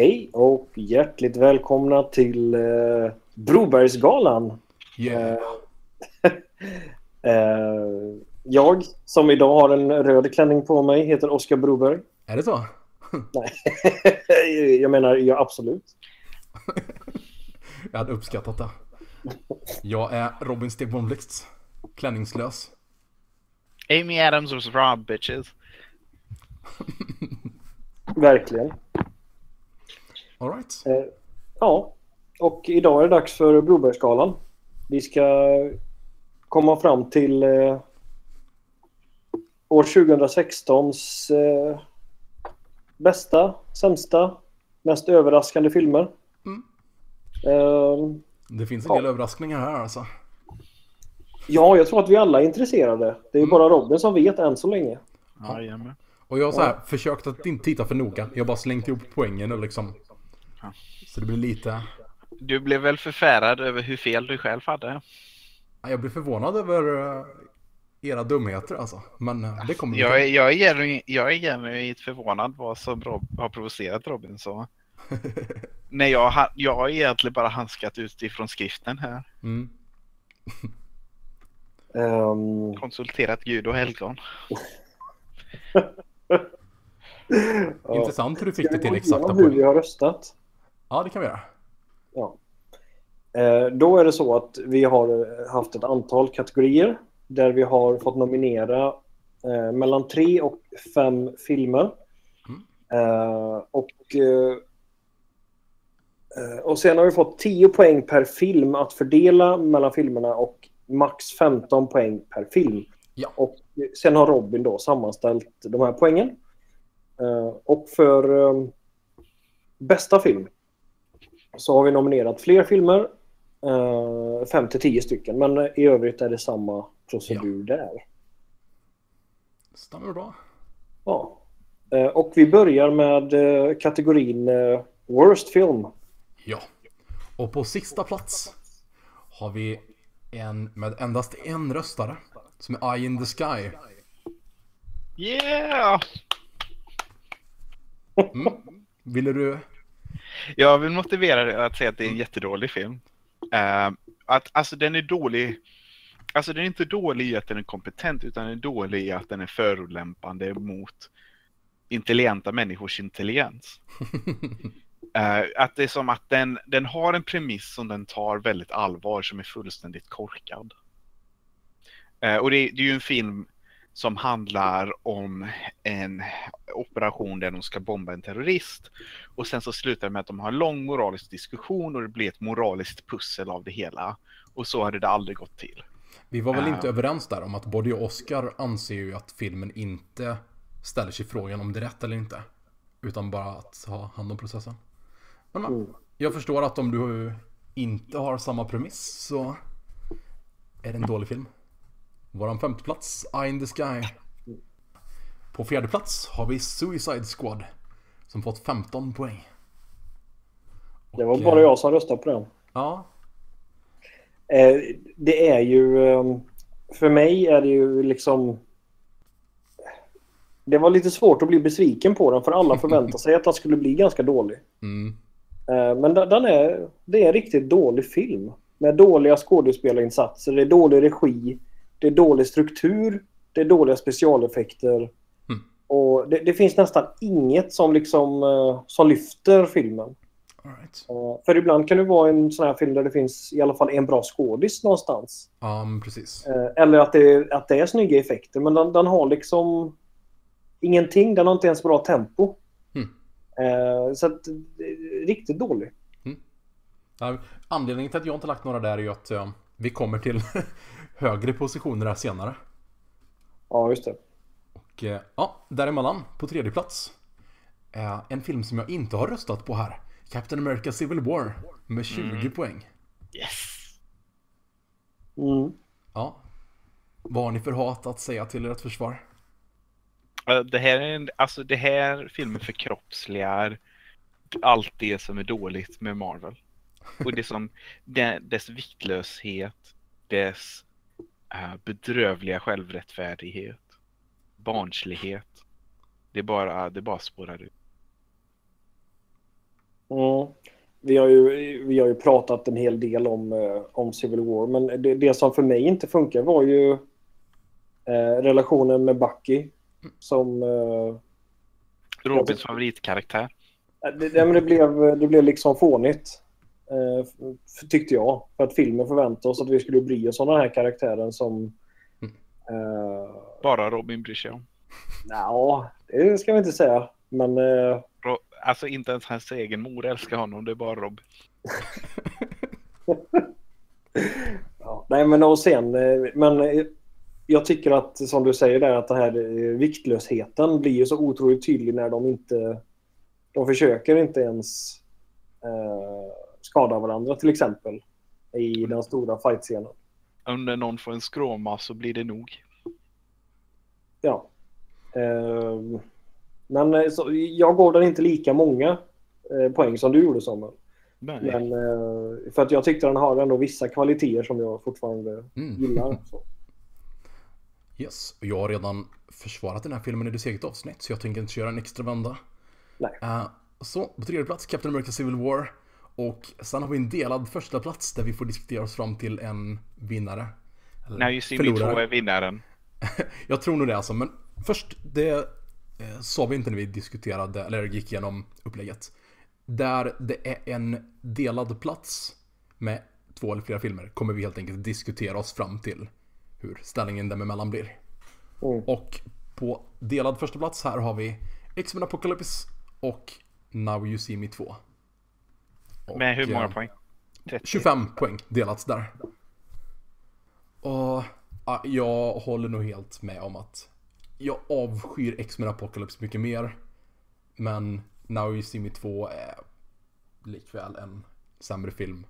Hej och hjärtligt välkomna till eh, Brobergsgalan. Yeah. Eh, jag som idag har en röd klänning på mig heter Oskar Broberg. Är det så? jag menar, ja absolut. Jag hade uppskattat det. Jag är Robin Stegborn-Blixt. Klänningslös. Amy Adams was Rob bitches. Verkligen. Alright. Eh, ja, och idag är det dags för Brobergsgalan. Vi ska komma fram till eh, år 2016s eh, bästa, sämsta, mest överraskande filmer. Mm. Eh, Det finns en Ja. del överraskningar här alltså. ja, jag tror att vi alla är intresserade. Det är Mm. bara Robin som vet än så länge. Jajamän. Och jag har så här försökt att inte titta för noga. Jag har bara slängt ihop poängen och liksom. Så det blir lite. Du blev väl förfärad över hur fel du själv hade? Ja, Jag blir förvånad över eh, era dumheter alltså. Men eh, det kommer Jag jag är, jag är genuint förvånad vad som Rob, har provocerat Robin så. Nej, jag, jag har egentligen bara handskat utifrån skriften här. Mm. Ehm, Konsulterat Gud och helgon. Intressant hur du fick det till exakta igenom hur vi poäng. har röstat? Ja, det kan vi göra. Ja. Eh, då är det så att vi har haft ett antal kategorier där vi har fått nominera eh, mellan tre och fem filmer. Mm. Eh, och, och sen har vi fått 10 poäng per film att fördela mellan filmerna och max 15 poäng per film. Ja. Och sen har Robin då sammanställt de här poängen. Och för bästa film så har vi nominerat fler filmer. Eh, fem till tio stycken. Men i övrigt är det samma procedur där. Stämmer bra. Ja. Eh, och vi börjar med eh, kategorin eh, Worst Film. Ja. Och på sista plats har vi en med endast en röstare. Som är Eye in the Sky. Yeah! Mm. Ville du? Jag vill motivera det att säga att det är en jättedålig film. Eh, att, alltså den är dålig. Alltså den är inte dålig i att den är kompetent utan den är dålig i att den är förolämpande mot intelligenta människors intelligens. Eh, att det är som att den, den har en premiss som den tar väldigt allvar som är fullständigt korkad. Eh, och det, det är ju en film som handlar om en operation där de ska bomba en terrorist. Och sen så slutar det med att de har en lång moralisk diskussion och det blir ett moraliskt pussel av det hela. Och så hade det aldrig gått till. Vi var väl inte överens där om att både och Oscar anser ju att filmen inte ställer sig frågan om det är rätt eller inte. Utan bara att ha hand om processen. Men, men Mm. jag förstår att om du inte har samma premiss så är det en dålig film. Våran femte plats, Eye in the Sky. På fjärde plats har vi Suicide Squad. Som fått 15 poäng. Det var Och, bara eh, jag som röstade på den. Ja, Eh, det är ju... eh, För mig är det ju liksom... Det var lite svårt att bli besviken på den för alla förväntade sig att den skulle bli ganska dålig. mm, Eh, Men den är, det är en riktigt dålig film. Med dåliga skådespelarinsatser, det är dålig regi, det är dålig struktur, det är dåliga specialeffekter. Mm. Och det, det finns nästan inget som liksom eh, som lyfter filmen. right. Eh, För ibland kan det vara en sån här film där det finns i alla fall en bra skådis någonstans. Ja, men precis. Eh, Eller att det, att det är snygga effekter. Men den, den har liksom ingenting. Den har inte ens bra tempo. Mm. Så att, riktigt dålig. Ja, Anledningen till att jag inte lagt några där är ju att vi kommer till högre positioner här senare. Ja, just det. Och eh, ja, däremellan på tredje plats. En film som jag inte har röstat på här. Captain America Civil War med 20 poäng. Yes! Mm. Ja. Vad har ni för hat att säga till ert försvar? Eh, Det här, är en, alltså det här filmen förkroppsligar allt det som är dåligt med Marvel. Och det som, dess viktlöshet, dess eh, bedrövliga självrättfärdighet, barnslighet. Det bara, det bara spårar ut. Mm. Vi, har ju, vi har ju pratat en hel del om, eh, om Civil War, men det, det som för mig inte funkar var ju eh, relationen med Bucky. Som... Eh, Robins favoritkaraktär. det, det, det, blev, det blev liksom fånigt. Eh, tyckte jag. För att filmen förväntade oss att vi skulle bry oss om den här karaktären som... Eh, Bara Robin bryr sig om. Ja, det ska vi inte säga. Men eh, Ro- Alltså inte ens hans egen mor älskar honom, det är bara Robin. ja, nej, men och sen, men jag tycker att som du säger där att den här viktlösheten blir ju så otroligt tydlig när de inte, de försöker inte ens eh, skada varandra till exempel i den stora fightscenen. Om någon får en skråma så blir det nog. Ja. Eh, men så, jag gav den inte lika många eh, poäng som du gjorde Samuel. Nej. Men, eh, för att jag tyckte den har ändå vissa kvaliteter som jag fortfarande Mm. gillar. Så. Yes, och jag har redan försvarat den här filmen i dess eget avsnitt, så jag tänker inte köra en extra vända. Nej. Eh, så, på tredje plats Captain America Civil War. Och sen har vi en delad första plats där vi får diskutera oss fram till en vinnare. Eller När ju Simmy 2 förlorare. är vinnaren. Jag tror nog det alltså, men först, det eh, sa vi inte när vi diskuterade, eller gick igenom upplägget. Där det är en delad plats med två eller flera filmer kommer vi helt enkelt diskutera oss fram till hur ställningen dem emellan blir. Mm. Och på delad första plats här har vi X-Men Apocalypse och Now You See Me 2. Med hur många eh, poäng? 30. 25 poäng delats där. Och ja, jag håller nog helt med om att jag avskyr X-Men Apocalypse mycket mer. Men Now You See Me 2 är likväl en sämre film.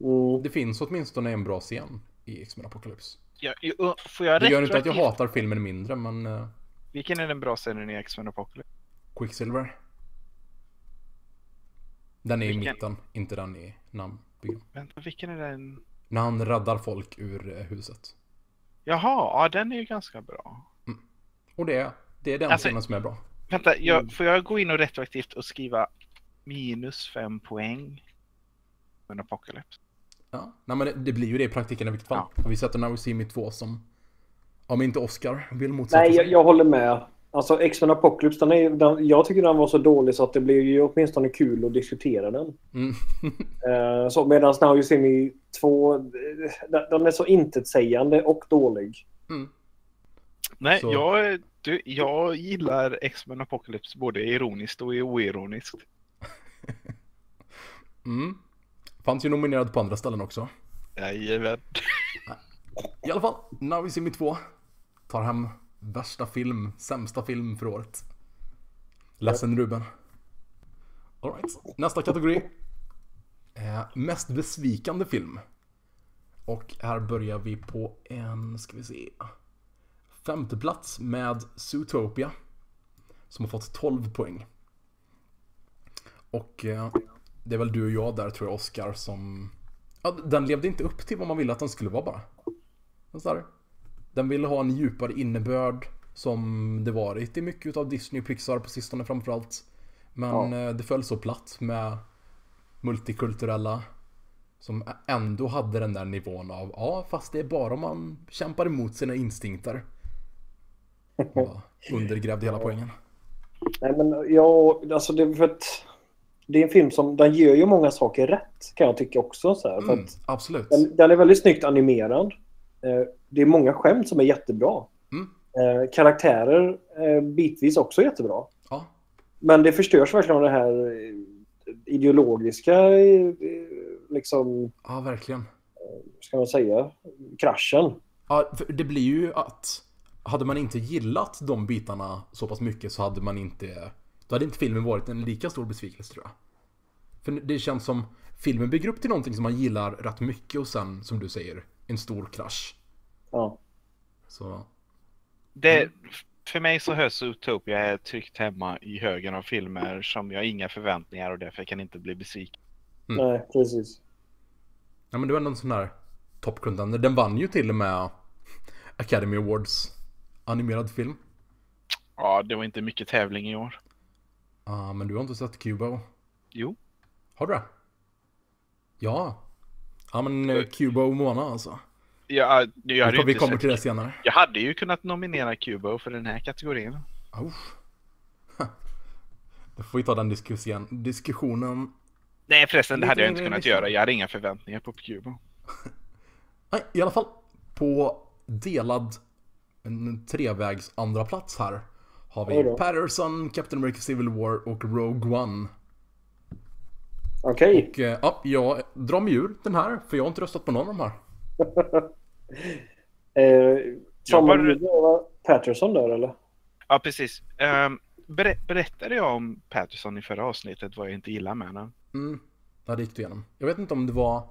Mm. Det finns åtminstone en bra scen i X-Men Apocalypse. Ja, får jag Det gör inte att jag hatar filmen mindre, men uh, Vilken är den bra scenen i X-Men Apocalypse? Quicksilver. Den är i Vilken? mitten, inte den i namnbyggen. Vänta, vilken är den? När han räddar folk ur eh, huset. Jaha, ja den är ju ganska bra. Och det, det är den Alltså- scenen som är bra. Vänta, jag, får jag gå in och retroaktivt och skriva minus fem poäng? Men Apocalypse. Ja, nej men det, det blir ju det i praktiken i vilket fall. Och vi sätter Now We See Me 2 som, om inte Oscar vill motsätta Nej, sig. jag, jag håller med. Alltså X-Men Apocalypse, den är, den, jag tycker den var så dålig så att det blir ju åtminstone kul att diskutera den. Mm. Uh, så medan Now You See Me 2, eh, den, den är så intetsägande och dålig. Mm. Nej, Så- jag, du, jag gillar X-Men Apocalypse både ironiskt och oironiskt. Mm. Fanns ju nominerad på andra ställen också. Jajamän. I alla fall, Now We See Me 2 tar hem värsta film, sämsta film för året. Ledsen Ruben. Alright, nästa kategori. Eh, mest besvikande film. Och här börjar vi på en, ska vi se. Femte plats med Zootopia. Som har fått 12 poäng. Och eh, det är väl du och jag där tror jag Oscar som... Ja, den levde inte upp till vad man ville att den skulle vara bara. Så här. Den ville ha en djupare innebörd som det varit i mycket av Disney och Pixar på sistone framförallt. Men Ja. eh, det föll så platt med multikulturella som ändå hade den där nivån av ja fast det är bara om man kämpar emot sina instinkter. Undergrävde hela poängen. Nej, men jag, alltså det, är för att, det är en film som den gör ju många saker rätt kan jag tycka också. Så här, Mm, absolut. den, den är väldigt snyggt animerad. Eh, det är många skämt som är jättebra. Mm. Eh, karaktärer eh, bitvis också jättebra. Ja, Men det förstörs verkligen av det här eh, ideologiska, eh, liksom, ja verkligen. ska man säga, kraschen. Ja, det blir ju att hade man inte gillat de bitarna så pass mycket så hade man inte då hade inte filmen varit en lika stor besvikelse tror jag. För det känns som filmen bygger upp till någonting som man gillar rätt mycket och sen som du säger en stor krasch. Ja. Så Det, för mig så hör Zootopia är tryggt hemma i högen av filmer som jag har inga förväntningar och därför kan inte bli besviken. Mm. Nej, precis. ja men det var ändå en sån här top contender. Den vann ju till och med Academy Awards animerad film. Ja, det var inte mycket tävling i år. Ja men du har inte sett Kubo? Jo. Har du det? Ja. Ja men eh, Cuba och Mona alltså. Jag, jag, Vi, hade kom, ju vi kommer sett- till det senare. jag hade ju kunnat nominera Cubo för den här kategorin. Oh. Då får vi ta den diskussionen. diskussionen. Nej förresten, det hade jag inte kunnat liksom. göra. Jag hade inga förväntningar på Cubo. Nej, i alla fall på delad en trevägs andra plats här har vi. Patterson, Captain America Civil War och Rogue One. Okej. Och eh, ja, jag drar mig ur den här för jag har inte röstat på någon av de här. Eh, du var Patterson där eller? Ja, precis. Um, ber berättade jag om Patterson i förra avsnittet vad jag inte gillar med den? Mm, ja, det gick du igenom. Jag vet inte om det var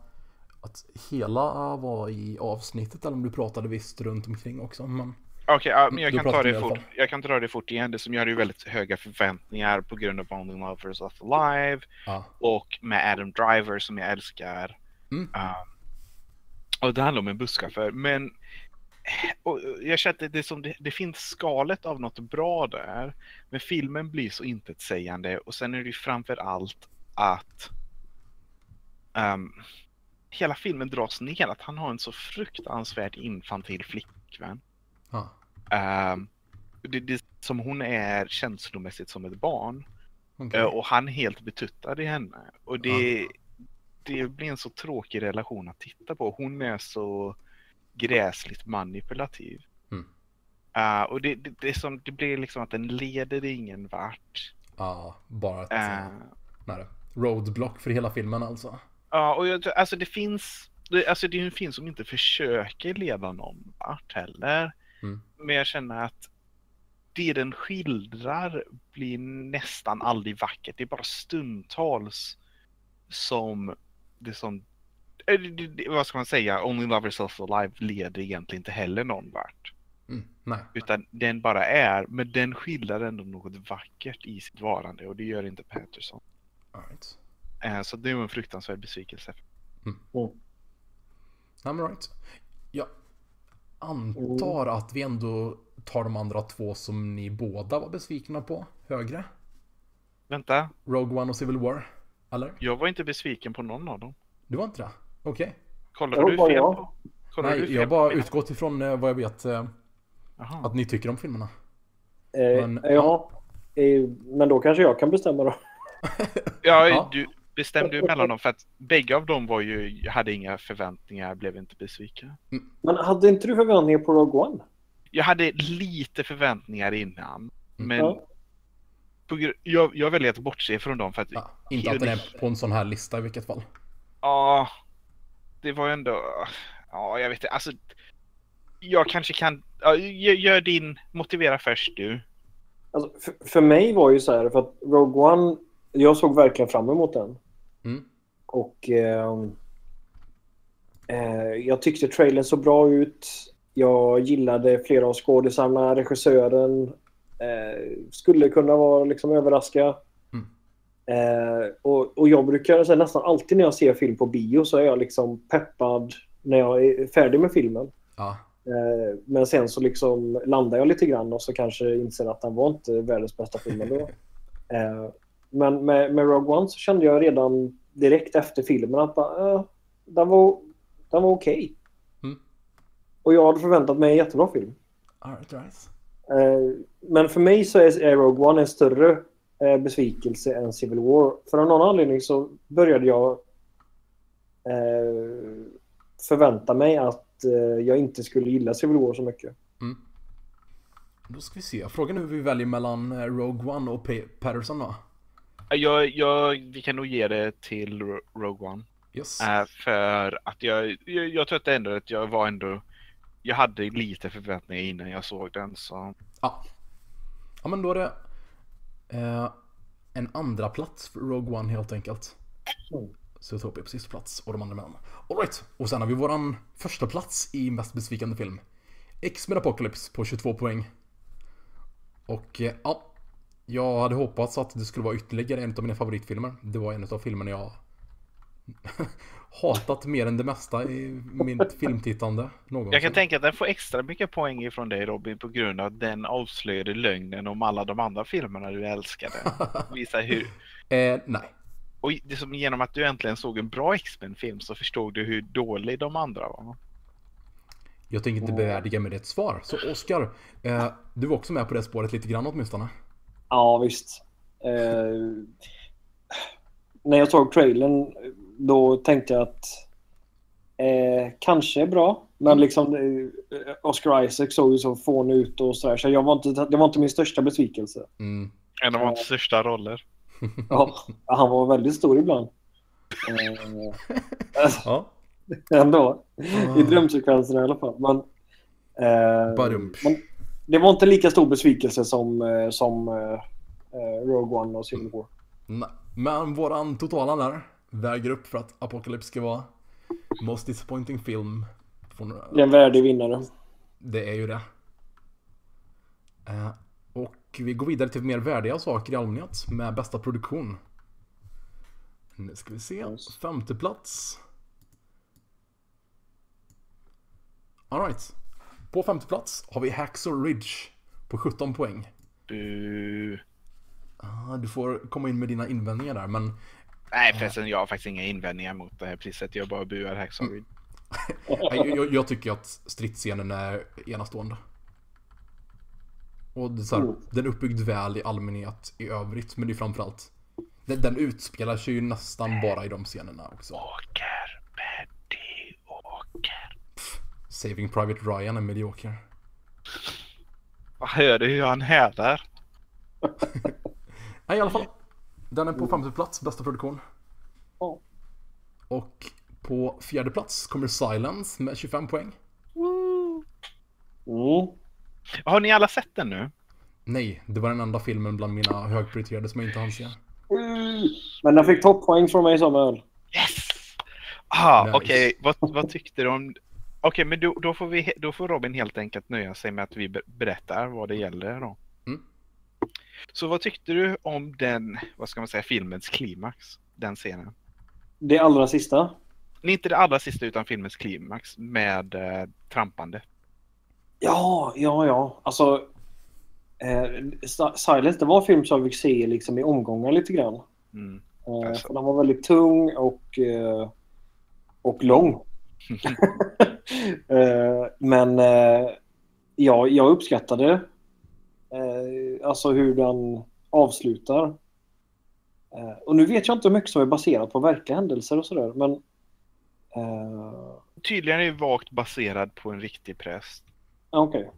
att hela var i avsnittet eller om du pratade visst runt omkring också. Men Okej, ja, men jag kan, ta det fort. jag kan ta det fort igen. Det som jag hade ju väldigt höga förväntningar på grund av Only Lovers of Alive ja, och med Adam Driver som jag älskar. Mm. Um, och det handlar om en busschaufför. Men och jag känner att det, är som det, det finns skalet av något bra där. Men filmen blir så intetsägande och sen är det ju framför allt att ehm, hela filmen dras ner att han har en så fruktansvärt infantil flickvän. ja, Ehm, det, det, som hon är känslomässigt som ett barn. okej. Eh, Och han helt betuttad i henne. Och det, det blir en så tråkig relation att titta på. Hon är så gräsligt manipulativ. Mm. Eh, och det, det, det, som, det blir liksom att den leder ingen vart. Ja, bara Eh, uh. nej, roadblock för hela filmen alltså. Ja, och jag, alltså det finns, det, alltså det är en film som inte försöker leda någon vart heller. Mm. Men jag känner att det den skildrar blir nästan aldrig vackert. Det är bara stundtals som det som, eh, vad ska man säga, Only Love Yourself Alive leder egentligen inte heller någon vart. Mm, nej, Utan den bara är, men den skildrar ändå något vackert i sitt varande och det gör inte Patterson. right. Eh, Så det är en fruktansvärd besvikelse. Nej, men right. Jag antar att vi ändå tar de andra två som ni båda var besvikna på högre. Vänta, Rogue One och Civil War. Eller? jag var inte besviken på någon av dem. Du var inte det? Okej. Kollar Jo, du fel jag. på? Kollar du Nej, fel jag bara utgått ifrån eh, vad jag vet eh, Jaha. att ni tycker om filmerna. Eh, Men- ja. Eh, men då kanske jag kan bestämma då. Ja, Ja. du bestämde ju mellan dem för att bägge av dem var ju, hade inga förväntningar, blev inte besviken. Men hade inte du förväntningar på Rogue One? Jag hade lite förväntningar innan, men Ja. Jag, jag väljer att bortse från dem för att Ja, inte att den är på en sån här lista i vilket fall. Ja, det var ju ändå... Ja, jag vet inte. Alltså, jag kanske kan... Ja, gör, din... Motivera först du. Alltså, för, för mig var ju så här, för att Rogue One, jag såg verkligen fram emot den. Mm. Och ehm, eh, jag tyckte trailern såg bra ut. Jag gillade flera av skådisarna, regissören. Eh, skulle kunna vara liksom överraska. Mm. Eh, och, och jag brukar säga nästan alltid när jag ser film på bio så är jag liksom peppad när jag är färdig med filmen. Ja, Eh, Men sen så liksom landar jag lite grann och så kanske inser att den var inte världens bästa film ändå. Eh, Men med, med Rogue One så kände jag redan direkt efter filmen att bara, eh, den var, den var okej. Mm. Och jag hade förväntat mig en jättebra film. all right, all right. Eh, Men för mig så är Rogue One en större eh, besvikelse än Civil War. För av någon anledning så började jag eh, förvänta mig att jag inte skulle gilla Civil War så mycket. Då ska vi se. Frågan är hur vi väljer mellan Rogue One och Patterson då. Jag, jag, vi kan nog ge det till Ro- Rogue One. Yes. För att jag, jag, jag tror att ändå att jag var ändå... Jag hade lite förväntningar innan jag såg den så... Ja. Ja men då är det eh, en andra plats för Rogue One helt enkelt. Mm. Så vi på sista plats och de andra mellan. Alright, och sen har vi våran första plats i mest besvikande film. X-Men Apocalypse på 22 poäng. Och eh, ja, jag hade hoppats att det skulle vara ytterligare en av mina favoritfilmer. Det var en av filmerna jag hatat mer än det mesta i mitt filmtittande någonsin. Jag kan tänka att den får extra mycket poäng ifrån dig Robin på grund av att den avslöjade lögnen om alla de andra filmerna du älskade. Visa hur... Eh, nej. och det som genom att du äntligen såg en bra X-Men-film så förstod du hur dålig de andra var. Jag tänker inte bevärdiga med ett svar. Så Oskar, eh, du var också med på det spåret lite grann åtminstone. Ja, visst. Eh, när jag såg trailern då tänkte jag att eh, kanske är bra. Men liksom eh, Oscar Isaac såg ju så fånig ut och sådär. Så jag var inte, det var inte min största besvikelse. Mm. En av hans största roller. Ja, han var väldigt stor ibland. Eh, Ja. ändå. I drömsekvenserna i alla fall. Men, eh, men det var inte lika stor besvikelse som, eh, som Rogue One och Civil War. Nej. Men våran totala där väger upp för att Apocalypse ska vara Most disappointing film. Från, Det är en värdig vinnare. Det är ju det. Eh, och vi går vidare till mer värdiga saker i allmänhet med bästa produktion. Nu ska vi se. Femte plats. Alright. På femte plats har vi Hacksaw Ridge på 17 poäng. Du... Ah, du får komma in med dina invändningar där, men Nej förresten, jag har faktiskt inga invändningar mot det här priset. Jag bara buar Hacksaw Ridge. jag, jag, jag tycker att stridsscenen är enastående. Och det är så här, Mm. den är uppbyggd väl i allmänhet i övrigt, men det är framförallt den, den utspelar sig ju nästan bara i de scenerna också. Åker, Betty, åker. Saving Private Ryan är medioker. Vad hör du hur han hädar? Nej, i alla fall. Den är på femte plats, bästa produktion. Ja. Och på fjärde plats kommer Silence med 25 poäng. Mm. Har ni alla sett den nu? Nej, det var den enda filmen bland mina högprioriterade som jag inte hann se. Mm. Men den fick toppoäng från mig som öl. Yes! Ah, Nice. okej. Vad, vad tyckte du om... Okej, men då, då, får vi, då får Robin helt enkelt nöja sig med att vi be- berättar vad det gäller då. Så vad tyckte du om den, vad ska man säga, filmens klimax? Den scenen? Det allra sista. Nej, Inte det allra sista utan filmens klimax med eh, trampande. Ja, ja, ja. Alltså. Eh, Si- Silence, det var en film som jag fick se liksom i omgångar lite grann. Mm. Eh, Alltså. för den var väldigt tung och, eh, och lång. eh, men eh, ja, jag uppskattade eh, alltså hur den avslutar. Eh, och nu vet jag inte hur mycket som är baserat på verkliga händelser och sådär. Men eh, Tydligen är det vagt baserad på en riktig präst. Okej.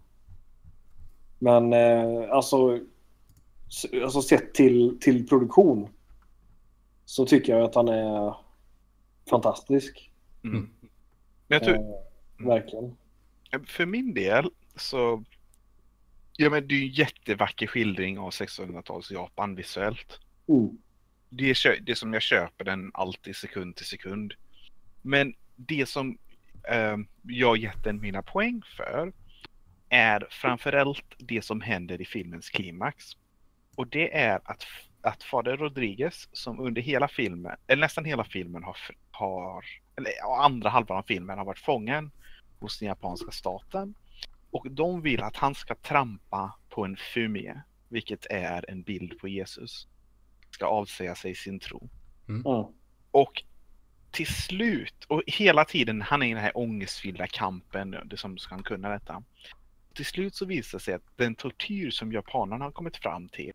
Men eh, alltså, alltså sett till, till produktion så tycker jag att han är fantastisk. Mm. Mm. Men jag tror, Eh, verkligen. För min del så... Ja men det är en jättevacker skildring av 1600-tals Japan visuellt. Mm. Det är det som jag köper den alltid sekund till sekund. Men det som eh, jag gett den mina poäng för är framförallt det som händer i filmens klimax. Och det är att, att Fader Rodriguez som under hela filmen, eller nästan hela filmen har, har eller andra halvan av filmen har varit fången hos den japanska staten. Och de vill att han ska trampa på en fumie, vilket är en bild på Jesus. Ska avsäga sig sin tro. Mm. Och till slut, och hela tiden han är i den här ångestfyllda kampen, det som ska han kunna detta. Till slut så visar det sig att den tortyr som japanerna har kommit fram till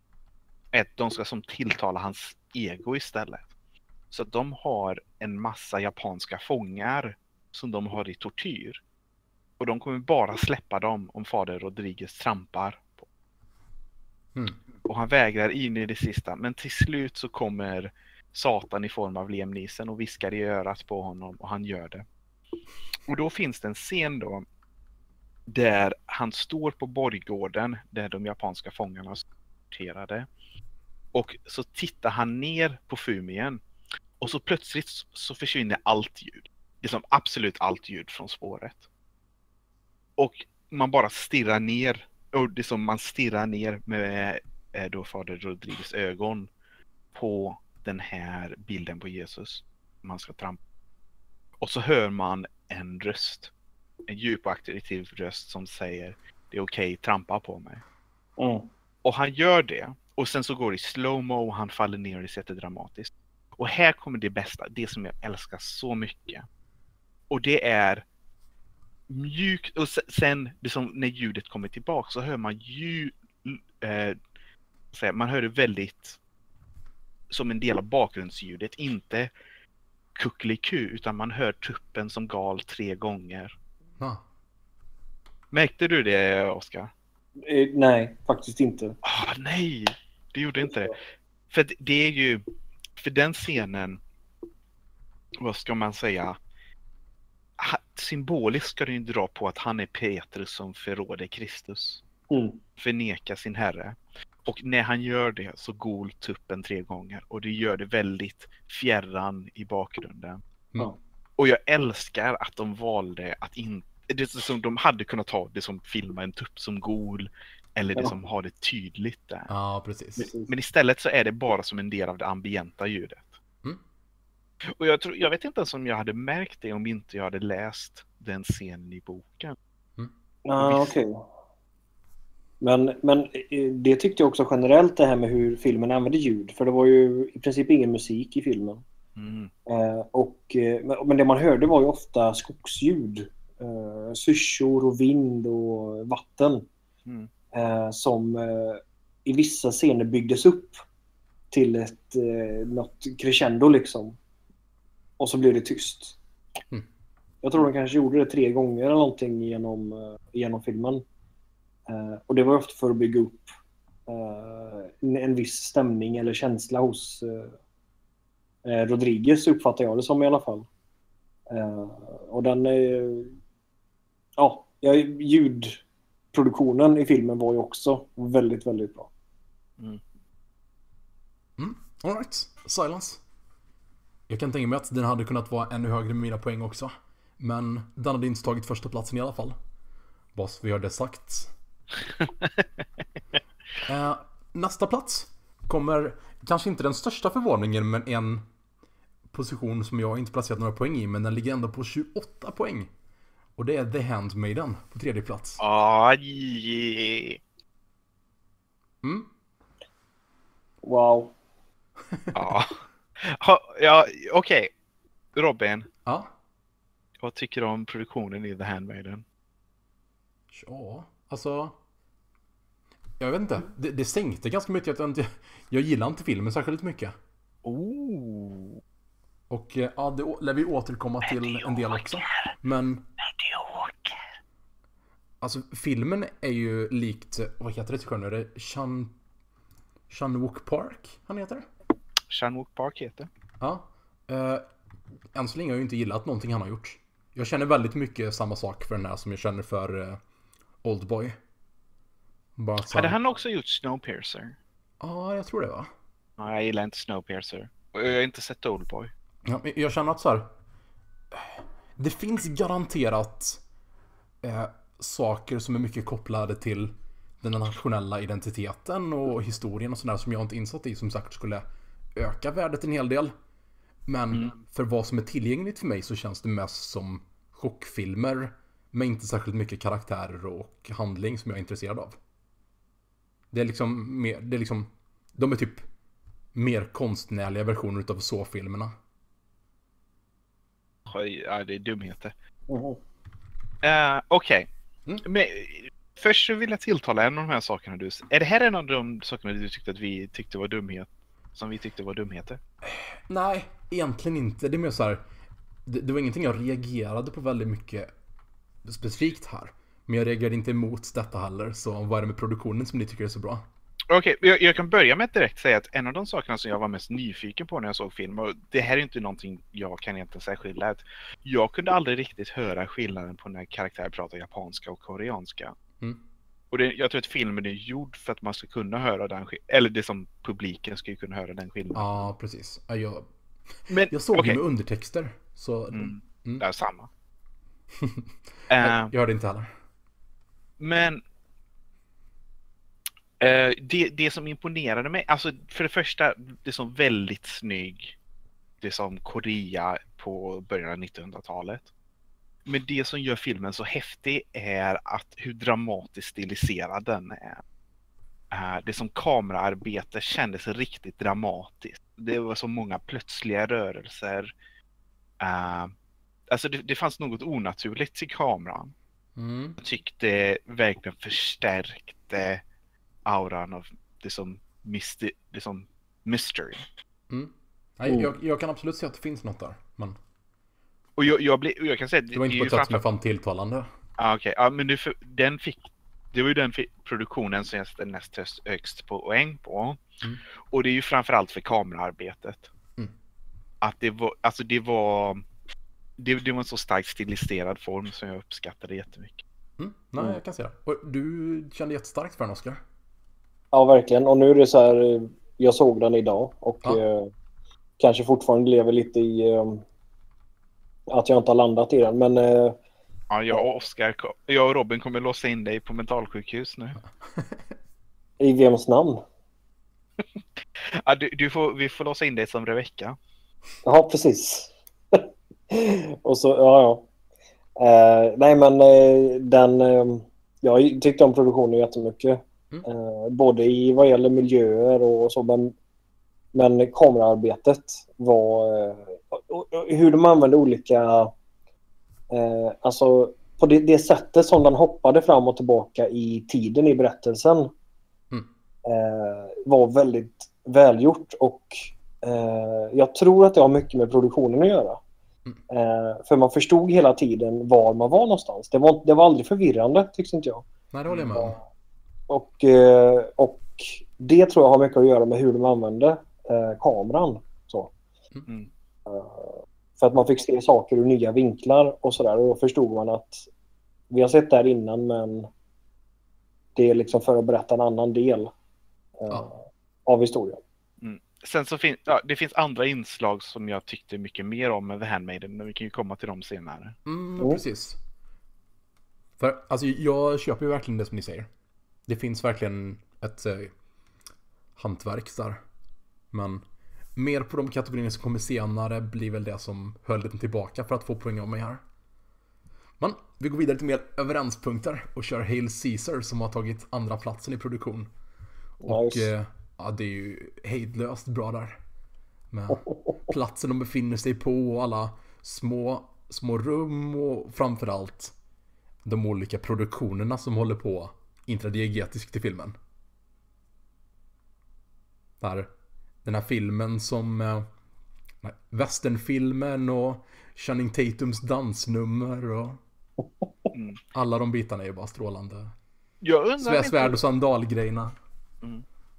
är att de ska som tilltala hans ego istället. Så att de har en massa japanska fångar som de har i tortyr. Och de kommer bara släppa dem om fader Rodriguez trampar. På. Mm. Och han vägrar in i det sista. Men till slut så kommer Satan i form av Liam Neeson och viskar i örat på honom och han gör det. Och då finns det en scen då där han står på borggården där de japanska fångarna är torterade. Och så tittar han ner på Fumien och så plötsligt så försvinner allt ljud. Liksom absolut allt ljud från spåret. Och man bara stirrar ner och det är som man stirrar ner med eh, då fader Rodriguez ögon på den här bilden på Jesus. Man ska trampa. Och så hör man en röst. En djup och auktoritativ röst som säger det är okej, trampa på mig. Mm. Och han gör det. Och sen så går det i slowmo och han faller ner och det är jättedramatiskt. Och här kommer det bästa, det som jag älskar så mycket. Och det är mjukt och se- sen liksom, när ljudet kommer tillbaka så hör man ljud, eh, säga, man hör det väldigt som en del av bakgrundsljudet, inte kuckeliku utan man hör tuppen som gal tre gånger. Ah. Märkte du det Oskar? Eh, nej, faktiskt inte. Ah, nej, det gjorde inte det. För det är ju, för den scenen, vad ska man säga, symboliskt ska den ju dra på att han är Petrus som förråder Kristus, Mm. förnekar sin herre. Och när han gör det så gol tuppen tre gånger och det gör det väldigt fjärran i bakgrunden. Ja. Och jag älskar att de valde att inte, det är som de hade kunnat ta det som filma en tupp som gol eller det Ja. som har det tydligt där. Ja, precis. Precis. Men istället så är det bara som en del av det ambienta ljudet. Mm. Och jag, tror, jag vet inte ens om jag hade märkt det om inte jag hade läst den scenen i boken. Ja, Visst. okej. Men, men eh, det tyckte jag också generellt det här med hur filmen använde ljud. För det var ju i princip ingen musik i filmen. Mm. Eh, och, eh, men- men det man hörde var ju ofta skogsljud. Eh, syrsor och vind och vatten. Mm. Eh, som eh, i vissa scener byggdes upp till ett eh, något crescendo liksom. Och så blev det tyst. Mm. Jag tror de kanske gjorde det tre gånger eller någonting genom, eh, genom filmen. Eh, och det var ofta för att bygga upp eh, en, viss stämning eller känsla hos eh, eh, Rodriguez uppfattar jag det som i alla fall. Eh, och den är... Ja, ljudproduktionen i filmen var ju också väldigt, väldigt bra. Alright, Silence. Jag kan tänka mig att den hade kunnat vara ännu högre med mina poäng också. Men den hade inte tagit första platsen i alla fall. Så vi har det sagt. eh, nästa plats kommer kanske inte den största förvåningen men en position som jag inte placerat några poäng i men den ligger ändå på 28 poäng. Och det är The Handmaiden på tredje plats. Aj! Mm. Wow. Ja, ha, ja okej. Robin, Ja. vad tycker du om produktionen i The Handmaiden? Ja, alltså. Jag vet inte. Det, det sänkte ganska mycket. Jag, inte, jag gillar inte filmen särskilt mycket. Oh, Och eh, ja, det lär vi återkomma till en del också. Men alltså filmen är ju likt, vad heter det till det Chan... Chanwook Park han heter? Shanwook Park heter. Ja. Eh, än så länge har jag ju inte gillat någonting han har gjort. Jag känner väldigt mycket samma sak för den här som jag känner för eh, Oldboy. Bara Hade han... också gjort Snowpiercer? Ja, jag tror det va? Ja, jag gillar inte Snowpiercer. Jag har inte sett Oldboy. Ja, jag känner att så här. Det finns garanterat eh, saker som är mycket kopplade till den nationella identiteten och historien och sådär som jag inte insatt i som sagt skulle öka värdet en hel del. Men för vad som är tillgängligt för mig så känns det mest som chockfilmer med inte särskilt mycket karaktärer och handling som jag är intresserad av. Det är liksom mer, det är liksom, de är typ mer konstnärliga versioner utav så-filmerna. Ja, det är dumheter. Uh, Okej. Mm. Men först så vill jag tilltala en av de här sakerna du... Är det här en av de sakerna du tyckte att vi tyckte var dumhet? Som vi tyckte var dumheter? Nej, egentligen inte. Det är mer så här. Det, det var ingenting jag reagerade på väldigt mycket specifikt här. Men jag reagerade inte emot detta heller. Så vad är det med produktionen som ni tycker är så bra? Okej, jag, jag kan börja med att direkt säga att en av de sakerna som jag var mest nyfiken på när jag såg film, och det här är inte någonting jag kan egentligen särskilja, att jag kunde aldrig riktigt höra skillnaden på när karaktärer pratar japanska och koreanska. Mm. Och det, jag tror att filmen är gjord för att man ska kunna höra den eller det som publiken ska kunna höra den skillnaden. Ja, precis. Ja, Jag, Men jag såg okej, det med undertexter. Så Mm. Mm. det är samma. Eh, jag hörde inte heller. Men eh, det, det som imponerade mig, alltså för det första, det som väldigt snygg, det som Korea på början av 1900-talet. Men det som gör filmen så häftig är att hur dramatiskt stiliserad den är. eh, det som kameraarbete kändes riktigt dramatiskt. Det var så många plötsliga rörelser. Eh, alltså det, det fanns något onaturligt i kameran. Mm. Jag tyckte verkligen förstärkte auran av det som, mysti, det som mystery. Mm. Nej, jag, jag kan absolut se att det finns något där. Och jag, jag, och jag kan säga det var inte på ett sätt som jag fann tilltalande. Ah, Okej, ja men du, för- den fick, det var ju den produktionen som jag satte näst högst- poäng på. Mm. Och det är ju framförallt för kameraarbetet. Mm. Att det var, alltså det var, det, det var en så starkt stiliserad form som jag uppskattade jättemycket. Mm. Nej, jag kan se det. Och du kände jättestarkt för den, Oskar? Ja, verkligen. Och nu är det så här, eh, jag såg den idag och Ja. eh, kanske fortfarande lever lite i eh, att jag inte har landat i den. Men eh, Ja, jag och Oskar, jag och Robin kommer låsa in dig på mentalsjukhus nu. i vems namn? Ja, du, du får, vi får låsa in dig som Rebecka. Ja, precis. och så, ja, ja. Eh, nej, men eh, den... Eh, jag tyckte om produktionen jättemycket. Mm. Eh, både i vad gäller miljöer och så, men, men kameraarbetet var... Eh, hur de använde olika... Eh, alltså på det, det sättet som den hoppade fram och tillbaka i tiden i berättelsen Mm. eh, var väldigt välgjort och eh, jag tror att det har mycket med produktionen att göra. Mm. Eh, för man förstod hela tiden var man var någonstans. Det var, det var aldrig förvirrande tycks inte jag. Nej, det håller jag med om. Och, eh, och det tror jag har mycket att göra med hur de använde eh, kameran. Så. Mm. Eh, för att man fick se saker ur nya vinklar och sådär. Och då förstod man att vi har sett det här innan men det är liksom för att berätta en annan del eh, Ja. av historien. Sen så finns ja, det finns andra inslag som jag tyckte mycket mer om med The Handmaiden, men vi kan ju komma till dem senare. Mm, Mm. precis. För alltså, jag köper ju verkligen det som ni säger. Det finns verkligen ett eh, hantverk där. Men mer på de kategorierna som kommer senare blir väl det som höll lite tillbaka för att få poäng av mig här. Men vi går vidare till mer överenspunkter och kör Hail Caesar som har tagit andra platsen i produktion. Och Nice. eh, ja, det är ju hejdlöst bra där. Med platsen de befinner sig på och alla små, små rum och framförallt de olika produktionerna som håller på intradiegetiskt i filmen. Där, den här filmen som eh, westernfilmen och Channing Tatums dansnummer och Mm. alla de bitarna är ju bara strålande. Jag undrar, svärd inte, och sandalgrejerna.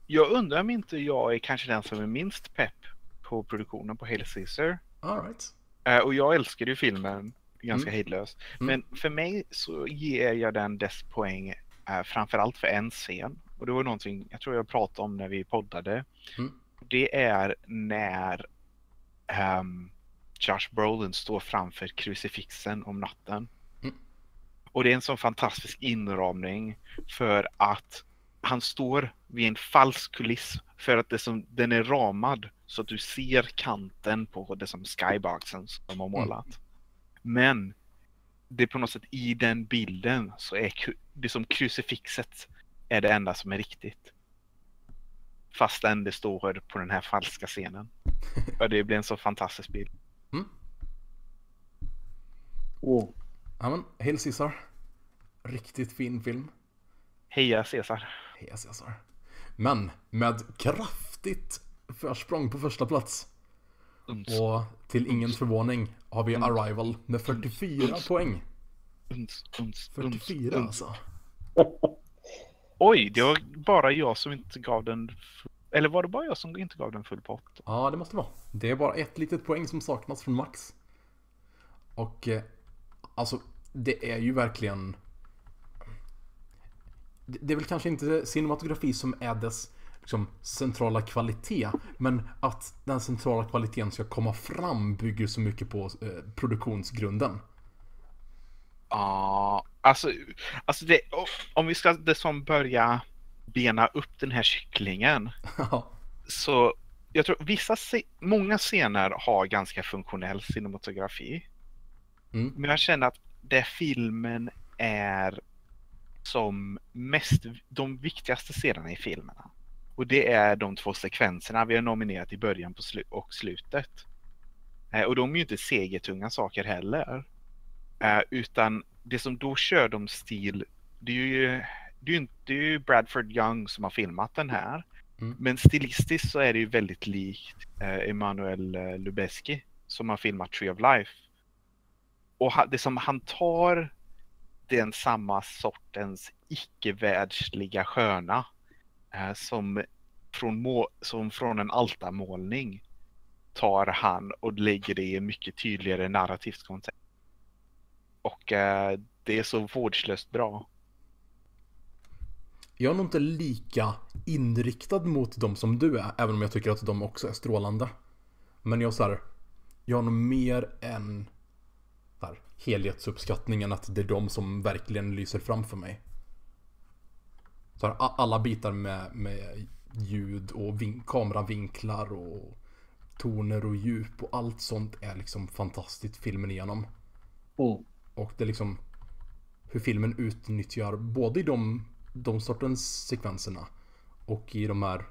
jag undrar om inte jag är kanske den som är minst pepp på produktionen på Hail Caesar. Alright. Eh, och jag älskade ju filmen ganska Mm. hejdlöst. Mm. Men för mig så ger jag den dess poäng uh, framförallt för en scen. Och det var någonting jag tror jag pratade om när vi poddade. Mm. Det är när ehm, Josh Brolin står framför krucifixen om natten. Mm. Och det är en sån fantastisk inramning för att han står vid en falsk kuliss för att det som, den är ramad så att du ser kanten på det som skyboxen som har målat. Men det är på något sätt i den bilden så är det som krucifixet är det enda som är riktigt. Fastän det står på den här falska scenen. Och det blir en så fantastisk bild. Mm. Ja men, Hail Caesar. Riktigt fin film. Heja Caesar! Heja Caesar. Men med kraftigt försprång på första plats. Uns, Och till ingens förvåning har vi Arrival med 44 poäng. uns, uns, uns, 44 uns. alltså. Oj, det var bara jag som inte gav den... Eller var det bara jag som inte gav den full pott? Ja, det måste vara. Det är bara ett litet poäng som saknas från Max. Och eh, alltså, det är ju verkligen... Det det är väl kanske inte cinematografi som är dess liksom, centrala kvalitet. Men att den centrala kvaliteten ska komma fram bygger så mycket på eh, produktionsgrunden. Ja, alltså, alltså det, om vi ska det som börja bena upp den här kycklingen. Så jag tror vissa, många scener har ganska funktionell cinematografi. Mm. Men jag känner att det filmen är som mest, de viktigaste scenerna i filmerna. Och det är de två sekvenserna vi har nominerat i början på slu och slutet. Eh, och de är ju inte segertunga saker heller. Eh, utan det som då kör de stil, det är ju, det är inte, är Bradford Young som har filmat den här. Mm. Men stilistiskt så är det ju väldigt likt eh, Emanuel eh, Lubezki som har filmat Tree of Life. Och det som han tar den samma sortens icke-världsliga sköna eh, som, från må- som från en altarmålning tar han och lägger det i en mycket tydligare narrativt kontext. Och eh, det är så vårdslöst bra. Jag är nog inte lika inriktad mot dem som du är, även om jag tycker att de också är strålande. Men jag så här, jag har nog mer en så här, helhetsuppskattning än att det är de som verkligen lyser fram för mig. Så här, alla bitar med, med ljud och vin- kameravinklar och toner och djup och allt sånt är liksom fantastiskt filmen igenom. Mm. Och det är liksom hur filmen utnyttjar både i de, de sortens sekvenserna och i de här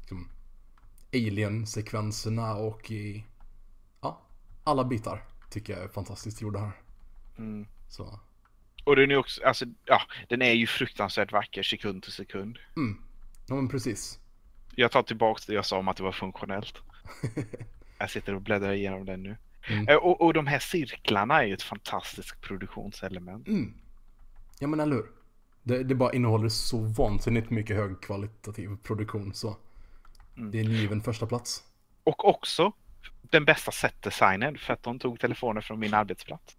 liksom, alien-sekvenserna och i ja, alla bitar tycker jag är fantastiskt gjorda här. Mm. Så, Och den är också, alltså, ja, den är ju fruktansvärt vacker sekund till sekund. mm. Ja men precis. Jag tar tillbaks det jag sa om att det var funktionellt. jag sitter och bläddrar igenom den nu. Mm. Eh, Och, och de här cirklarna är ju ett fantastiskt produktionselement. Mm. Ja men eller hur? Det, det bara innehåller så vansinnigt mycket högkvalitativ produktion så Mm. det är en given första plats. Och också den bästa setdesignen för att de tog telefoner från min arbetsplats.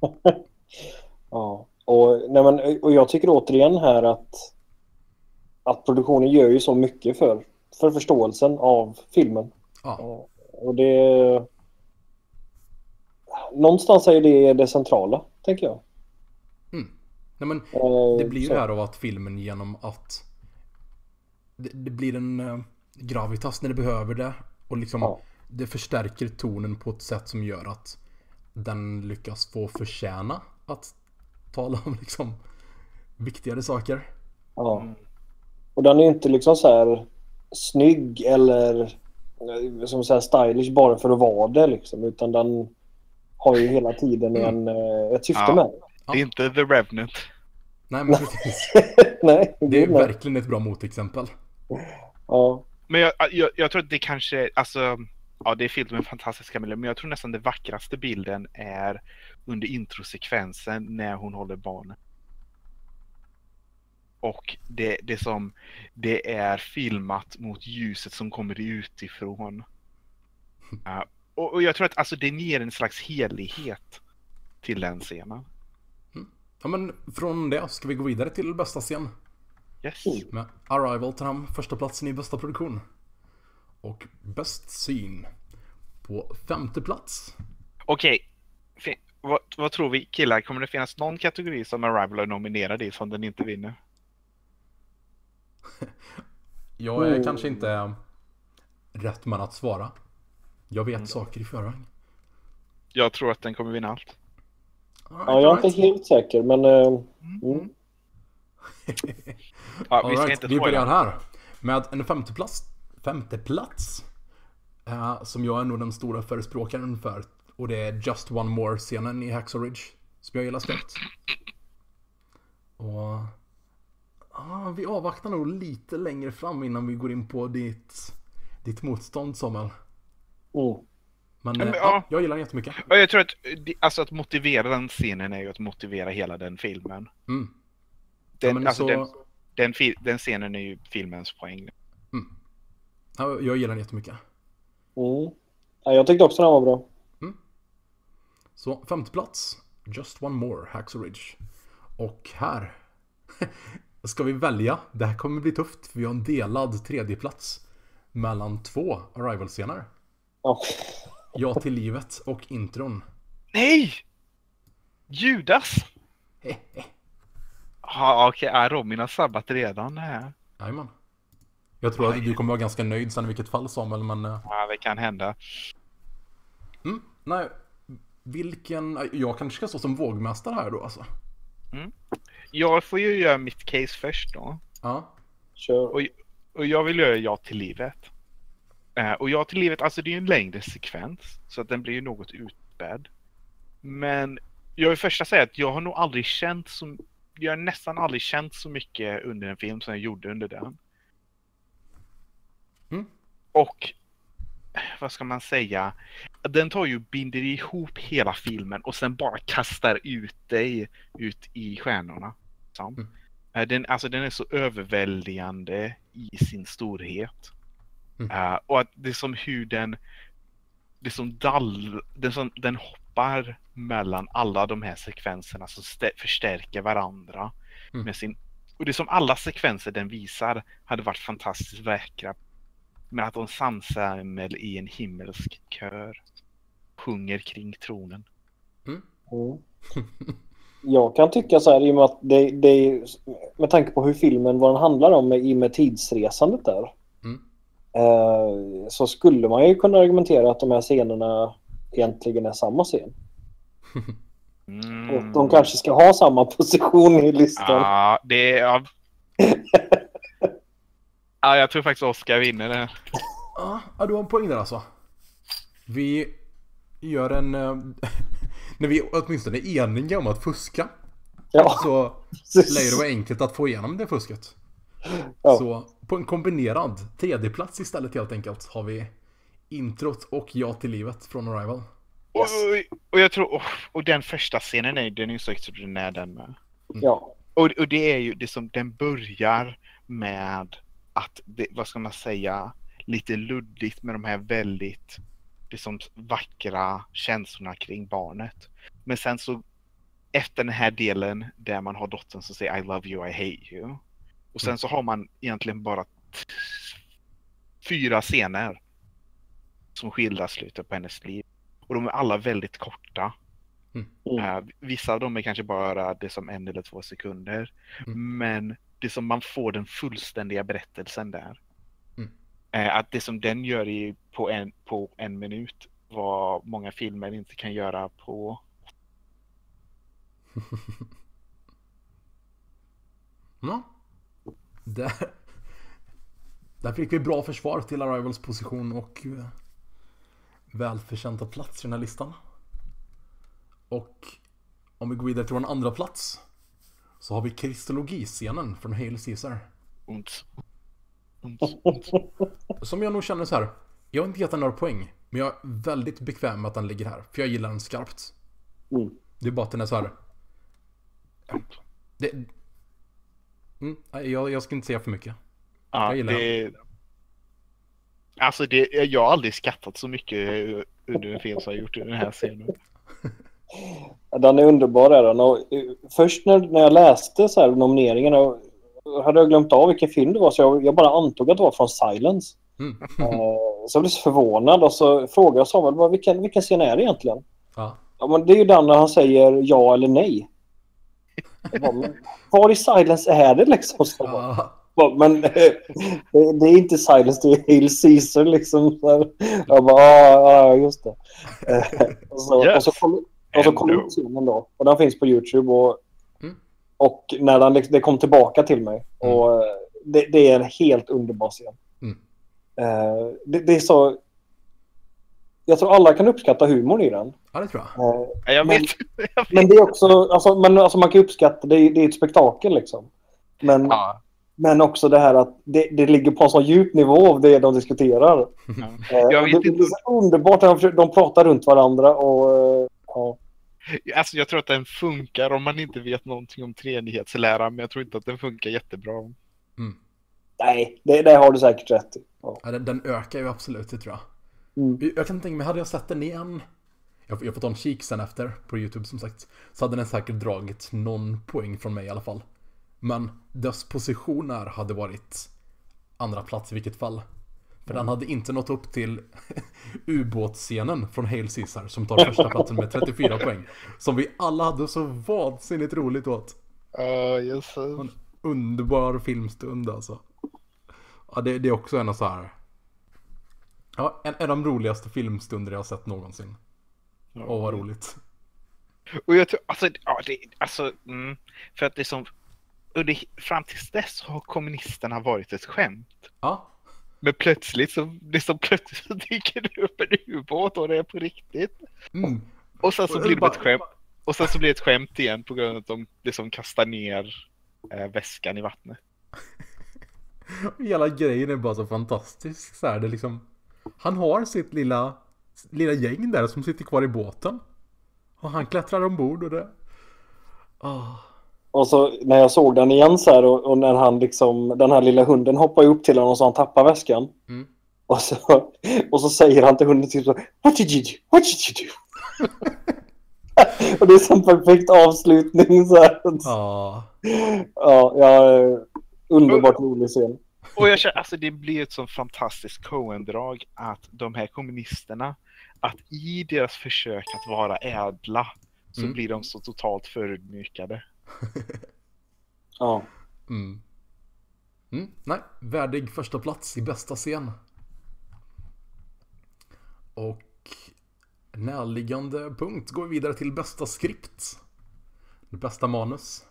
Ja, och, nej men, och jag tycker återigen här att, att produktionen gör ju så mycket för, för förståelsen av filmen. Ja, Ja, Och det... Någonstans är det det centrala, tänker jag. nej men Eh, Det blir ju det här av att filmen genom att det, det blir en eh, gravitas när det behöver det och liksom Ja. det förstärker tonen på ett sätt som gör att den lyckas få förtjäna att tala om liksom viktigare saker. Ja. Mm. Och den är inte liksom så här snygg eller eh, som så här stylish bara för att vara det liksom. Utan den har ju hela tiden en, eh, ett syfte Ja. med det. Är inte The Revenant. Nej men precis. Nej, Det är nej. verkligen ett bra motexempel. Ja. Men jag, jag, jag tror att det kanske, alltså, ja det är fyllt med fantastiska miljöer, men jag tror nästan den vackraste bilden är under introsekvensen när hon håller barnen. Och det, det som, det är filmat mot ljuset som kommer utifrån. Ja, och, och jag tror att alltså den ger en slags helighet till den scenen. Ja men från det ska vi gå vidare till bästa scen. Yes. Med Arrival tar han första platsen i bästa produktion. Och bäst syn på femte plats. Okej. Fi- Vad, vad tror vi killar? Kommer det finnas någon kategori som Arrival är nominerad i som den inte vinner? Jag är Oh. kanske inte rätt man att svara. Jag vet saker i förväg. Jag tror att den kommer vinna allt. All ja, jag är inte helt säker men... eh, mm. Ja, vi ska right, inte vi börjar här. Med en femteplats. Femteplats. Eh, som jag är nog den stora förespråkaren för. Och det är Just One More-scenen i Hacksaw Ridge. Som jag gillar starkt. Och... ah, vi avvaktar nog lite längre fram innan vi går in på ditt, ditt motstånd Samuel. Mm. Men, men, eh, ja. ja, jag gillar den jättemycket. Och jag tror att, alltså att motivera den scenen är ju att motivera hela den filmen. Mm. Den, Ja, men alltså så- den, den, den scenen är ju filmens poäng. Ja, jag gillar den jättemycket. Mm. Ja, jag tyckte också den var bra. Så femte plats, Just One More, Hacksaw Ridge. Och här ska vi välja. Det här kommer bli tufft för vi har en delad tredje plats mellan två Arrival-scener. Ja. Ja till livet och intron. Nej! Judas! Ja, okej, okay, Robin har sabbat redan det här. Jajamän. Jag tror att du kommer vara ganska nöjd sen i vilket fall Samuel, men... eh, Ja, det kan hända. Mm, nej. Vilken... Jag kanske ska stå som vågmästare här då alltså. jag får ju göra mitt case först då. Ja. Kör. Och, och jag vill göra Ja till livet. Eh, och Ja till livet, alltså det är ju en längre sekvens. Så att den blir ju något utspädd. Men jag vill först säga att jag har nog aldrig känt så jag har nästan aldrig känt så mycket under en film som jag gjorde under den. Mm. Och vad ska man säga? Den tar ju binder ihop hela filmen och sen bara kastar ut dig ut i stjärnorna. Mm. Eh, Den, alltså den är så överväldigande i sin storhet. Mm. Eh, och att det är som hur den, det är som dall, det som, den hoppar mellan alla de här sekvenserna som stä- förstärker varandra. Mm. Med sin, och det är som alla sekvenser den visar hade varit fantastiskt vackra. Men att de samsamel i en himmelsk kör sjunger kring tronen. Mm. Jag kan tycka så här i och med att det, det med tanke på hur filmen, vad den handlar om i och med tidsresandet där. Eh, så skulle man ju kunna argumentera att de här scenerna egentligen är samma scen. Mm. Och de kanske ska ha samma position i listan. Ja, det är... Ja. ja, jag tror faktiskt Oscar vinner det. Ja, ja, du har en poäng där alltså. Vi gör en... eh, när vi åtminstone är eniga om att fuska Ja, så lär det vara enkelt att få igenom det fusket. Ja. Så på en kombinerad tredjeplats istället helt enkelt har vi introt och Ja till livet från Arrival. Och, och jag tror... Och, och den första scenen är den är ju så extraordinär den med. Ja. Och, och det är ju det som den börjar med att, det, vad ska man säga, lite luddigt med de här väldigt det som vackra känslorna kring barnet. Men sen så efter den här delen där man har dottern som säger I love you, I hate you. Och sen så har man egentligen bara fyra scener som skildrar slutet på hennes liv. Och de är alla väldigt korta. Mm. Eh, vissa av dem är kanske bara det som en eller två sekunder. Mm. Men det som man får den fullständiga berättelsen där. Mm. Eh, att det som den gör i, på, en, på en minut vad många filmer inte kan göra på Ja. Där, där fick vi bra försvar till Arrivals position och eh, välförtjänta plats i den här listan. Och om vi går vidare till vår andra plats så har vi kristologiscenen från Hail Caesar. ont. ont, ont. Som jag nog känner så här. Jag har inte gett den några poäng. Men jag är väldigt bekväm med att den ligger här. För jag gillar den skarpt. Mm. Det är bara att den är så här. Det... Mm, jag, jag ska inte säga för mycket. Ja, Jag gillar det... Alltså det, jag har aldrig skattat så mycket under en film som jag gjort i den här scenen. Den är underbar är den. Och, eh, först när, när jag läste så här nomineringarna och hade jag glömt av vilken film det var så jag, jag bara antog att det var från Silence. Mm. Eh, så jag blev så förvånad och så frågade jag Samuel vad, vilken, vilken scen är det egentligen? Ja. Ja, men det är ju den när han säger ja eller nej. Var i Silence är det liksom? Så Ja. men eh, det, det är inte Silence, det är Hail Caesar liksom. Jag bara, ja, ja just det. Eh, och så, Yes. och så kom, och så kom då. Och den finns på YouTube. Och, Mm. och när den, liksom- det kom tillbaka till mig. Mm. Och eh, det, det är en helt underbar scen. Mm. Det, det är så... Jag tror alla kan uppskatta humorn i den. ja, det tror jag. Eh, Ja, Jag Men- vet. Jag vet. men det är också... Alltså, men, alltså man kan uppskatta... Det är, det är ett spektakel liksom. Men, Ja, men också det här att det, det ligger på en så djup nivå av det de diskuterar. ja. Vet det, inte det är så underbart. De, de pratar runt varandra och... eh, ja. Alltså jag tror att den funkar om man inte vet någonting om treenighetslära, men jag tror inte att den funkar jättebra. Mm. Nej, det, det har du säkert rätt i. Ja. Ja, den, den ökar ju absolut, det tror jag. Mm. Jag kan tänka mig, hade jag sett den igen jag, jag får ta en kik sen efter på YouTube som sagt. Så hade den säkert dragit någon poäng från mig i alla fall. Men dess position här hade varit andra plats i vilket fall. För den hade inte nått upp till ubåtsscenen från Hail Caesar som tar första platsen med 34 poäng. Som vi alla hade så vansinnigt roligt åt. Ja, yes. En underbar filmstund alltså. Ja, det, det är också en av så här. Ja, en, en av de roligaste filmstunder jag har sett någonsin. Åh, vad roligt. Och jag tror, alltså, ja, det, alltså mm, för att det som, under, fram tills dess har kommunisterna varit ett skämt. Ja, Men plötsligt så, det som plötsligt så dyker det upp en ubåt och det är på riktigt. mm. Och sen så Och blir det bara- ett skämt. Och sen så blir det ett skämt igen på grund av att de liksom kastar ner eh, väskan i vattnet. hela grejen är bara så fantastisk. Så här, det liksom, han har sitt lilla, lilla gäng där som sitter kvar i båten. Och han klättrar ombord och det... Ah. Och så när jag såg den igen så här och, och när han liksom, den här lilla hunden hoppar upp till honom så han tappar väskan. Mm. Och, så, och så säger han till hunden typ så What did you do? What did you do? och det är en perfekt avslutning så här. Ah. Ja, ja, eh, underbart rolig scen. Och jag känner, alltså det blir ett sånt fantastiskt Coen-drag att de här kommunisterna, att i deras försök att vara ädla så Mm. blir de så totalt förödmjukade. Ja. Mm. Mm, nej, värdig första plats i bästa scen. Och närliggande punkt går vi vidare till bästa skript. Bästa manus.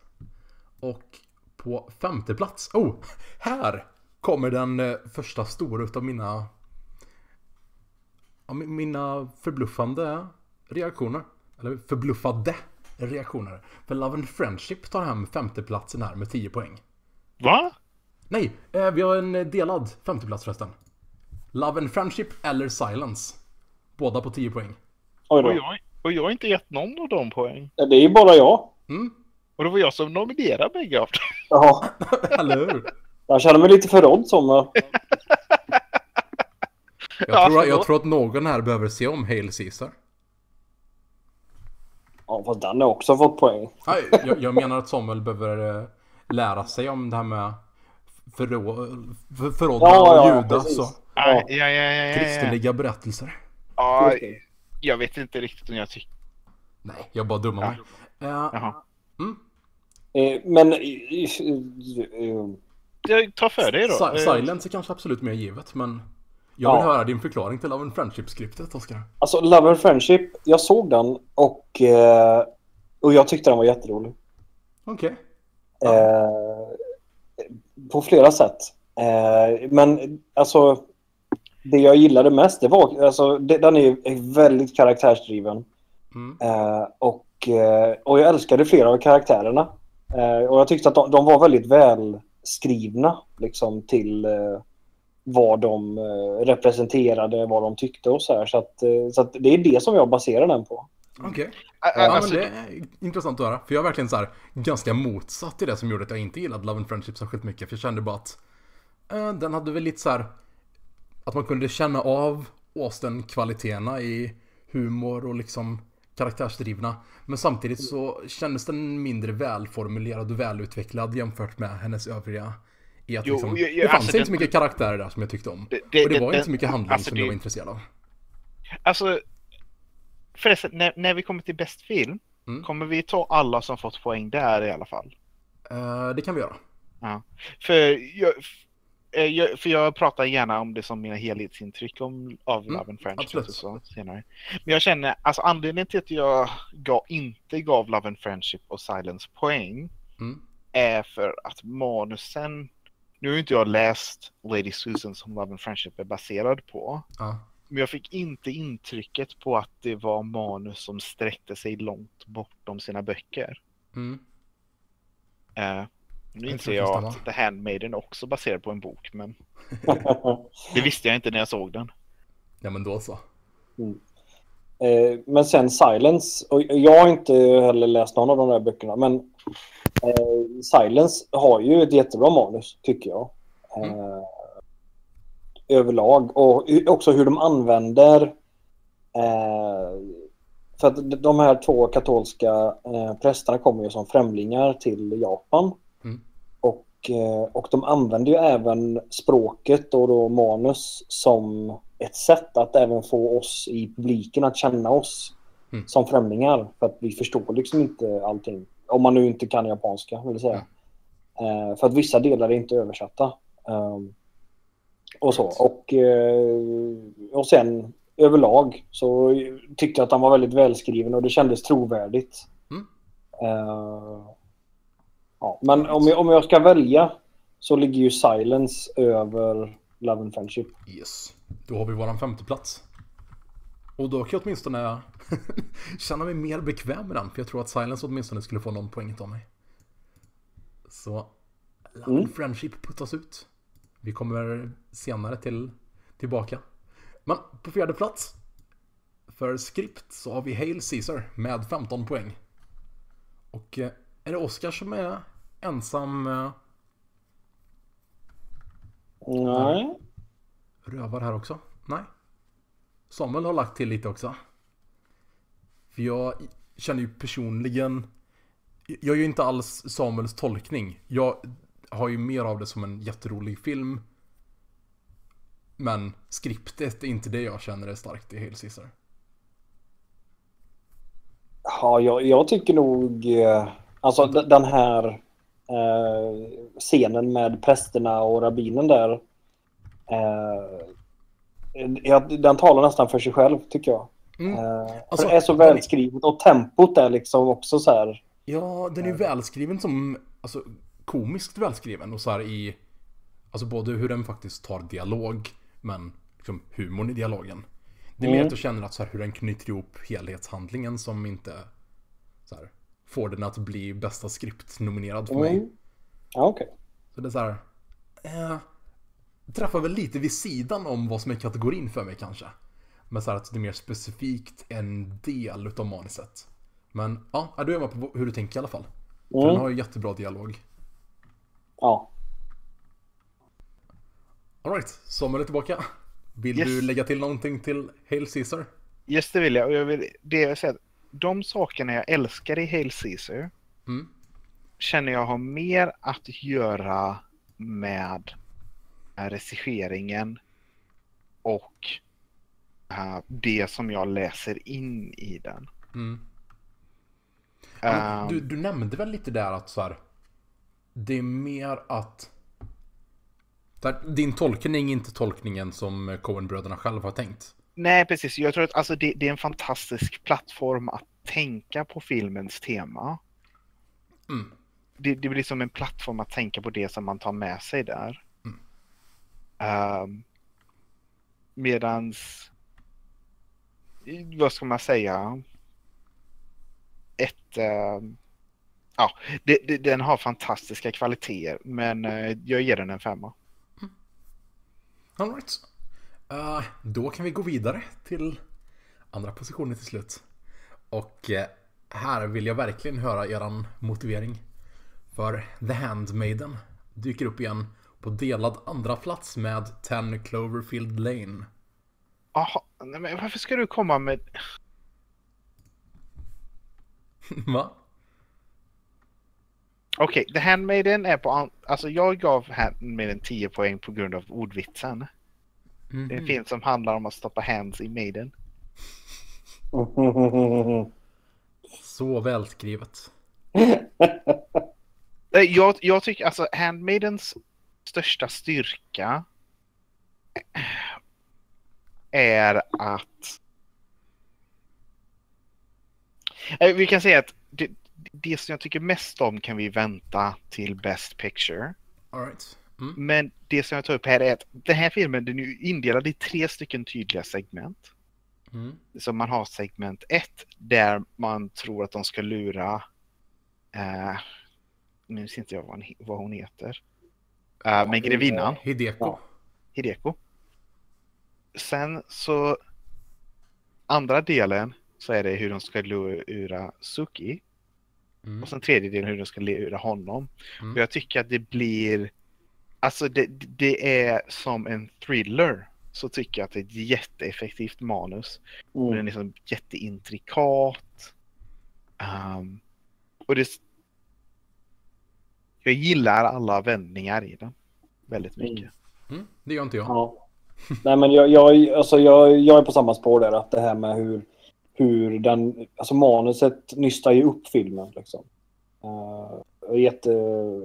Och på femte plats, oh, här kommer den eh, första stora utav mina ja, mi- mina förbluffande reaktioner. Eller förbluffade reaktioner. För Love and Friendship tar hem femteplatsen här med 10 poäng. Va? Nej, eh, vi har en eh, delad femteplats förresten. Love and Friendship eller Silence. Båda på 10 poäng. Oj Och jag, och jag har inte gett någon av dem poäng. Det är ju bara jag. Mm, Och det var jag som nominerade bägge av dem. Ja. eller hur? Jag känner mig lite förrådd som. eh, Jag, Ja, tror, jag tror att någon här behöver se om Hail Caesar. Ja, fast den har också fått poäng. Jag, jag menar att Samuel behöver eh, lära sig om det här med förrå, för, förrådda Ja, och ja, precis. och Ja, ja, ja, ja, ja, ja. kristliga berättelser. ja. Jag vet inte riktigt om jag tycker... Nej, jag bara dummar mig. Jaha. Eh, Men... Jag tar för dig då. Si- Eh, Silence är kanske absolut mer givet, men jag vill Ja. höra din förklaring till Love and Friendship-skriptet, Oskar. Alltså, Love and Friendship. Jag såg den och... eh, Och jag tyckte den var jätterolig. Okej. Eh, på flera sätt. Eh, men alltså, det jag gillade mest, det var, alltså, det, den är, väldigt karaktärsdriven. Mm. Eh, och, eh, och jag älskade flera av karaktärerna. Eh, och jag tyckte att de, de var väldigt välskrivna liksom, till eh, vad de eh, representerade, vad de tyckte och så här. Så, att, eh, så att det är det som jag baserar den på. Okej. ä- Ja, alltså, det är intressant att höra. För jag är verkligen så här ganska motsatt till det som gjorde att jag inte gillade Love and Friendship särskilt mycket. För jag kände bara att eh, den hade väl lite så här att man kunde känna av Austin-kvaliteterna i humor och liksom karaktärsdrivna. Men samtidigt så kändes den mindre välformulerad och välutvecklad jämfört med hennes övriga. I att Jo, liksom, ja, ja, det fanns alltså inte så mycket karaktärer där som jag tyckte om. Det- det- och det det- var inte så mycket handling alltså som jag var intresserad av. Alltså, förresten, när, när vi kommer till bäst film, Mm. kommer vi ta alla som fått poäng där i alla fall? Eh, det kan vi göra. För jag, jag, för jag pratar gärna om det som mina helhetsintryck om, av Mm, Love and Friendship och så senare. Men jag känner, alltså anledningen till att jag gav, inte gav Love and Friendship och Silence poäng Mm. är för att manusen, nu har inte jag läst Lady Susan som Love and Friendship är baserad på. Ja. Men jag fick inte intrycket på att det var manus som sträckte sig långt bortom sina böcker. Mm. Eh, nu Jag inser jag att. The Handmaiden är också baserad på en bok, men det visste jag inte när jag såg den. Ja men då så. Eh, men sen Silence, och jag har inte heller läst någon av de där böckerna, men eh, Silence har ju ett jättebra manus, tycker jag. Eh, Överlag. Och också hur de använder... För att de här två katolska eh, prästerna kommer ju som främlingar till Japan. Och, eh, och de använder ju även språket och då manus som ett sätt att även få oss i publiken att känna oss Mm. som främlingar. För att vi förstår liksom inte allting. Om man nu inte kan japanska, vill säga. Eh, för att vissa delar är inte översatta. Ehm, och så. Och, eh, och sen överlag så tyckte jag att han var väldigt välskriven och det kändes trovärdigt. Mm. Eh, Ja, men om jag, om jag ska välja så ligger ju Silence över Love and Friendship. Yes. Då har vi våran femte plats. Och då kan jag åtminstone känna mig mer bekväm med den. För jag tror att Silence åtminstone skulle få någon poäng av mig. Så Love and Friendship puttas ut. Vi kommer senare till tillbaka. Men på fjärde plats för skript så har vi Hail Caesar med 15 poäng. Och eh, är det Oscar som är ensam eh, Nej. rövar här också? Nej. Samuel har lagt till lite också. För jag känner ju personligen Jag gör ju inte alls Samuels tolkning. Jag har ju mer av det som en jätterolig film. Men skriptet är inte det jag känner är starkt i Hail Caesar. Ja, jag, jag tycker nog... eh, Alltså den här eh, scenen med prästerna och rabbinen där. Eh, den talar nästan för sig själv tycker jag. Mm. Eh, Alltså, det är så välskrivet och tempot är liksom också så här. Ja, den är ju välskriven som, alltså komiskt välskriven och så här i, alltså både hur den faktiskt tar dialog, men liksom humorn i dialogen. Det är mer Mm. att jag känner att så här, hur den knyter ihop helhetshandlingen som inte så här, får den att bli bästa skript nominerad för mig. Mm. Ja, okej. Så det är så här, eh, träffar väl lite vid sidan om vad som är kategorin för mig kanske. Men så här att det är mer specifikt en del utav manuset. Men ja, då är jag med på hur du tänker i alla fall. För Mm. den har ju jättebra dialog. Ja. Alright, Samuel är tillbaka. Vill Yes. du lägga till någonting till Hail Caesar? Yes, det vill jag. Och jag vill, det jag vill säga, de sakerna jag älskar i Hail Caesar Mm. känner jag har mer att göra med regisseringen och det som jag läser in i den. Mm. Ehm, du, du nämnde väl lite där att så här, det är mer att din tolkning är inte tolkningen som Coen-bröderna själva har tänkt. Nej, precis. Jag tror att alltså, det, det är en fantastisk plattform att tänka på filmens tema. Mm. Det, det blir som en plattform att tänka på det som man tar med sig där. Mm. Um, medans, vad ska man säga, ett, ehm, ja, det, det, den har fantastiska kvaliteter, men eh, jag ger den en femma. Alright. Uh, då kan vi gå vidare till andra positionen till slut. Och eh, här vill jag verkligen höra eran motivering. För The Handmaiden dyker upp igen på delad andra plats med 10 Cloverfield Lane. Jaha, men varför ska du komma med... Va? Okej, The Handmaiden är på... an- Alltså jag gav Handmaiden 10 poäng på grund av ordvitsen. Det är en Mhm. film som handlar om att stoppa hands i maiden. Så välskrivet. Eh, Jag, jag tycker alltså Handmaidens största styrka är att... Eh, Vi kan säga att det, det som jag tycker mest om kan vi vänta till Best Picture. Alright. Mm. Men det som jag tar upp här är att den här filmen den är ju indelad i tre stycken tydliga segment. Mm. Så man har segment 1 där man tror att de ska lura, eh, nu minns inte jag vad hon, vad hon heter, eh, men grevinnan, Hideko. Ja. Hideko. Sen så, andra delen så är det hur de ska lura Suki. Mm. Och sen tredje delen hur de ska lura honom. Mm. Och jag tycker att det blir, alltså det, det är som en thriller. Så tycker jag att det är ett jätteeffektivt manus. Och den är Mm. liksom jätteintrikat. Ehm, och det... Jag gillar alla vändningar i den. Väldigt mycket. Mm. Det gör inte jag. Ja. Nej, men jag, jag, alltså jag, jag är på samma spår där. Att det här med hur, hur den... Alltså manuset nystar ju upp filmen. Liksom. Uh, jätte,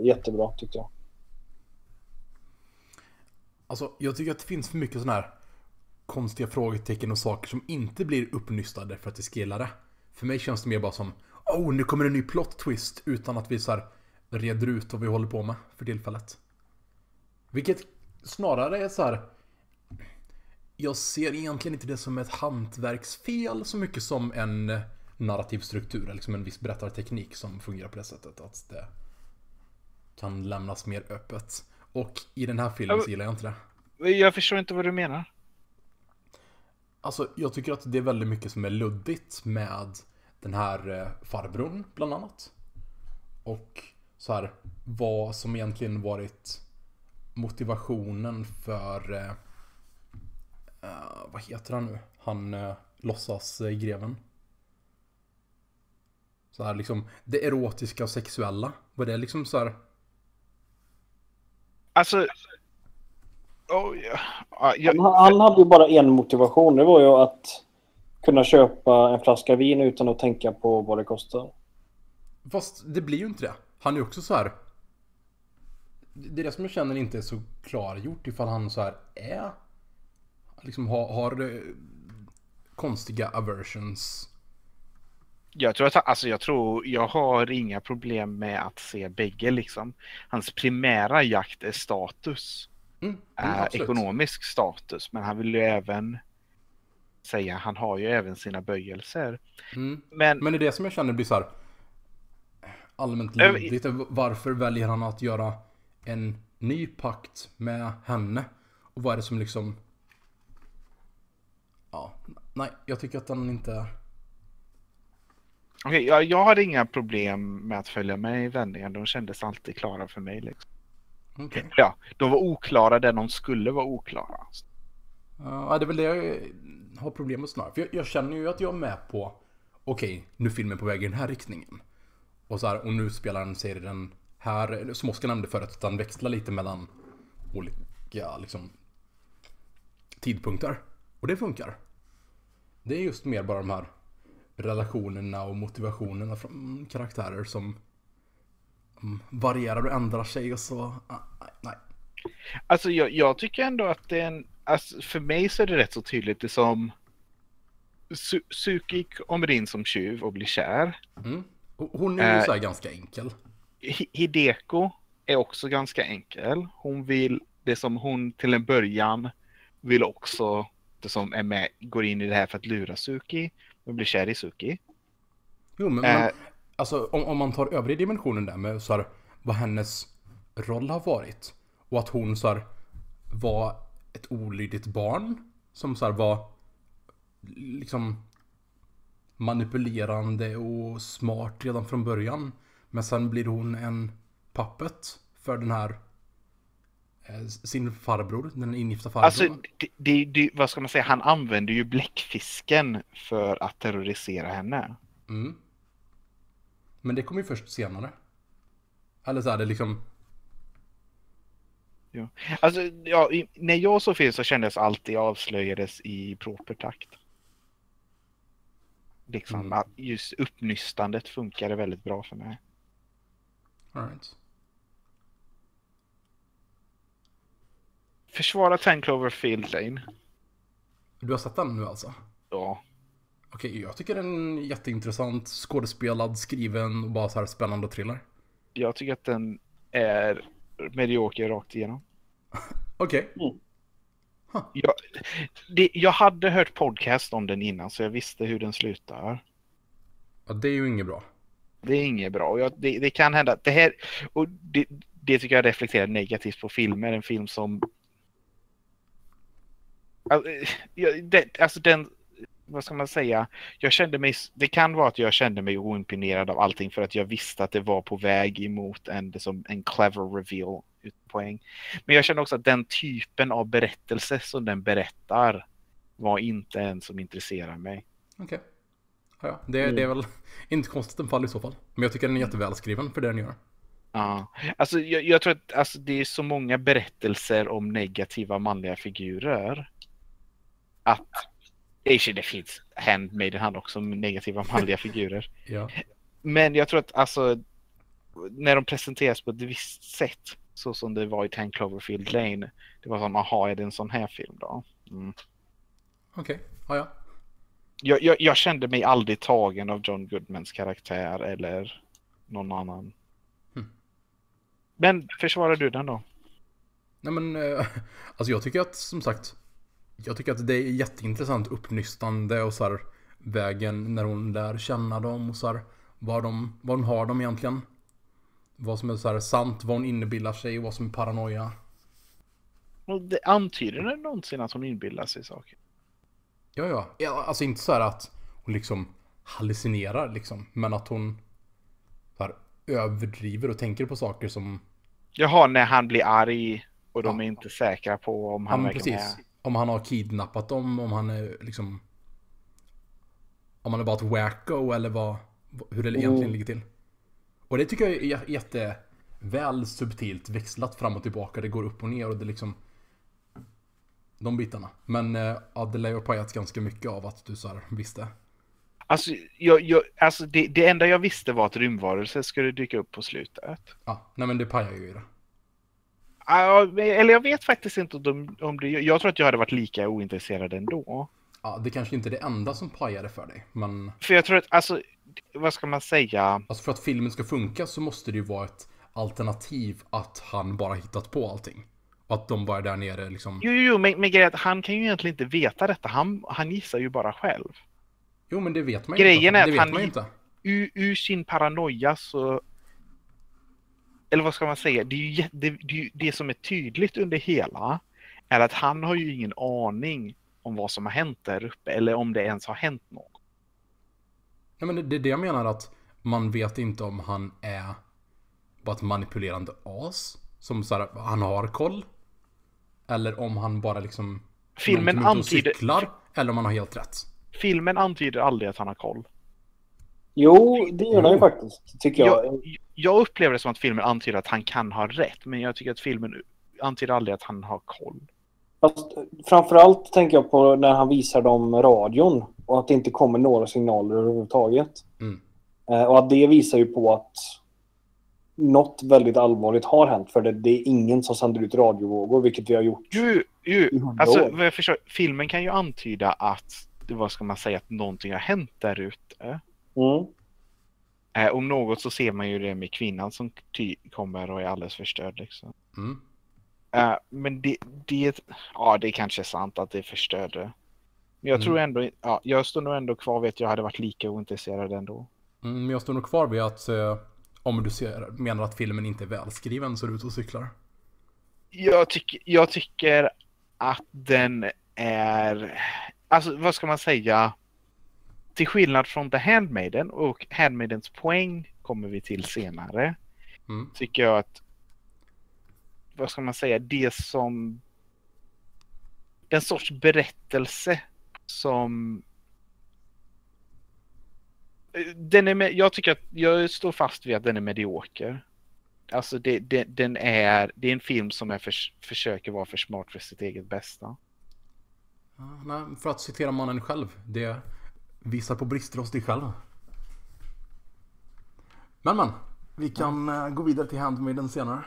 jättebra tyckte jag. Alltså, jag tycker att det finns för mycket sådana här konstiga frågetecken och saker som inte blir uppnystade för att det ska gilla det. För mig känns det mer bara som Oh, nu kommer en ny plot twist utan att vi så här reder ut vad vi håller på med för tillfället. Vilket snarare är så här. Jag ser egentligen inte det som ett hantverksfel så mycket som en narrativ struktur, liksom en viss berättarteknik som fungerar på det sättet. Att det kan lämnas mer öppet. Och i den här filmen så gillar jag inte det. Jag förstår inte vad du menar. Alltså, jag tycker att det är väldigt mycket som är luddigt med den här eh, farbrorn, bland annat. Och så här, vad som egentligen varit motivationen för... Eh, vad heter han nu? Han eh, låtsas eh, greven. Så här liksom, det erotiska och sexuella. Var det liksom så här... Alltså... Oh, ja. Ja, jag, Han, han hade ju bara en motivation. Det var ju att kunna köpa en flaska vin utan att tänka på vad det kostar. Fast det blir ju inte det. Han är ju också så här. Det är det som jag känner inte är så klargjort ifall han så här är. Liksom har, har eh, konstiga aversions. Jag tror att alltså jag tror jag har inga problem med att se bägge liksom. Hans primära jakt är status. Mm, mm, absolut. ekonomisk status. Men han vill ju även säga, han har ju även sina böjelser. Mm. Men, Men det är det som jag känner blir så här. Allmänt luddigt. Varför väljer han att göra en ny pakt med henne? Och vad är det som liksom... Ja, nej, jag tycker att den inte... okej, jag, jag hade inga problem med att följa med i vändningen. De kändes alltid klara för mig. Liksom. Okej. Ja, de var oklara där de skulle vara oklara. Ja, det är väl det jag har problem med snarare. För jag, jag känner ju att jag är med på Okej, nu är filmen på väg i den här riktningen. Och så här, och nu spelar den i den här, som Oskar nämnde förut, att den växlar lite mellan olika liksom tidpunkter. Och det funkar. Det är just mer bara de här relationerna och motivationerna från karaktärer som mm, varierar och ändrar sig och så, ah, nej, nej. Alltså jag, jag tycker ändå att det är en, alltså för mig så är det rätt så tydligt det som Su Suki kommer in som tjuv och blir kär. Mm. Hon är ju Eh, så här ganska enkel. Hi- Hideko är också ganska enkel. Hon vill, det som hon till en början vill också, det som är med, går in i det här för att lura Suki. Hon blir kär i Suki. Jo, men, Eh. men alltså om, om man tar övriga dimensionen där med så här, vad hennes roll har varit. Och att hon så här, var ett olydigt barn. Som så här, var liksom manipulerande och smart redan från början. Men sen blir hon en puppet för den här sin farbror, den ingifta farbrorn. Alltså, det, det, det, vad ska man säga, han använder ju bläckfisken för att terrorisera henne. Mm. Men det kommer ju först senare. Eller så är det liksom... Alltså, ja, i, när jag såg film så kändes alltid avslöjades i proper takt. Liksom, Mm. att just uppnystandet funkade väldigt bra för mig. All right. Försvara 10 Cloverfield Lane. Du har sett den nu alltså? Ja. Okej, jag tycker den är jätteintressant, skådespelad, skriven och bara så här spännande och thriller. Jag tycker att den är medioker rakt igenom. Okej. Jag, det, jag hade hört podcast om den innan så jag visste hur den slutar. Ja, det är ju inget bra. Det är inget bra. Och jag, det, det kan hända det här... Och det, det tycker jag reflekterar negativt på filmer. En film som... Alltså, det, alltså den... Vad ska man säga? Jag kände mig... Det kan vara att jag kände mig oimponerad av allting för att jag visste att det var på väg emot en, det som en clever reveal. Poäng. Men jag kände också att den typen av berättelse som den berättar var inte en som intresserar mig. Okej. Ja, ja. Det, det är väl inte konstigt att den faller i så fall. Men jag tycker den är jättevälskriven för det den gör. Ja, alltså jag, jag tror att alltså, det är så många berättelser om negativa manliga figurer. Att för sig, det finns Handmaiden han också om negativa manliga figurer. Ja. Men jag tror att alltså när de presenteras på ett visst sätt så som det var i 10 Cloverfield Lane. Det var som, aha, är det en sån här film då? Mm. Okej. Ja, ja. Jag, jag, jag kände mig aldrig tagen av John Goodmans karaktär eller någon annan. Men försvarar du den då? Nej men, eh, alltså jag tycker att som sagt, jag tycker att det är jätteintressant uppnystande och så här vägen när hon lär känna dem och så här vad de, vad de har dem egentligen. Vad som är så här sant, vad hon inbillar sig och vad som är paranoia. Och det antyder den någonsin att hon inbillar sig saker? Ja, ja. ja alltså inte så här att hon liksom hallucinerar liksom, men att hon så här, överdriver och tänker på saker som... Jaha, när han blir arg och de Ja. är inte säkra på om Ja, han men verkligen precis. är... Om han har kidnappat dem, om han är liksom... Om han är bara ett wacko eller vad, hur det egentligen Mm. ligger till. Och det tycker jag är jä- jätteväl subtilt växlat fram och tillbaka. Det går upp och ner och det liksom... De bitarna. Men eh, ja, det lär ju ha pajat ganska mycket av att du så här visste. Alltså, jag, jag, alltså det, det enda jag visste var att rymdvarelser skulle dyka upp på slutet. Ja, nej men det pajar ju det. Eller jag vet faktiskt inte om, de, om det... Jag tror att jag hade varit lika ointresserad ändå. Ja, det kanske inte är det enda som pajade för dig. Men För jag tror att, alltså, vad ska man säga? alltså för att filmen ska funka så måste det ju vara ett alternativ att han bara hittat på allting. Och att de bara är där nere liksom. Jo, jo, jo, men, men grejen är att han kan ju egentligen inte veta detta. Han, han gissar ju bara själv. Jo men det vet man ju Grejen inte. är Det att han- inte. Ur, ur sin paranoia så... Eller vad ska man säga? Det, är ju, det, det, det som är tydligt under hela är att han har ju ingen aning om vad som har hänt där uppe eller om det ens har hänt något. Nej men det är det jag menar att man vet inte om han är bara ett manipulerande as. Som så här, han har koll. Eller om han bara liksom Filmen antyder, cyklar. Eller om han har helt rätt. filmen antyder aldrig att han har koll. Jo, det gör den ju faktiskt, tycker jag. Jag, jag upplever det som att filmen antyder att han kan ha rätt, men jag tycker att filmen antyder aldrig att han har koll. Fast, framförallt tänker jag på när han visar dem radion och att det inte kommer några signaler överhuvudtaget. Mm. Eh, och att det visar ju på att något väldigt allvarligt har hänt. För det, det är ingen som sänder ut radiovågor, vilket vi har gjort. Jo, jo. I hundra Alltså, år. förstår, filmen kan ju antyda att, vad ska man säga, att någonting har hänt där ute. Mm. Eh, om något så ser man ju det med kvinnan som ty- kommer och är alldeles förstörd. Liksom. Mm. Eh, men det, det, ja, det är kanske är sant att det förstörde. Men jag Mm. tror ändå, ja, jag står nog ändå kvar vid att jag hade varit lika ointresserad ändå. Mm, men jag står nog kvar vid att eh, om du ser, menar att filmen inte är välskriven så är du ute och cyklar. Jag, tycker jag tycker att den är, alltså vad ska man säga? Till skillnad från The Handmaiden och Handmaidens poäng kommer vi till senare. Mm. Tycker jag att, vad ska man säga, det som en sorts berättelse som den är jag tycker att jag står fast vid att den är medioker. Alltså det, det, den är, det är en film som är för, försöker vara för smart för sitt eget bästa. Ja, nej, för att citera mannen själv. Det visar på brister hos dig själv. Men men. Vi kan eh, gå vidare till Handmaiden senare.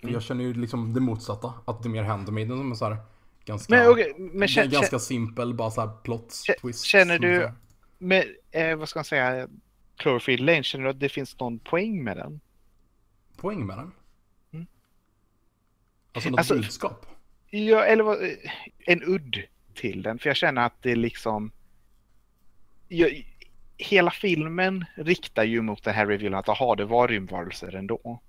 För Jag känner ju liksom det motsatta. Att det är mer Handmaiden som är så här ganska... Men, okej, men det är ganska simpel, bara så här plot Kä- twist. känner du- som- men, eh, vad ska man säga, Cloverfield Lane, känner du att det finns någon poäng med den? Poäng med den? Mm. Alltså något Alltså- budskap? Ja, eller vad, en udd till den, för jag känner att det liksom... Jag, hela filmen riktar ju mot den här reviewen att aha, det var rymdvarelser ändå.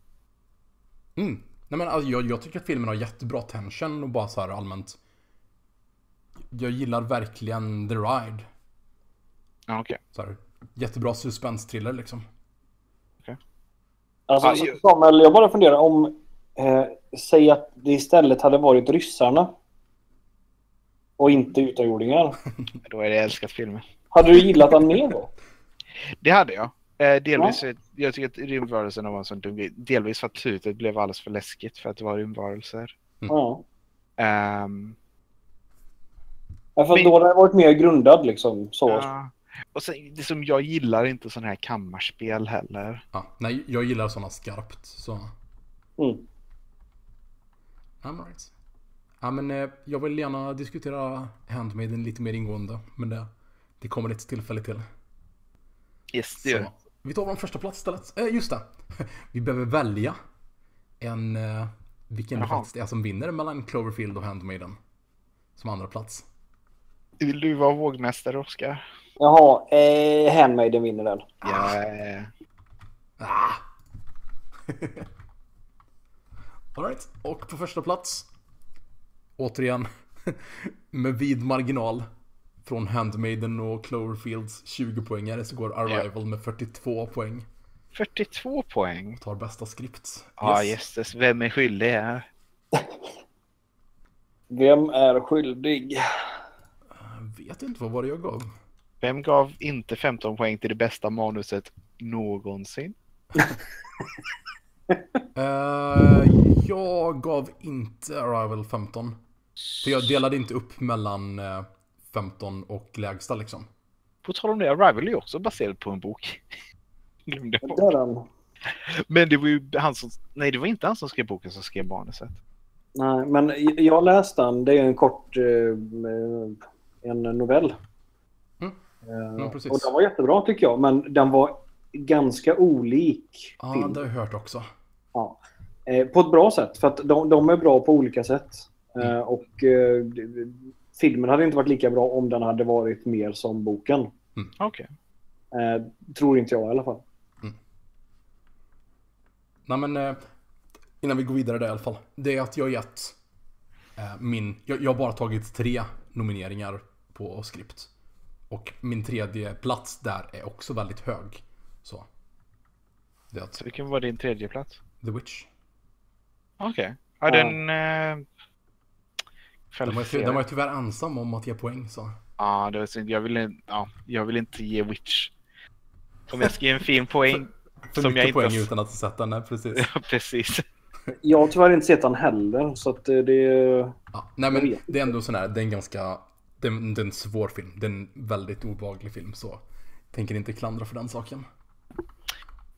Mm. Nej men alltså, jag, jag tycker att filmen har jättebra tension och bara så här allmänt. Jag gillar verkligen The Ride. Ja, okej. Så här, jättebra suspense-thriller liksom. Alltså, Ja, så- ju- Samuel, jag bara funderar om... Eh, säg att det istället hade varit ryssarna. Och inte utomjordingar. Då är det älskat filmen. Hade du gillat den mer då? Det hade jag. Eh, delvis, för- jag tycker att rymdvarelserna var en sån dum. Delvis för att slutet blev alldeles för läskigt för att det var rymdvarelser. Ja. Ehm, Ja, för Men- då hade det varit mer grundad liksom. Så. ja. Och sen, det som jag gillar inte sådana här kammarspel heller. Ja, nej, jag gillar sådana skarpt. Så, Mm. I'm right. Ja, men eh, jag vill gärna diskutera Handmaiden lite mer ingående. Men det, det kommer ett tillfälle till. Yes, det gör Så, vi tar vår första plats istället. Eh, just det. Vi behöver välja en, eh, vilken det Jaha. faktiskt är som vinner mellan Cloverfield och Handmaiden. Som andra plats. Vill du vara vågmästare, Oskar? Jaha, eh, Handmaiden vinner den. Ja. Ah. Alright, och på första plats. Återigen, med vid marginal. Från Handmaiden och Cloverfields 20-poängare så går Arrival med 42 poäng. 42 poäng. Tar bästa skript. Ja, Yes. jösses. Vem är skyldig här? Vem är skyldig? Jag vet inte vad var det jag gav. Vem gav inte 15 poäng till det bästa manuset någonsin? Eh, jag gav inte Arrival 15. För jag delade inte upp mellan eh, 15 och lägsta liksom. På tal om det, Arrival är ju också baserad på en bok. Glömde jag bort. Men det var ju han som... Nej, det var inte han som skrev boken som skrev manuset. Nej, men jag läste den. Det är en kort... Eh, en novell. Mm. Eh, Ja, precis. och den var jättebra tycker jag. Men den var ganska olik Ja, film. det har jag hört också. Ja. Eh, på ett bra sätt. För att de, de är bra på olika sätt. Mm. och filmen hade inte varit lika bra om den hade varit mer som boken. Okej. Eh, tror inte jag i alla fall. Nej men, eh, innan vi går vidare där i alla fall. Det är att jag har gett eh, min, jag, jag har bara tagit tre nomineringar på skript. Och min tredje plats där är också väldigt hög. Så. Det att Så vilken var din tredje plats? The Witch. Okej. Ja, Ja. den... Eh, Den var, ju- den var ju tyvärr ensam om att ge poäng så. Ja, det var synd. Jag ville, ja, jag vill inte ge Witch. Om jag ska ge en film poäng. För Som mycket jag inte poäng utan att sett den, nej, precis. Ja, precis. Jag har tyvärr inte sett den heller. Så att eh, det... Ja, nej men det är ändå sån här, det är en ganska, det är, det är en svår film. Det är en väldigt obehaglig film så. Tänker inte klandra för den saken.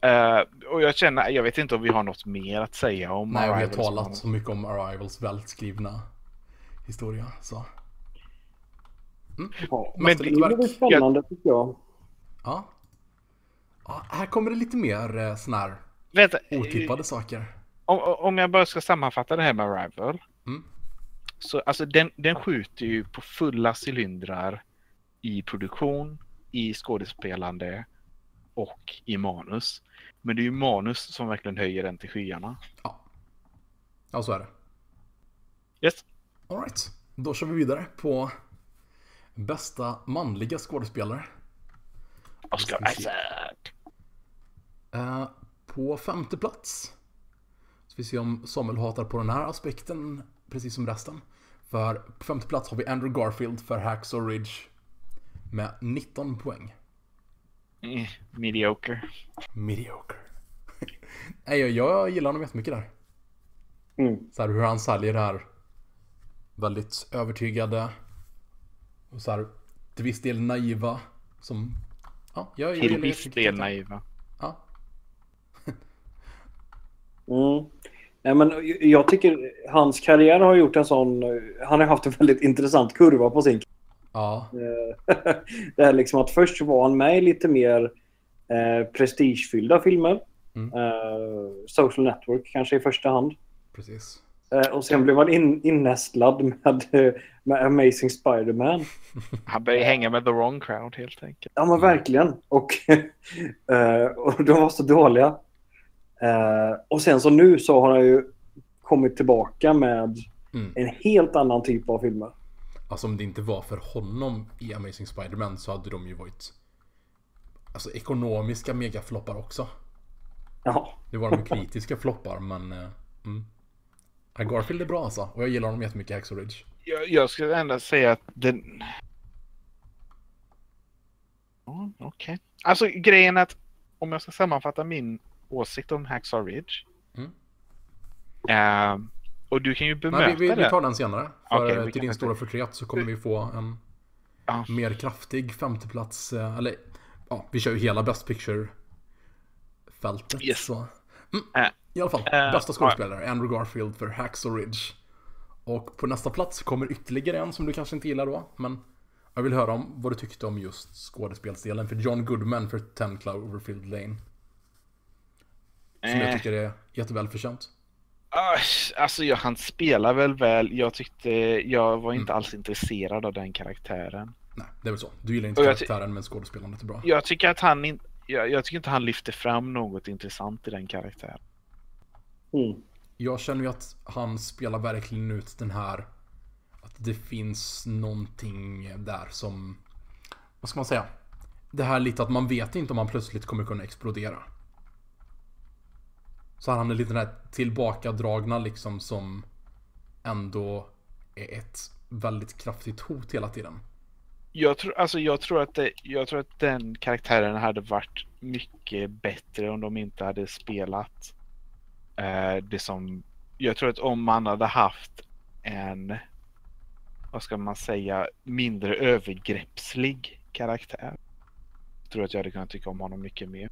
Eh, och jag känner, jag vet inte om vi har något mer att säga om Nej, vi har Arrivals talat så mycket om Arrivals välskrivna historia. Så. Ja. Men det- blir spännande tycker jag. Ja. ja. Här kommer det lite mer eh, sån här Vänta, eh, otippade saker. om, om jag bara ska sammanfatta det här med Arrival. Mm. Så alltså den, den skjuter ju på fulla cylindrar i produktion, i skådespelande och i manus. Men det är ju manus som verkligen höjer den till skyarna. Ja. Ja, så är det. Yes. Alright. Då kör vi vidare på bästa manliga skådespelare. Oscar. Isaac. Eh, på femte plats. Så vi ser om Samuel hatar på den här aspekten precis som resten. För på femte plats har vi Andrew Garfield för Hacksaw Ridge med 19 poäng. Mm, mediocre. Mediocre. Nej, jag, jag gillar honom jättemycket där. Mm. Så här, hur han säljer det här väldigt övertygade och så här till viss del naiva som ja, jag, jag Till gillar viss del det. naiva. Ja, Mm. Nej, men jag tycker hans karriär har gjort en sån... Han har haft en väldigt intressant kurva på sin ja, Det är liksom att först var han med i lite mer eh, prestigefyllda filmer. Mm. Eh, Social Network kanske i första hand. precis. Eh, och sen blev han in, innästlad med, med Amazing Spider-Man. Han börjar hänga med the wrong crowd helt enkelt. Ja men verkligen. Och, eh, och de var så dåliga. Eh, och sen så nu så har han ju kommit tillbaka med Mm. en helt annan typ av filmer. Alltså om det inte var för honom i Amazing Spider-Man så hade de ju varit Alltså ekonomiska megafloppar också. Ja, Det var de kritiska floppar men mm. Garfield är bra alltså och jag gillar honom jättemycket i Hacksaw Ridge. Jag, jag skulle ändå säga att den... Mm, Okej. Alltså grejen är att om jag ska sammanfatta min åsikt om Hacksaw Ridge. Mm. Eh, och du kan ju bemöta Nej, vi, vi, vi det. tar den senare. För vi till din stora förtret så kommer vi få en Ja. mer kraftig femteplats. eh, Eller ja, vi kör ju hela Best Picture-fältet. Yes. Så. Eh, I alla fall, Eh, bästa skådespelare, Andrew Garfield för Hacksaw Ridge. Och på nästa plats kommer ytterligare en som du kanske inte gillar då, men jag vill höra om vad du tyckte om just skådespelsdelen för John Goodman för 10 Cloverfield Lane. Som jag eh, tycker är jättevälförtjänt. Alltså jag, han spelar väl väl. Jag tyckte jag var inte alls intresserad av den karaktären. Nej, det är väl så. Du gillar inte karaktären men skådespelandet är bra. Jag tycker att han inte jag, jag tycker inte han lyfter fram något intressant i den karaktären. Mm. Jag känner ju att han spelar verkligen ut den här att det finns någonting där som vad ska man säga? Det här lite att man vet inte om han plötsligt kommer kunna explodera. Så han är lite den här tillbakadragna liksom som ändå är ett väldigt kraftigt hot hela tiden. Jag tror, alltså jag tror att det, jag tror att den karaktären hade varit mycket bättre om de inte hade spelat det som... Jag tror att om man hade haft en, vad ska man säga, mindre övergreppslig karaktär. Tror jag att jag hade kunnat tycka om honom mycket mer.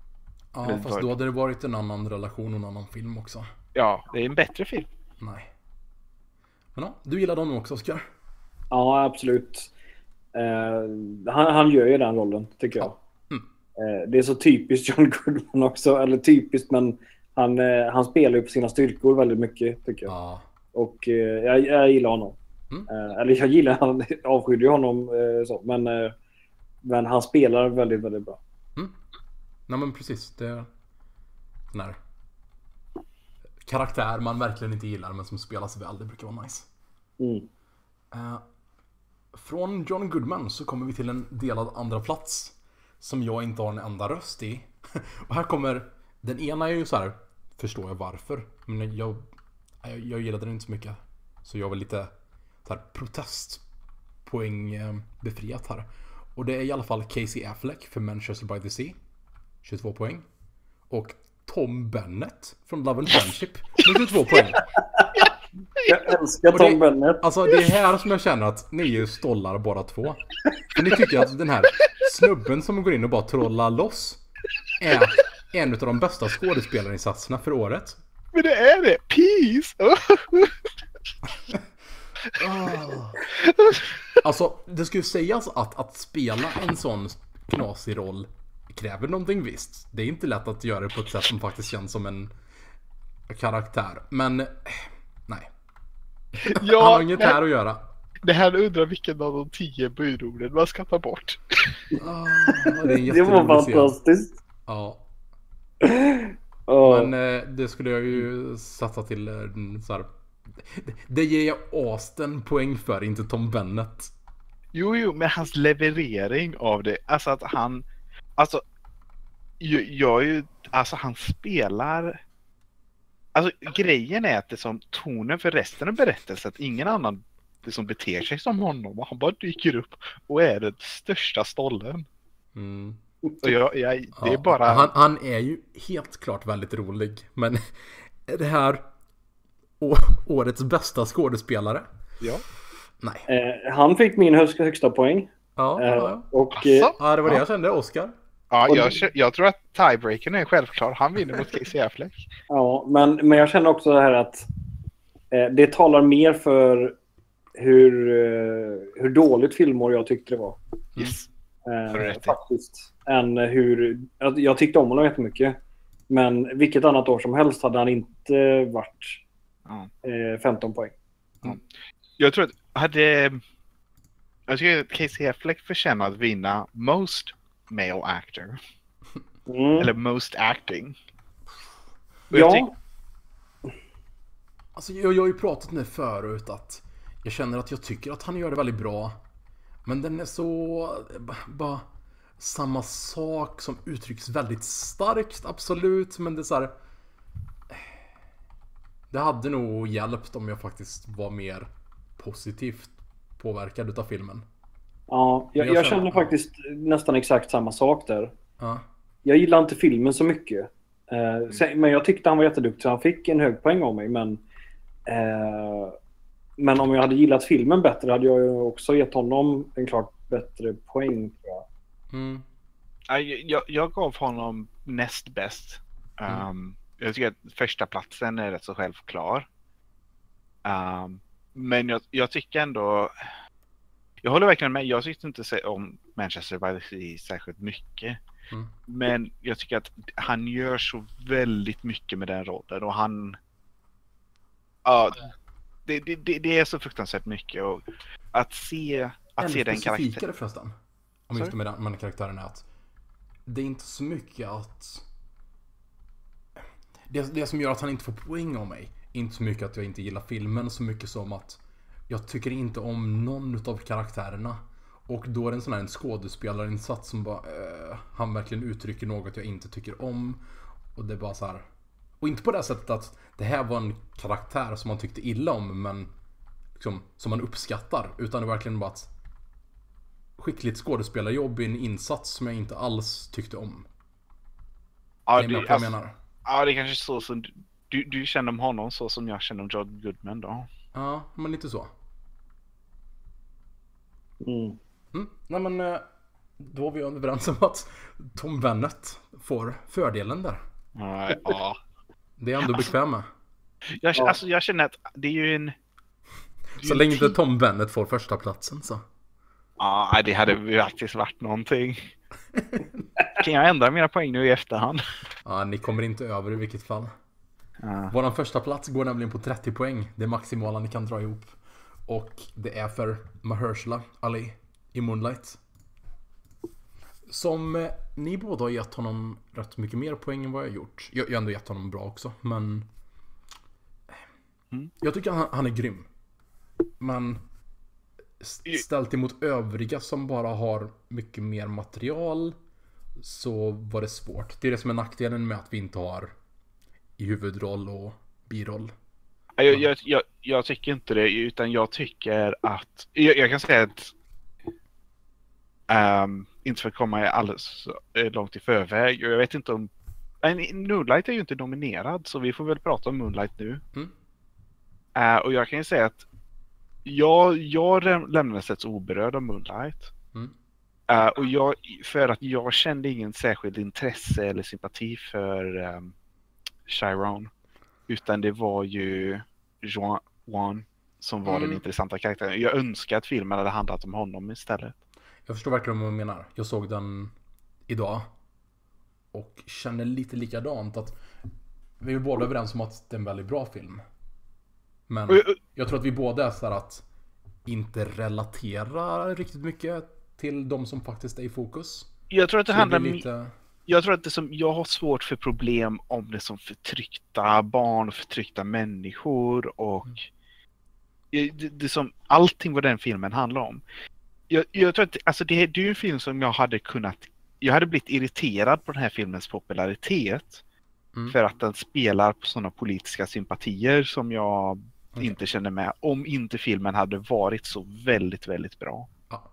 Ja, Eller fast då hade det varit en annan relation och en annan film också. Ja, det är en bättre film. Nej. Men ja, du gillar dem också Oskar? Ja, absolut. Eh, han, han gör ju den rollen, tycker jag. Ja. Mm. Eh, det är så typiskt John Goodman också. Eller typiskt, men han, eh, han spelar ju på sina styrkor väldigt mycket, tycker jag. Ja. Och eh, jag, jag gillar honom. Mm. Eh, eller jag gillar han, avskydde ju honom så. Men, men han spelar väldigt, väldigt bra. Nej men precis. Det är här karaktär man verkligen inte gillar men som spelas väl. Det brukar vara nice. Mm. Eh, från John Goodman så kommer vi till en delad andra plats som jag inte har en enda röst i. Och här kommer, den ena är ju så här, förstår jag varför. Men jag, jag, jag gillade den inte så mycket. Så jag var lite så här protestpoäng eh, befriat här. Och det är i alla fall Casey Affleck för Manchester by the Sea. 22 poäng. Och Tom Bennett från Love and Friendship med 22 poäng. Jag älskar det- Tom Bennett. Alltså det är här som jag känner att ni är ju stollar båda två. För ni tycker att den här snubben som går in och bara trollar loss är en av de bästa skådespelarinsatserna för året. Men det är det! Peace! Alltså det ska ju sägas att att spela en sån knasig roll kräver någonting visst. Det är inte lätt att göra det på ett sätt som faktiskt känns som en karaktär. Men eh, nej. Han har ja, inget här att göra. det här undrar vilken av de tio budorden man ska ta bort. Ah, det Det var fantastiskt. Ja. Ja. Men eh, det skulle jag ju satsa till eh, så här. Det- Det ger jag Austin poäng för, inte Tom Bennett. Jo, jo, men hans leverering av det, alltså att han, alltså, jag, jag är ju, alltså han spelar, alltså grejen är att det som tonen för resten av berättelsen, att ingen annan liksom beter sig som honom och han bara dyker upp och är den största stollen. Mm. Och jag, jag, det är Ja, bara, han, han är ju helt klart väldigt rolig. Men är det här å, årets bästa skådespelare? ja. Nej. Eh, han fick min högsta, högsta poäng. Ja, Eh, ja, ja. och, eh, ja det var det jag kände. Oscar? Ja, jag, jag tror att tiebreakern är självklar. Han vinner mot Casey Affleck. ja, men, men jag känner också det här att eh, det talar mer för hur, eh, hur dåligt filmår jag tyckte det var. Yes. Eh, faktiskt. Än hur, jag, jag tyckte om honom jättemycket. Men vilket annat år som helst hade han inte varit eh, 15 poäng. Jag tror att hade... Jag tycker att Casey Affleck förtjänar att vinna Most Male Actor. Mm. Eller Most Acting. Och ja, Alltså jag, jag har ju pratat med förut att jag känner att jag tycker att han gör det väldigt bra. Men den är så... Bara samma sak som uttrycks väldigt starkt, absolut. Men det är så här. Det hade nog hjälpt om jag faktiskt var mer positivt påverkad utav filmen. ja jag, jag jag känner- faktiskt nästan exakt samma sak där. Ja. Jag gillar inte filmen så mycket. Eh, sen, men jag tyckte han var jätteduktig han fick en hög poäng av mig. Men, eh, men om jag hade gillat filmen bättre hade jag ju också gett honom en klart bättre poäng. Tror jag. Mm. Ja, jag, jag gav honom näst bäst. Mm. Um, jag tycker att första platsen är rätt så självklar. Um, men jag, jag tycker ändå... Jag håller verkligen med. Jag tyckte inte om Manchester by the Sea särskilt mycket. Mm. Men jag tycker att han gör så väldigt mycket med den rollen och han... ja, det, det, det, det är så fruktansvärt mycket och att se, att Ännu se den karaktären. förresten. Om just med den, med den karaktären är att det är inte så mycket att... Det, det som gör att han inte får poäng av mig, inte så mycket att jag inte gillar filmen, så mycket som att jag tycker inte om någon av karaktärerna. Och då är det en sån här en skådespelarinsats som bara, eh, han verkligen uttrycker något jag inte tycker om. Och det är bara så här. Och inte på det sättet att det här var en karaktär som man tyckte illa om, men liksom, som man uppskattar. Utan det är verkligen bara att skickligt skådespelarjobb i en insats som jag inte alls tyckte om. Ja, det, jag alltså, menar? ja, det är kanske så som du- du, du känner om honom så som jag känner om John Goodman då. Ja, men lite så. Mm. Mm. Nej men, eh, då var vi överens om att Tom Bennett får fördelen där. Ja, ja. Det är jag ändå bekväm med. Jag, Ja. alltså, jag känner att det är ju en... är Så en länge inte Tom Bennett får första platsen så. Ja, det hade ju faktiskt varit någonting. Kan jag ändra mina poäng nu i efterhand? Ja, ni kommer inte över i vilket fall. Ja. Våran första plats går nämligen på 30 poäng. Det är maximala ni kan dra ihop. Och det är för Mahershala Ali i Moonlight. Som eh, ni båda har gett honom rätt mycket mer poäng än vad jag gjort. Jag, jag har ändå gett honom bra också, men... Mm. Jag tycker han, han är grym. Men ställt emot övriga som bara har mycket mer material så var det svårt. Det är det som är nackdelen med att vi inte har i huvudroll och biroll. Jag, jag, jag, jag tycker inte det, utan jag tycker att... Jag, jag kan säga att... ehm, inte för att komma alldeles eh, långt i förväg. Jag vet inte om... Nej, Moonlight är ju inte nominerad, så vi får väl prata om Moonlight nu. Mm. Eh, och jag kan ju säga att jag, jag läm- lämnades rätt oberörd av Moonlight. Mm. Eh, och jag, för att jag kände ingen särskild intresse eller sympati för um, Chiron. Utan det var ju Juan, Juan som var Mm. den intressanta karaktären. Jag önskar att filmen hade handlat om honom istället. Jag förstår verkligen vad du menar. Jag såg den idag. Och känner lite likadant att vi är båda överens om att det är en väldigt bra film. Men jag- tror att vi båda är så här att inte relatera riktigt mycket till de som faktiskt är i fokus. Jag tror att det Så handlar lite... Jag tror att det som, jag har svårt för problem om det som förtryckta barn och förtryckta människor och det, det som, allting vad den filmen handlar om. Jag, jag tror att alltså det, det är ju en film som jag hade kunnat, jag hade blivit irriterad på den här filmens popularitet. Mm. För att den spelar på sådana politiska sympatier som jag Okej. inte känner med. Om inte filmen hade varit så väldigt, väldigt bra. Ja.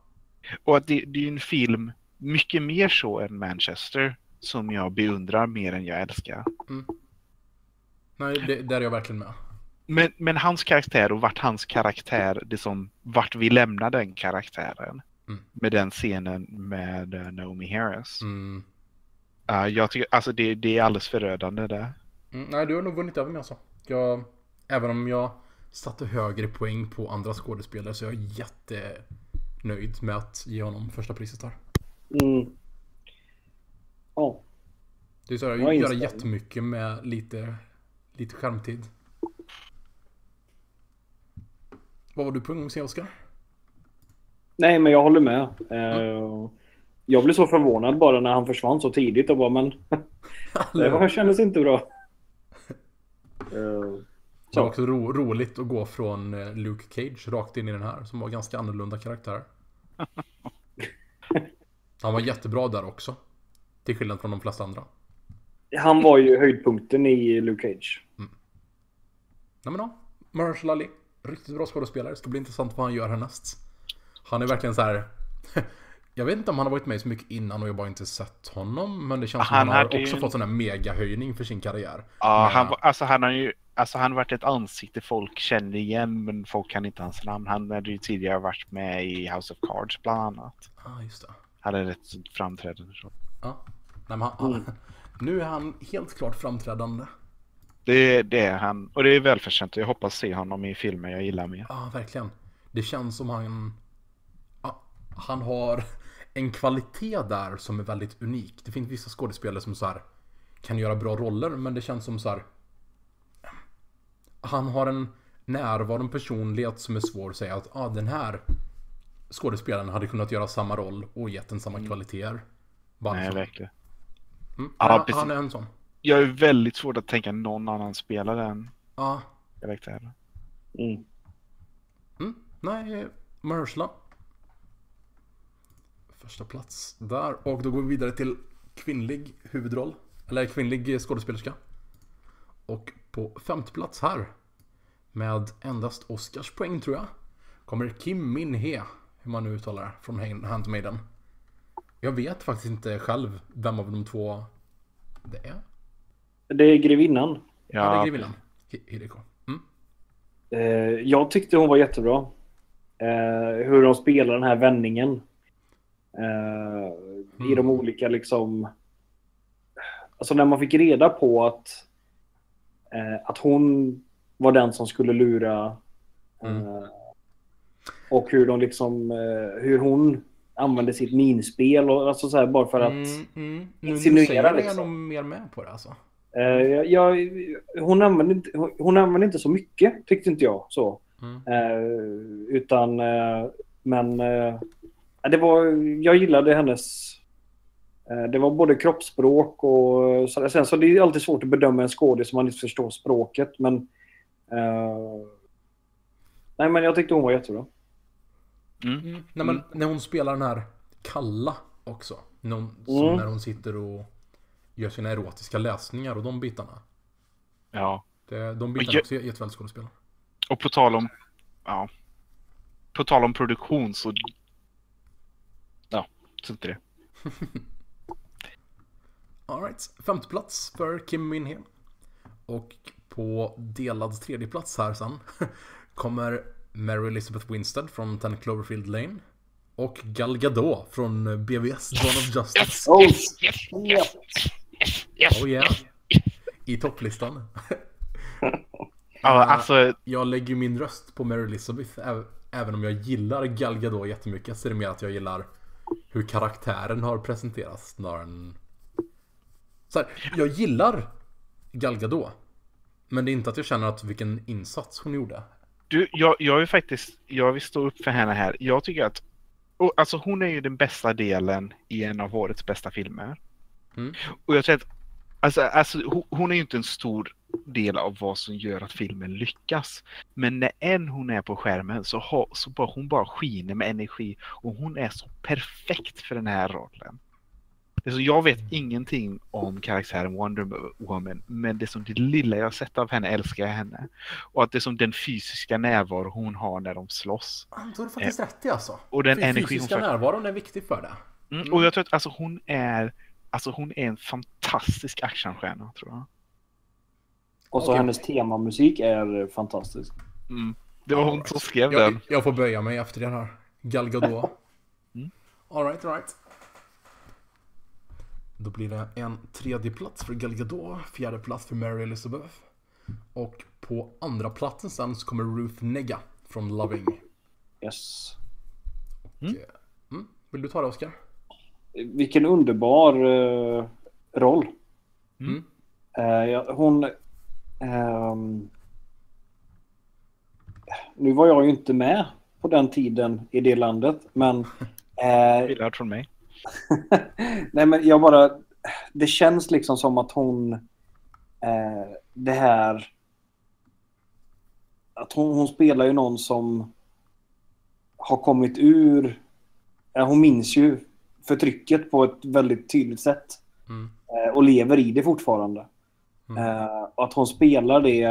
Och att det, det är ju en film, mycket mer så än Manchester, som jag beundrar mer än jag älskar. Nej, det, där är jag verkligen med. Men, men hans karaktär och vart hans karaktär, det som, vart vi lämnar den karaktären. Mm. Med den scenen med eh, Naomi Harris. Mm. Uh, jag tycker, alltså det, det är alldeles förödande där. Mm, nej, du har nog vunnit över mig alltså. Jag, även om jag satte högre poäng på andra skådespelare så är jag jättenöjd med att ge honom första priset här. Mm. Ja. Det är så här, Jag göra instämmer. jättemycket med lite, lite skärmtid. Vad var du på gång att säga Oskar? Nej, men jag håller med. Eh, Jag blev så förvånad bara när han försvann så tidigt och bara men det var, kändes inte bra. Eh, Det var Så. också ro, roligt att gå från eh, Luke Cage rakt in i den här som var ganska annorlunda karaktär. Han var jättebra där också. Till skillnad från de flesta andra. Han var ju höjdpunkten i Luke Cage. Nej men ja, Marshall Ali. Riktigt bra skådespelare. Det ska bli intressant vad han gör härnäst. Han är verkligen så här. Jag vet inte om han har varit med så mycket innan och jag bara inte sett honom. Men det känns som Han han har ju också en- fått sån här megahöjning för sin karriär. Ja, Men- han, alltså han har ju alltså han har varit ett ansikte folk känner igen men folk kan inte hans namn. Han hade ju tidigare varit med i House of Cards bland annat. Ja, ah, just det. Hade ett framträdande. så. Ja. Nej, men han, Mm. Nu är han helt klart framträdande. Det, det är han och det är välförtjänt. Jag hoppas se honom i filmer jag gillar mer. Ja, verkligen. Det känns som han... Ja, han har en kvalitet där som är väldigt unik. Det finns vissa skådespelare som så här kan göra bra roller, men det känns som så här... Han har en närvaron personlighet som är svår att säga att ah, den här skådespelaren hade kunnat göra samma roll och gett den samma kvaliteter. Bara Nej, verkligen. Mm. Ja, han, han är en sån. Jag är väldigt svårt att tänka någon annan spelare än Ja. karaktären. Mm. Mm. Nej, Mahershala. Första plats där. Och då går vi vidare till kvinnlig huvudroll. Eller kvinnlig skådespelerska. Och på femte plats här. Med endast Oscarspoäng tror jag. Kommer Kim Min He. Hur man nu uttalar det. Från Hand- Handmaiden. Jag vet faktiskt inte själv vem av de två det är. Det är grevinnan. Ja, det är grevinnan. Hi- Hideko. Mm. Eh, jag tyckte hon var jättebra. Eh, hur de spelar den här vändningen. Eh, I Mm. de olika liksom... Alltså när man fick reda på att, eh, att hon var den som skulle lura. Mm. Eh, och hur de liksom... Eh, hur hon använde sitt minspel och alltså så här bara för att... Mm, mm. Nu insinuera säger det är jag liksom. nog mer med på det alltså. Eh, jag, hon, använde inte, hon, använde inte så mycket, tyckte inte jag. Så. Mm. Eh, utan, eh, men det var, jag gillade hennes... Det var både kroppsspråk och... Så, sen så det är alltid svårt att bedöma en skådis om man inte förstår språket, men... Nej, men jag tyckte hon var jättebra. Mm. Mm. Nej, men när hon spelar den här Kalla också. När hon, som Mm. när hon sitter och gör sina erotiska läsningar och de bitarna. Ja. Det, de bitarna jag- också är jättebra skådespel. Och på tal om... Ja. På tal om produktion så... Ja, så inte det. Alright, femte plats för Kim Min He. Och på delad tredje plats här sen kommer Mary Elizabeth Winstead från 10 Cloverfield Lane. Och Gal Gadot från BVS Dawn of Justice. Oh, Oh yeah. I topplistan. Ja, alltså... Jag lägger ju min röst på Mary Elizabeth äv- Även om jag gillar Gal Gadot jättemycket så är det mer att jag gillar hur karaktären har presenterats snarare än... Så här, jag gillar Gal Gadot. Men det är inte att jag känner att vilken insats hon gjorde. Du, jag, jag är faktiskt... Jag vill stå upp för henne här. Jag tycker att... Och, alltså hon är ju den bästa delen i en av årets bästa filmer. Mm. Och jag tror att... Alltså, alltså hon, hon är ju inte en stor del av vad som gör att filmen lyckas. Men när än hon är på skärmen så, har, så bara, hon bara skiner med energi. Och hon är så perfekt för den här rollen. Alltså, jag vet ingenting om karaktären Wonder Woman, men det som det lilla jag sett av henne älskar jag henne. Och att det är som den fysiska närvaro hon har när de slåss. Har du faktiskt rätt i alltså. Och den För energi hon fysiska får- närvaron är viktig för det. Mm. Och jag tror att alltså, hon är Alltså hon är en fantastisk actionstjärna tror jag. Och så Okej. hennes temamusik är fantastisk. Mm. Det var hon som skrev Jag, den. jag får böja mig efter det här. Gal Gadot. Mm. Alright, alright. Då blir det en tredje plats för Gal Gadot, fjärde plats för Mary Elizabeth. Och på andra platsen sen så kommer Ruth Negga från Loving. Yes. Mm. Mm. Vill du ta det Oskar? Vilken underbar eh, roll. Mm. Eh, ja, hon... ehm, nu var jag ju inte med på den tiden i det landet, men... eh, Bildad från mig. nej, men jag bara... Det känns liksom som att hon... Eh, det här... Att hon, hon spelar ju någon som har kommit ur... Hon minns ju förtrycket på ett väldigt tydligt sätt. Mm. Eh, och lever i det fortfarande. Mm. Eh, och att hon spelar det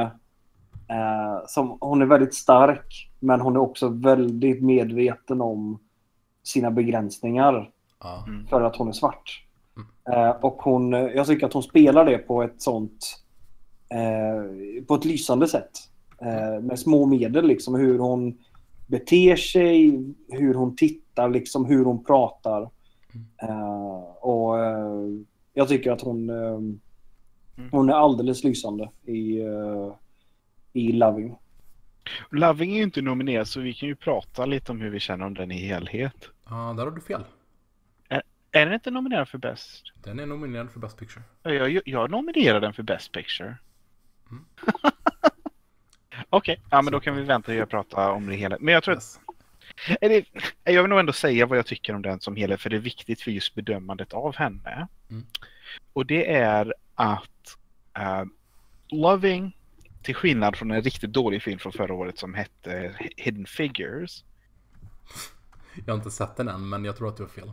eh, som... Hon är väldigt stark, men hon är också väldigt medveten om sina begränsningar. Mm. för att hon är svart. Eh, och hon, jag tycker att hon spelar det på ett sånt... Eh, på ett lysande sätt. Eh, med små medel, liksom hur hon beter sig, hur hon tittar, liksom hur hon pratar. Eh, och eh, jag tycker att hon, eh, hon är alldeles lysande i, i Loving. Loving är ju inte nominerad så vi kan ju prata lite om hur vi känner om den i helhet. ja, där har du fel. Är den inte nominerad för Best? Den är nominerad för Best Picture. Ja, Jag, jag nominerar den för Best Picture. Mm. Okej, ja men då kan vi vänta och prata om det hela. Men jag tror att Yes. Eller, jag vill nog ändå säga vad jag tycker om den som helhet, för det är viktigt för just bedömandet av henne. Mm. Och det är att eh, Loving, till skillnad från en riktigt dålig film från förra året som hette Hidden Figures. Jag har inte sett den än, men jag tror att du har fel.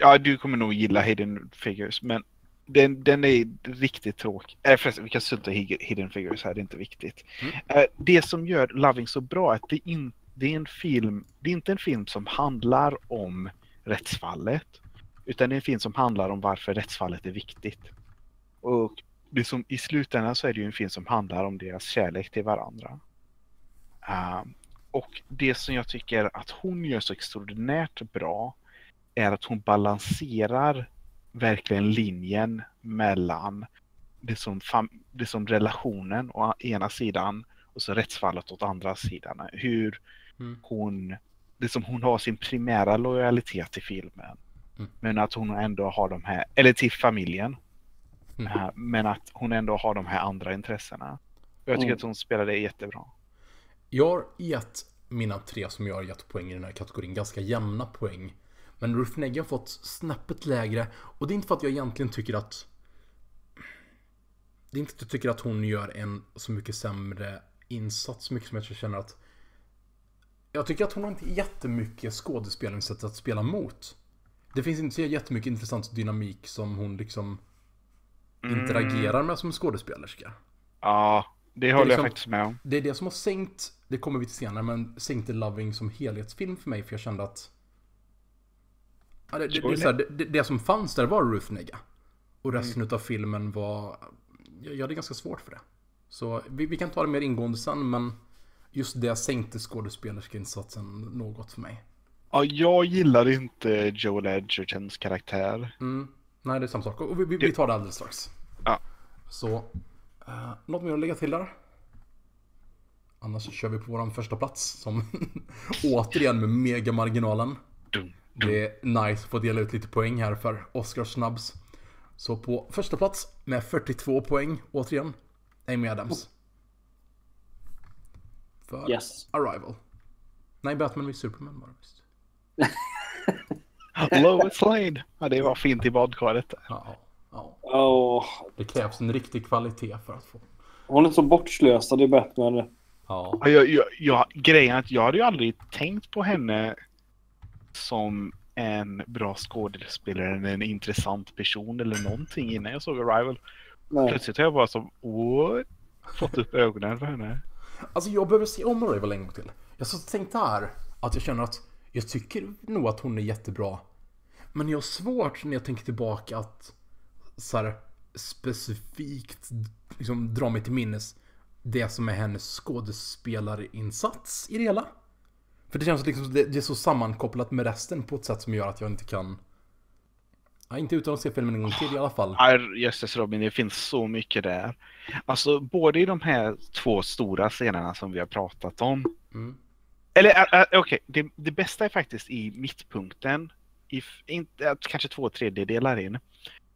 Ja, du kommer nog gilla Hidden Figures, men den, den är riktigt tråkig. Äh, förresten, vi kan strunta i Hid- Hidden Figures här, det är inte viktigt. Mm. Eh, det som gör Loving så bra är att det, in, det är en film, det är inte en film som handlar om rättsfallet, utan det är en film som handlar om varför rättsfallet är viktigt. Och det som, i slutändan så är det ju en film som handlar om deras kärlek till varandra. Uh, och det som jag tycker att hon gör så extraordinärt bra är att hon balanserar verkligen linjen mellan det som, det som relationen å ena sidan och så rättsfallet åt andra sidan. Hur Mm. hon, det som hon har sin primära lojalitet till filmen. Mm. Men att hon ändå har de här, eller till familjen. Mm. Eh, Men att hon ändå har de här andra intressena. Och jag tycker Mm. att hon spelar det jättebra. Jag har gett mina tre som jag har gett poäng i den här kategorin ganska jämna poäng. Men Ruth Negga har fått snäppet lägre. Och det är inte för att jag egentligen tycker att... Det är inte att jag tycker att hon gör en så mycket sämre insats. Så mycket som jag känner att... Jag tycker att hon har inte jättemycket skådespelningssätt att spela mot. Det finns inte så jättemycket intressant dynamik som hon liksom interagerar med som skådespelerska. Ja, det håller liksom- jag faktiskt med om. Det är det som har sänkt, det kommer vi till senare, men sänkte Loving som helhetsfilm för mig för jag kände att ja, det, det, det, här, det, det, det som fanns där var Ruth Negga. Och resten utav filmen var, jag, jag hade ganska svårt för det. Så vi, vi kan ta det mer ingående sen, men just det sänkte skådespelerskainsatsen något för mig. Ja, jag gillar inte Joel Edgertons karaktär. Mm. Nej, det är samma sak. Och vi, vi, vi tar det alldeles strax. Ja. Så, uh, något mer att lägga till där? Annars kör vi på våran första plats som återigen med megamarginalen. Det är nice att få dela ut lite poäng här för Oscar Snubs. Så på första plats med 42 poäng, återigen, Amy Adams. För Yes. Arrival. Nej, Batman vs Superman var det visst. Lois Lane. Ja, det var fint i badkaret. Ja, ja. Åh, Det krävs en riktig kvalitet för att få. hon är så bortslösad i Batman. Ja. Ja, Jag, jag, jag, grejen är att jag hade ju aldrig tänkt på henne som en bra skådespelare eller en intressant person eller någonting innan jag såg Arrival. Nej. Plötsligt har jag bara som what? Fått upp ögonen för henne. Alltså jag behöver se om Arrival en gång till. Jag så tänkte här att jag känner att jag tycker nog att hon är jättebra. Men jag har svårt när jag tänker tillbaka att så här, specifikt liksom, dra mig till minnes det som är hennes skådespelarinsats i det hela. För det känns som liksom, det, det är så sammankopplat med resten på ett sätt som gör att jag inte kan... Ja, inte utan att se filmen en gång till i alla fall. Jösses Robin, det finns så mycket där. Alltså både i de här två stora scenerna som vi har pratat om. Mm. Eller äh, okej, det, det bästa är faktiskt i mittpunkten. I, inte, kanske två tredjedelar in.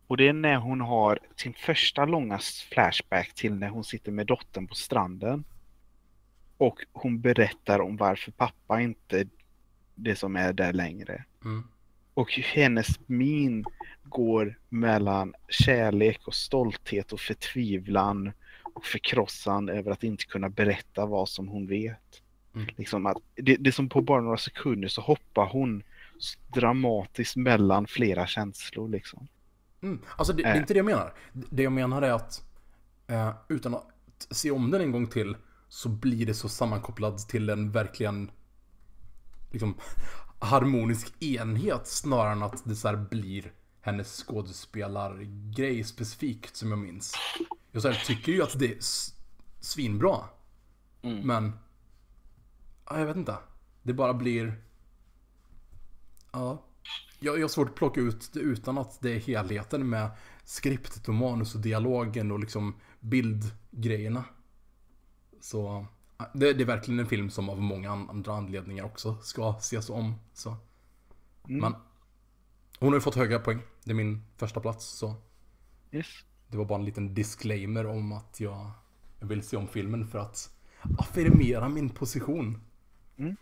Och det är när hon har sin första långa flashback till när hon sitter med dottern på stranden. Och hon berättar om varför pappa inte är det som är där längre. Mm. Och hennes min går mellan kärlek och stolthet och förtvivlan och förkrossan över att inte kunna berätta vad som hon vet. Mm. Liksom att det, det är som på bara några sekunder så hoppar hon dramatiskt mellan flera känslor liksom. Mm. Alltså det, det är Eh. inte det jag menar. Det jag menar är att eh, utan att se om den en gång till så blir det så sammankopplad till en verkligen liksom harmonisk enhet snarare än att det så blir hennes skådespelargrej specifikt som jag minns. Jag så här, tycker ju att det är svinbra. Mm. Men ja, jag vet inte. Det bara blir Ja. Jag, jag har svårt att plocka ut det utan att det är helheten med skriptet och manus och dialogen och liksom bildgrejerna. Så det, det är verkligen en film som av många an- andra anledningar också ska ses om. Så. Mm. Men hon har ju fått höga poäng. Det är min första plats så Yes. det var bara en liten disclaimer om att jag Jag vill se om filmen för att affirmera min position. Mm.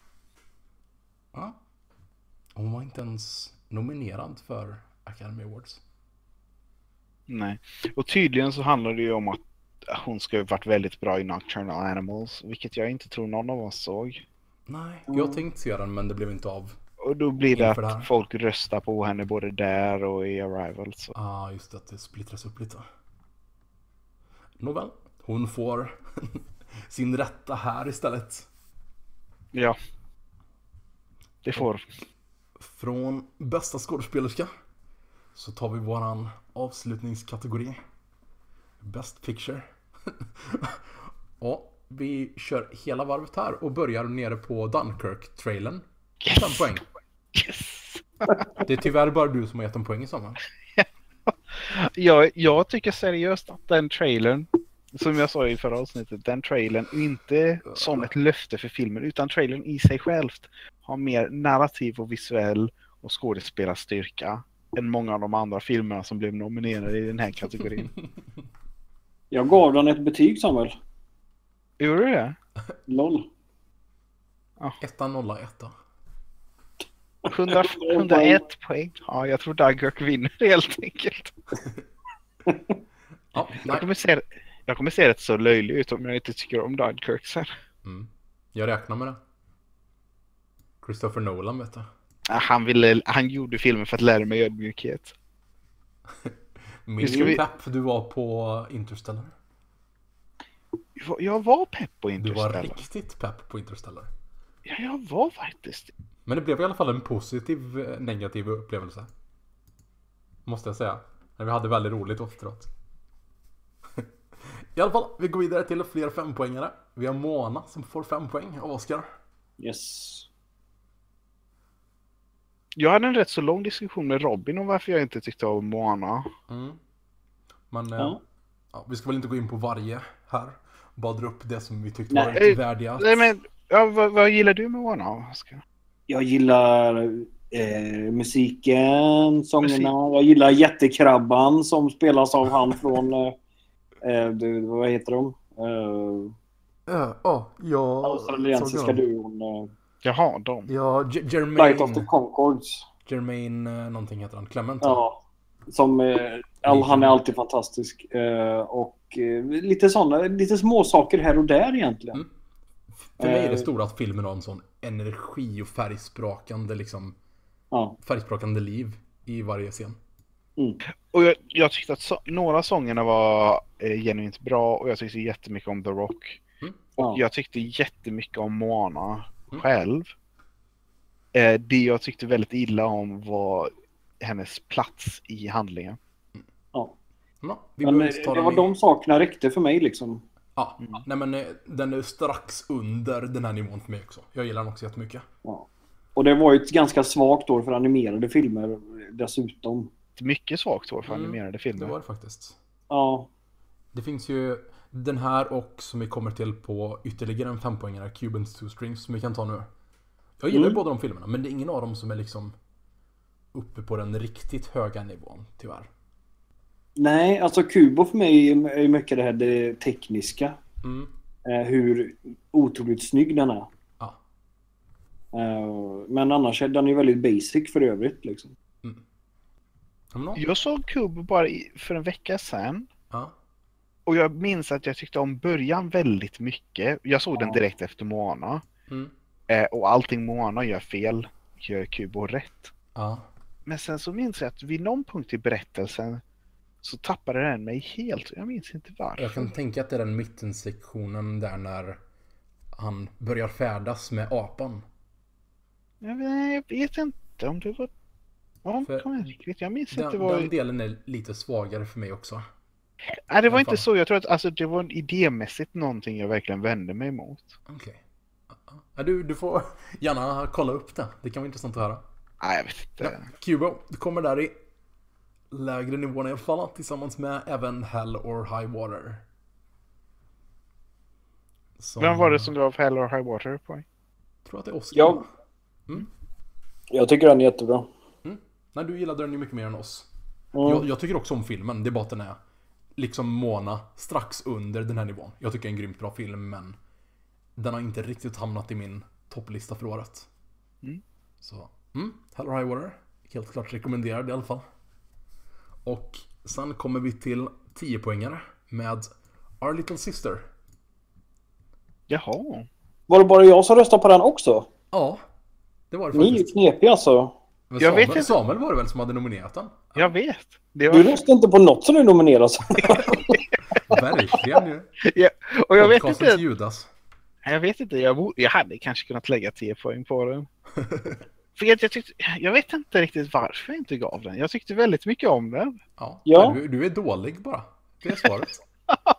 Ja. Hon var inte ens nominerad för Academy Awards. Nej. Och tydligen så handlar det ju om att hon ska ha varit väldigt bra i Nocturnal Animals, vilket jag inte tror någon av oss såg. Nej, jag tänkte se den men det blev inte av. Och då blir det Inför det att folk röstar på henne både där och i Arrival. Ja, ah, just det, att det splittras upp lite. Nåväl, hon får sin rätta här istället. Ja. Det får. Från bästa skådespelerska så tar vi våran avslutningskategori. Best picture. och vi kör hela varvet här och börjar nere på Dunkirk-trailern. Yes! Fem poäng. Yes! Det är tyvärr bara du som har gett en poäng i sommar. Jag, jag tycker seriöst att den trailern, som jag sa i förra avsnittet, den trailern inte som ett löfte för filmen utan trailern i sig självt har mer narrativ och visuell och skådespelarstyrka än många av de andra filmerna som blev nominerade i den här kategorin. Jag gav den ett betyg Samuel. Gjorde du det? LOL. Etta, nolla, etta. 100, 101 poäng. Ja, jag tror Dunkirk vinner helt enkelt. Ja, Jag kommer, se, jag kommer se rätt så löjlig ut om jag inte tycker om Dunkirk sen. Mm. Jag räknar med det. Christopher Nolan vet du. Ja, Han, ville, han gjorde filmen för att lära mig ödmjukhet. Minns du vi- pepp du var på Interstellar? Jag- var pepp på Du var Interstellar. riktigt pepp på Interstellar. Ja, jag var faktiskt Men det blev i alla fall en positiv eh, negativ upplevelse. Måste jag säga. Men vi hade väldigt roligt efteråt. I alla fall, vi går vidare till fler fempoängare. Vi har Mona som får fem poäng av Oscar. Yes. Jag hade en rätt så lång diskussion med Robin om varför jag inte tyckte om Moana. Mm. Men eh, Ja. ja, vi ska väl inte gå in på varje här. Bara dra upp det som vi tyckte Nej. var Eh, värdiga. Nej men, ja, vad, vad gillar du med Moana? Oskar? Jag gillar eh, musiken, sångerna. Musik. Jag gillar Jättekrabban som spelas av han från... Eh, eh, du, vad heter de? Eh, Ja, ja, jag Australiensiska duon. Jaha, de. Ja, J- Flight of the Jermaine, Concords. Jermaine eh, någonting heter han. Clement. Ja. Som, eh, all, han är alltid fantastisk. Eh, och eh, lite sådana, lite små saker här och där egentligen. Mm. För mig är det stora att filmen har en sån energi och färgsprakande liksom Ja. färgsprakande liv i varje scen. Och jag, jag tyckte att så, några sångerna var eh, genuint bra och jag tyckte jättemycket om The Rock. Ja. Jag tyckte jättemycket om Moana Mm. Själv. Eh, det jag tyckte väldigt illa om var hennes plats i handlingen. ja. Ja, vi Men eh, det var i- de sakerna räckte för mig liksom. Ja, nej men eh, den är strax under den här nivån för mig också. Jag gillar den också jättemycket. Ja. Och det var ju ett ganska svagt år för animerade filmer dessutom. Mycket svagt år för Mm, animerade Det filmer. var det faktiskt. Ja. Det finns ju den här och som vi kommer till på ytterligare en fempoängare, Cubans Two Strings, som vi kan ta nu. Jag gillar ju Mm. båda de filmerna, men det är ingen av dem som är liksom uppe på den riktigt höga nivån, tyvärr. Nej, alltså Kubo för mig är ju mycket det här det tekniska. Mm. Eh, hur otroligt snygg den är. Ja. Eh, men annars är den ju väldigt basic för övrigt. Liksom. Då. Jag såg Kubo bara i, för en vecka sedan. Ja. Och jag minns att jag tyckte om början väldigt mycket. Jag såg den direkt efter Moana. Mm. Eh, och allting Moana gör fel gör Kubo rätt. Ja. Men sen så minns jag att vid någon punkt i berättelsen så tappade den mig helt. Jag minns inte varför. Jag kan tänka att det är den mittensektionen där när han börjar färdas med apan. Jag vet, jag vet inte om det var... Ja, För. Jag minns Den, inte vad... den delen är lite svagare för mig också. Nej, det var inte så. Jag tror att alltså, det var idémässigt någonting jag verkligen vände mig emot. Okej. Ja, du, du får gärna kolla upp det. Det kan vara intressant att höra. Nej, jag vet inte. Ja, Kubo, du kommer där i lägre nivån i alla fall tillsammans med även Hell or High Water. Som, Vem var det som gav Hell or High Water poäng? tror att det är Oscar. Ja. Jag tycker den är jättebra. Nej, du gillade den ju mycket mer än oss. Mm. Jag, jag tycker också om filmen, det är bara att den är liksom Mona strax under den här nivån. Jag tycker det är en grymt bra film men den har inte riktigt hamnat i min topplista för året. Mm. Så, mm, Hell or High Water. Helt klart rekommenderad i alla fall. Och sen kommer vi till 10 poängare med Our Little Sister. Jaha. Var det bara jag som röstade på den också? Ja, det var det Ni är faktiskt. knepiga alltså. Men Jag vet Samuel, inte. Samuel var det väl som hade nominerat den? Jag vet. Det Du var... röstade inte på något som är nominerat. Verkligen ju. ja, och jag vet Podcastens inte. Judas. Jag vet inte. Jag, borde, jag hade kanske kunnat lägga 10 poäng på den. För jag, jag, tyckte, jag vet inte riktigt varför jag inte gav den. Jag tyckte väldigt mycket om den. Ja, Ja. Du, du är dålig bara. Det är svaret.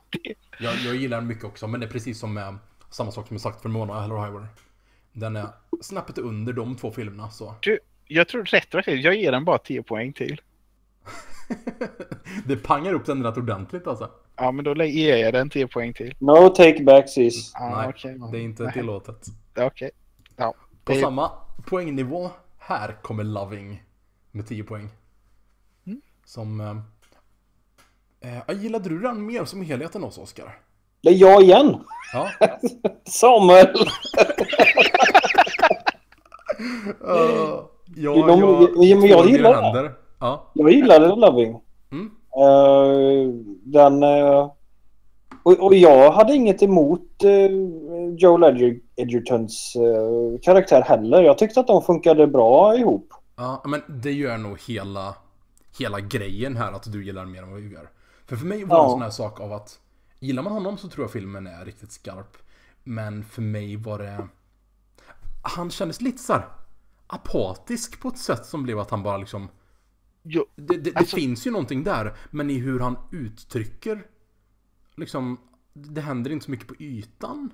Det- Jag, jag gillar den mycket också, men det är precis som med samma sak som jag sagt för Mona Hell or High Water. Den är snäppet under de två filmerna så. Du, jag tror fel. Jag ger den bara 10 poäng till. det pangar upp den rätt ordentligt alltså. Ja, men då ger jag den 10 poäng till. No take back sis. Ja, Nej, okej. det är inte Nej, tillåtet. Okej. Ja. På det- samma poängnivå, här kommer Loving med 10 poäng. Mm. Som... Eh, eh, gillade du den mer som helhet än oss, Oskar? Det är jag igen. Ja. Samuel. Uh, ja, men- jag, jag i gillar det. Ja. Jag gillade Loving. Mm. Eh, den... eh, och, och jag hade inget emot uh, Joe Ledger, Edgertons eh, karaktär heller. Jag tyckte att de funkade bra ihop. Ja, men det gör nog hela, hela grejen här att du gillar mer än vad jag gör. För för mig var det Ja. en sån här sak av att gillar man honom så tror jag filmen är riktigt skarp. Men för mig var det... Han kändes lite så här apatisk på ett sätt som blev att han bara liksom... Jo, Det, det, Alltså- det finns ju någonting där, men i hur han uttrycker liksom... Det händer inte så mycket på ytan.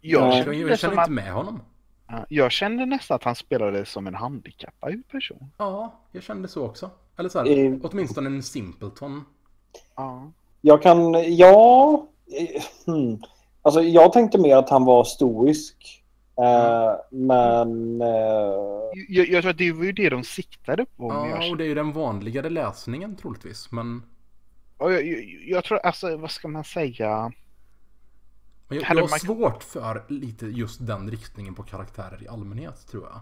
jag. Jag, kände jag, det känner inte att, med honom. ja, jag kände nästan att han spelade som en handikappad person. Ja, jag kände så också. Eller så här, Eh. åtminstone en simpleton. Ja. Jag kan... Ja... eh, Hmm. Alltså jag tänkte mer att han var stoisk. Eh, men... eh, Jag, jag tror att det var ju det de siktade på. Ja, och det är ju den vanligare läsningen troligtvis. Men, jag, jag, jag tror, alltså vad ska man säga? men jag, jag har man- svårt för lite just den riktningen på karaktärer i allmänhet tror jag.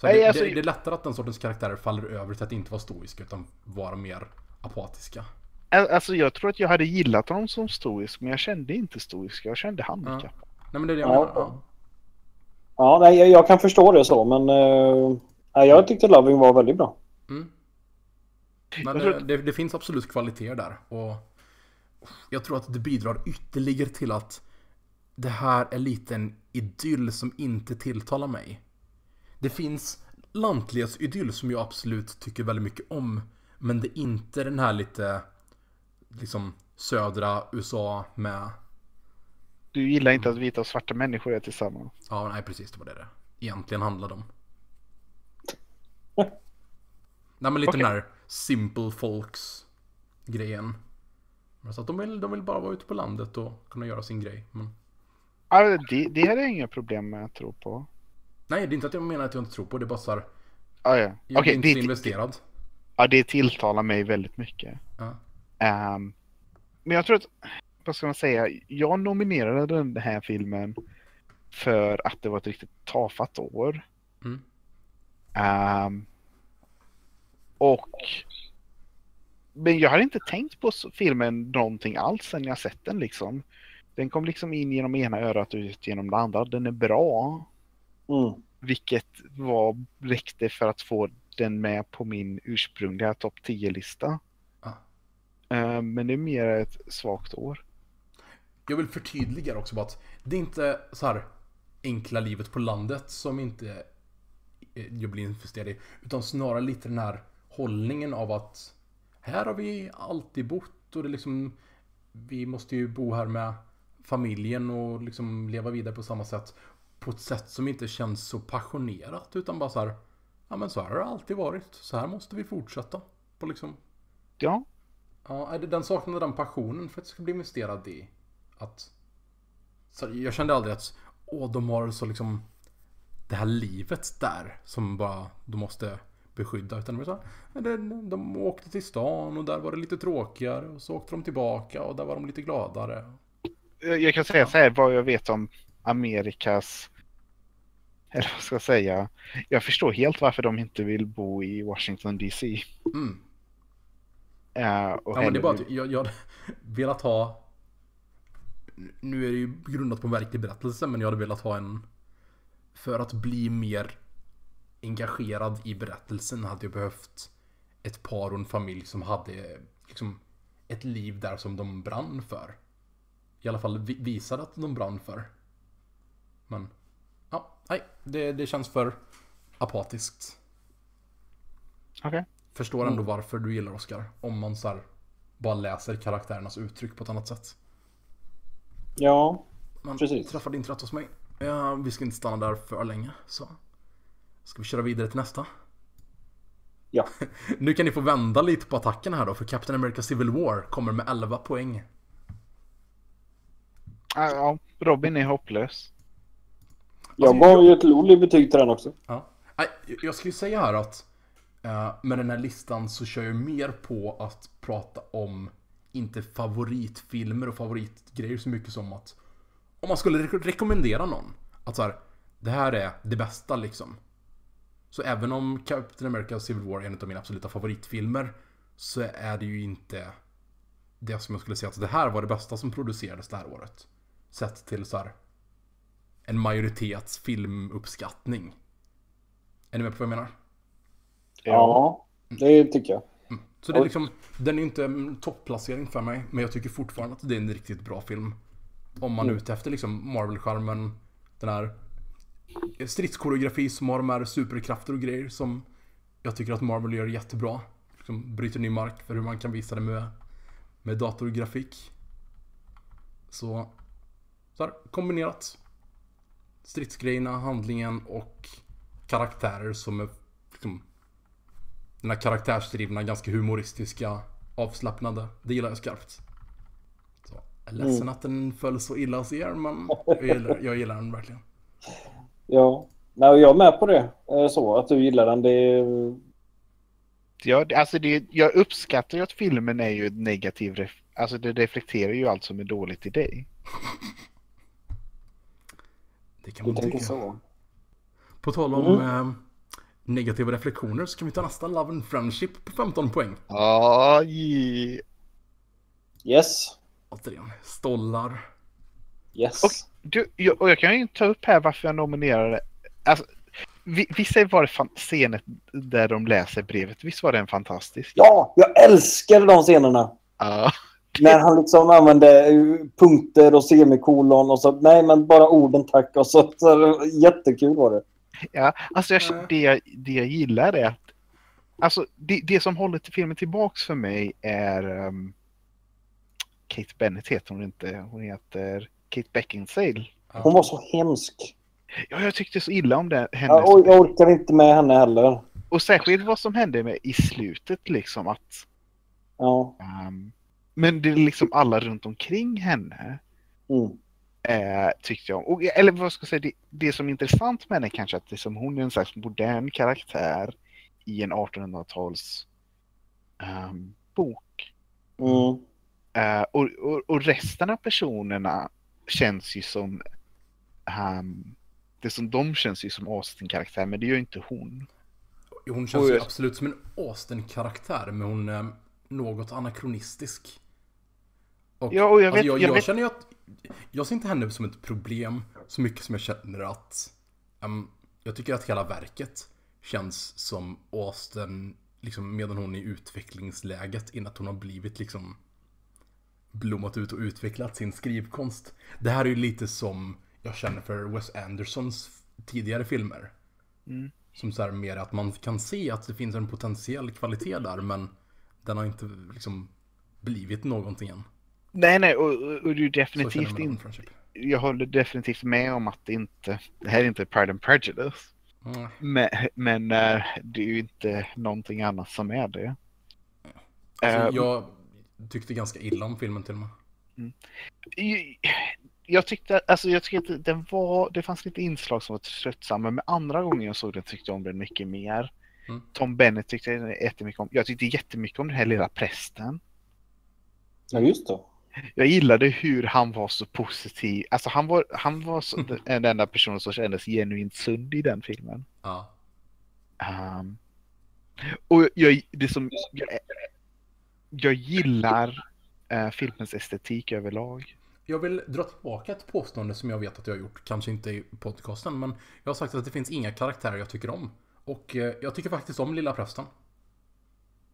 Så Nej, det, alltså- det, det är lättare att den sortens karaktärer faller över till att inte vara stoiska utan vara mer apatiska. Al- Alltså jag tror att jag hade gillat honom som stoisk, men jag kände inte stoisk. Jag kände handikappad. Nej men det är det jag Ja. menar. Ja. Ja, nej, jag, jag kan förstå det så, men... eh, jag tyckte Loving var väldigt bra. Mm. Men det, tror- det, det finns absolut kvaliteter där. Och jag tror att det bidrar ytterligare till att det här är lite en idyll som inte tilltalar mig. Det finns lantlighetsidyll som jag absolut tycker väldigt mycket om. Men det är inte den här lite liksom södra USA med Du gillar inte att vita och svarta människor är tillsammans. Ja, nej precis det var det det egentligen handlade om. nej men lite Okej. den här simple folks grejen. Men Så att de vill, de vill bara vara ute på landet och kunna göra sin grej. Men, Ja, det, det hade jag inga problem med att tro på. nej, det är inte att jag menar att jag inte tror på det. är bara så här, Ja, ja. jag Okej, är inte det, investerad. ja, det tilltalar mig väldigt mycket. Ja. Ehm, men jag tror att, vad ska man säga, jag nominerade den här filmen för att det var ett riktigt tafatt år. Mm. Ehm, och men jag hade inte tänkt på filmen någonting alls sen jag sett den liksom. Den kom liksom in genom ena örat och ut genom det andra. Den är bra. Mm. Vilket var, räckte för att få den med på min ursprungliga topp 10-lista. Ja. Eh, men det är mer ett svagt år. Jag vill förtydliga också bara att det är inte så här enkla livet på landet som inte eh, jag blir investerad i. Utan snarare lite den här hållningen av att här har vi alltid bott och det är liksom vi måste ju bo här med familjen och liksom leva vidare på samma sätt. På ett sätt som inte känns så passionerat utan bara så här ja men så här har det alltid varit. Så här måste vi fortsätta. På liksom Ja, Ja, det den saknade den passionen för att jag ska bli investerad i att... Så jag kände aldrig att, åh, de har så liksom det här livet där som bara de måste beskydda. Utan var så här, de, de åkte till stan och där var det lite tråkigare. Och så åkte de tillbaka och där var de lite gladare. Jag kan säga så här vad jag vet om Amerikas... Eller vad ska jag säga? Jag förstår helt varför de inte vill bo i Washington DC. Mm. Och Ja, men det är bara att jag, jag velat ha... Nu är det ju grundat på en verklig berättelse, men jag hade velat ha en... För att bli mer engagerad i berättelsen hade jag behövt ett par och en familj som hade liksom ett liv där som de brann för. I alla fall vi- visade att de brann för. Men, ja, nej, det, det känns för apatiskt. Okej. Förstår ändå varför du gillar Oscar. Om man så här bara läser karaktärernas uttryck på ett annat sätt. Ja, Man Precis. träffade inte rätt hos mig. Ja, vi ska inte stanna där för länge. Så ska vi köra vidare till nästa. ja. Nu kan ni få vända lite på attacken här då. För Captain America Civil War kommer med 11 poäng. Ja, ja, Robin är hopplös. Jag Alltså, gav ju ett roligt betyg till den också. Ja. Nej, jag skulle säga här att eh, med den här listan så kör jag mer på att prata om inte favoritfilmer och favoritgrejer så mycket som att om man skulle re- rekommendera någon att så här, det här är det bästa liksom. Så även om Captain America Civil War är en av mina absoluta favoritfilmer så är det ju inte det som jag skulle säga att det här var det bästa som producerades det här året. Sett till så här en majoritets filmuppskattning. Är ni med på vad jag menar? Ja, det tycker jag. Så det är liksom, den är inte en topplacering för mig, men jag tycker fortfarande att det är en riktigt bra film. Om man är ute efter liksom Marvel-charmen, den här stridskoreografi som har de här superkrafter och grejer som jag tycker att Marvel gör jättebra. Liksom bryter ny mark för hur man kan visa det med, med datorgrafik. Så, så här, kombinerat. Stridsgrejerna, handlingen och karaktärer som är liksom den här karaktärsdrivna, ganska humoristiska, avslappnade. Det gillar jag skarpt. Så, jag är ledsen att den föll så illa hos er, men jag gillar, jag gillar den verkligen. Ja. Nej, jag är med på det. Eh, Så, att du gillar den. Det. Ja, alltså det, jag uppskattar ju att filmen är ju ett negativ... Ref, alltså det reflekterar ju allt som är dåligt i dig. Det kan Du man tänker tycka. så. På tal om eh, negativa reflektioner så kan vi ta nästa Love and Friendship på 15 poäng. Aj. Yes. Återigen, stollar. Yes. Och, du, jag, och jag kan ju ta upp här varför jag nominerade. Alltså, vi- visst var det fan, scenen där de läser brevet, visst var den fantastisk? Ja, jag älskar de scenerna. Ja. När han liksom använde eh, punkter och semikolon och så. Nej, men bara orden tack. Och så, så jättekul var det. Ja, alltså jag, Mm. det, jag, det jag gillar är att Alltså det, det som håller till filmen tillbaks för mig är um, Kate Bennett heter hon inte. Hon heter Kate Beckinsale. Hon var så hemsk. Ja, jag tyckte så illa om det, henne. Ja, och jag orkar inte med henne heller. Och särskilt vad som hände med i slutet liksom att Ja. ehm, Men det är liksom alla runt omkring henne Mm. Eh, tyckte jag. Och, eller vad ska jag säga, det, det som är intressant med henne kanske att liksom, hon är en slags modern karaktär i en 1800-tals ehm, bok. Mm. Eh, och, och, och resten av personerna känns ju som ehm, det som de känns ju som Austin-karaktär men det gör ju inte hon. Hon känns ju absolut som en Austin-karaktär, men hon är något anakronistisk. Och, Ja, och jag vet- alltså, jag, jag jag vet- känner ju att... Jag ser inte henne som ett problem så mycket som jag känner att... ehm, jag tycker att hela verket känns som Austin, liksom medan hon är i utvecklingsläget innan hon har blivit liksom blommat ut och utvecklat sin skrivkonst. Det här är ju lite som jag känner för Wes Andersons tidigare filmer. Mm. Som så här mer att man kan se att det finns en potentiell kvalitet där men den har inte liksom blivit någonting än. Nej, nej, och, och, det är definitivt inte. Jag håller definitivt med om att det inte, det här är inte Pride and Prejudice. Mm. Men, men eh, det är ju inte någonting annat som är det. Alltså, Eh, jag tyckte ganska illa om filmen till och med. Jag- Jag tyckte, alltså jag tyckte att den var, det fanns lite inslag som var tröttsamma, men andra gången jag såg den tyckte jag om den mycket mer. Mm. Tom Bennett tyckte jag jättemycket om. Jag tyckte jättemycket om den här lilla prästen. Ja, just det. Jag gillade hur han var så positiv. Alltså han var, han var så, den enda personen som kändes genuint sund i den filmen. Ja. Um, och jag, det som, jag, jag gillar eh, filmens estetik överlag. Jag vill dra tillbaka ett påstående som jag vet att jag har gjort, kanske inte i podcasten, men jag har sagt att det finns inga karaktärer jag tycker om. Och eh, jag tycker faktiskt om Lilla Prästen.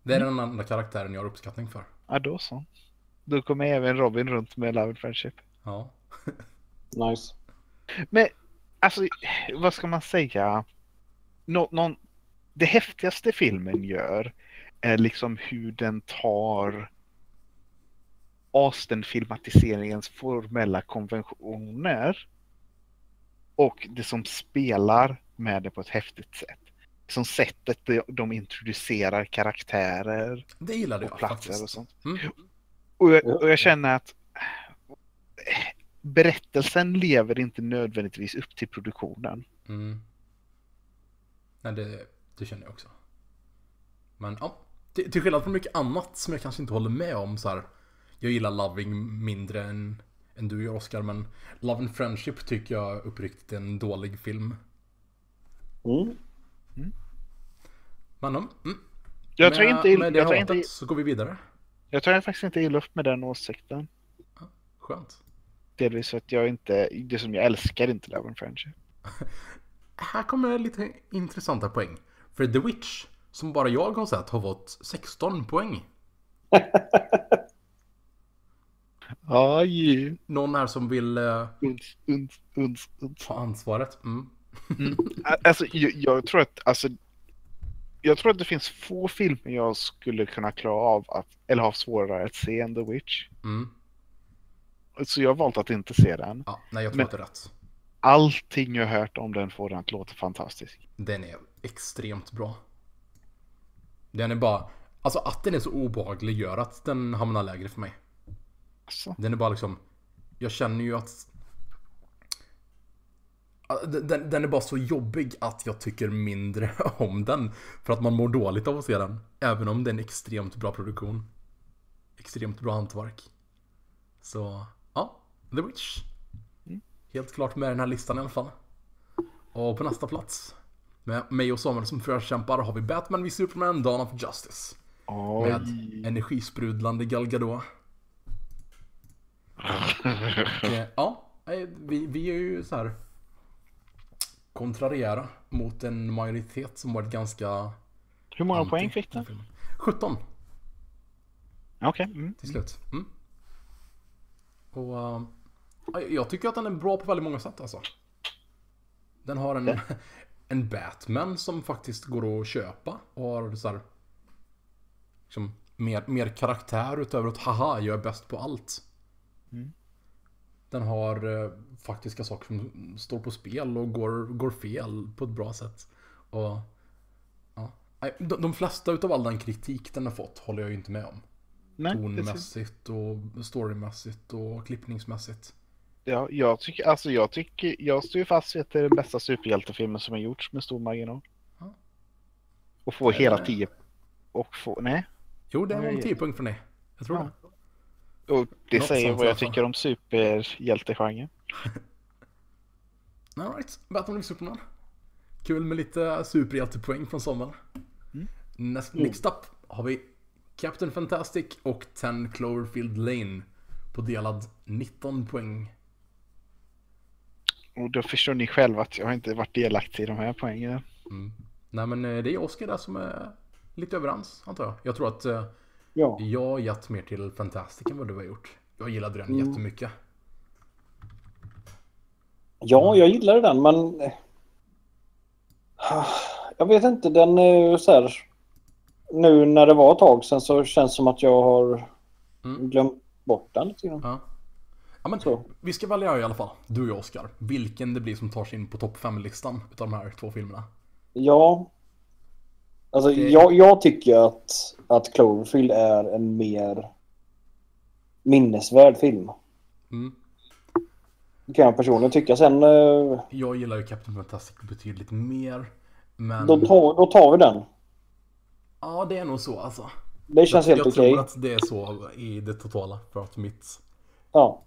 Det är den enda karaktären jag har uppskattning för. Ja, då så. Då kommer även Robin runt med Love and Friendship. Ja. Nice. Men alltså, vad ska man säga? Nå, någon, det häftigaste filmen gör är liksom hur den tar Austen-filmatiseringens formella konventioner och det som spelar med det på ett häftigt sätt. Som sättet de, de introducerar karaktärer Det gillade och jag platser faktiskt. och sånt. Mm. Och jag, och jag känner att berättelsen lever inte nödvändigtvis upp till produktionen. Mm. Nej, det, det känner jag också. Men ja, till, till skillnad från mycket annat som jag kanske inte håller med om så här. Jag gillar Loving mindre än, än du gör Oscar, men Love and Friendship tycker jag uppriktigt är en dålig film. Mm. Men mm, Jag tror med, inte, med det jag tror hatet inte, så går vi vidare. Jag tror faktiskt inte illa upp med den åsikten. Skönt. Delvis för att jag inte, det som jag älskar inte Love and Friendship. Här kommer lite intressanta poäng. För The Witch, som bara jag har sett, har fått 16 poäng. Aj, Någon här som vill eh, uns, uns, uns, uns. ta ansvaret? Mm. Alltså, jag, jag tror att, alltså, jag tror att det finns få filmer jag skulle kunna klara av att, eller ha svårare att se än The Witch. Mm. Så jag har valt att inte se den. Ja, nej, jag tror Men- att det är rätt. Allting jag har hört om den får den att låta fantastisk. Den är extremt bra. Den är bara... Alltså att den är så obehaglig gör att den hamnar lägre för mig. Alltså, Den är bara liksom... Jag känner ju att... Den, den- är bara så jobbig att jag tycker mindre om den. För att man mår dåligt av att se den. Även om det är en extremt bra produktion. Extremt bra hantverk. Så, ja. The Witch. Helt klart med den här listan i alla fall. Och på nästa plats. Med mig och Samuel som förkämpar har vi Batman v Superman Dawn of Justice. Med oj. energisprudlande Gal Gadot. Och, eh, ja, eh, vi, vi är ju så här kontrariera mot en majoritet som varit ganska... Hur många poäng fick filmen. 17 Okej. Mm. till slut. Mm. Och ja, jag tycker att den är bra på väldigt många sätt alltså. Den har en, en Batman som faktiskt går att köpa och har så här, liksom, mer, mer karaktär utöver att haha, jag är bäst på allt. Mm. Den har eh, faktiska saker som står på spel och går, går fel på ett bra sätt. Och ja, de, de flesta utav all den kritik den har fått håller jag ju inte med om. Nej, Tonmässigt och storymässigt och klippningsmässigt. ja, jag tycker, alltså jag tycker, jag står ju fast vid att det är den bästa superhjältefilmen som har gjorts med stor marginal. Ja. Och få Ja, hela det- tio, och få, nej. Jo, det är en 10 poäng från dig. Jag tror Ja. det. Och det Något säger vad jag tycker om superhjältegenren. Alright, Batman v Superman. Kul med lite superhjältepoäng från Samuel. Mm. Next, next up har vi Captain Fantastic och 10 Cloverfield Lane på delad 19 poäng. Och då förstår ni själva att jag inte varit delaktig i de här poängen. Mm. Nej men eh, det är Oscar där som är lite överens antar jag. Jag tror att eh, Ja. jag har gett mer till Fantastic än vad du har gjort. Jag gillade den Mm. jättemycket. ja, jag gillade den men... Jag vet inte, den är ju så här... Nu när det var ett tag sedan så känns det som att jag har Mm. glömt bort den lite grann. Ja. Ja men Så. vi ska välja i alla fall, du och jag Oscar, vilken det blir som tar sig in på topp 5-listan utav de här två filmerna. Ja. Alltså Det- jag, jag tycker att, att Cloverfield är en mer minnesvärd film. Mm. Det kan jag personligen tycka. Sen eh, Jag gillar ju Captain Fantastic betydligt mer. Men då, tar, då tar vi den. Ja, det är nog så alltså. Det känns jag helt jag okej. tror att det är så i det totala för att mitt... Ja.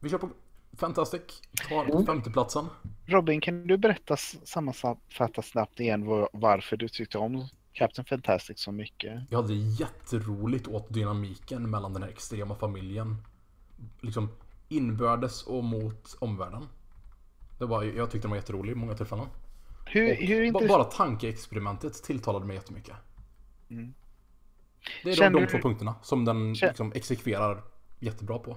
Vi kör på Fantastic, tar Mm. femteplatsen. Robin, kan du berätta sammanfatta snabbt igen var- varför du tyckte om Captain Fantastic så mycket? Jag hade jätteroligt åt dynamiken mellan den här extrema familjen. Liksom inbördes och mot omvärlden. Det var, jag tyckte den var jätterolig i många tillfällen. Hur, hur intressant... bara tankeexperimentet tilltalade mig jättemycket. Mm. Det är de, Känner de du- två punkterna som den liksom exekverar jättebra på.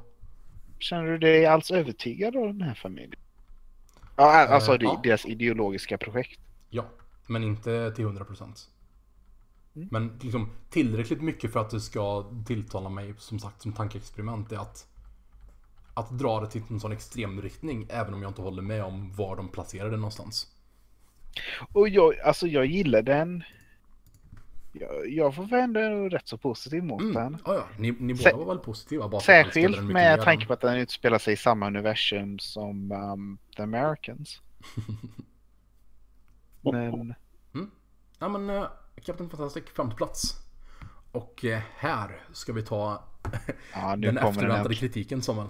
Känner du dig alls övertygad av den här familjen? Ja, alltså Eh, det- ja. deras ideologiska projekt. Ja, men inte till 100%. Mm. Men liksom tillräckligt mycket för att det ska tilltala mig som sagt som tankeexperiment är att att dra det till en sån extrem riktning även om jag inte håller med om var de placerar det någonstans. Och jag, alltså jag gillar den. Jag, jag får vara ändå rätt så positiv mot Mm. den. Ja, ja, ni, ni båda var väl positiva? Bara den Särskilt med tanke på att den utspelar sig i samma universum som um, The Americans. Men Ja men uh, Captain Fantastic, femte plats. Och eh, här ska vi ta ja, den den. efterväntade äntligen. kritiken Samuel.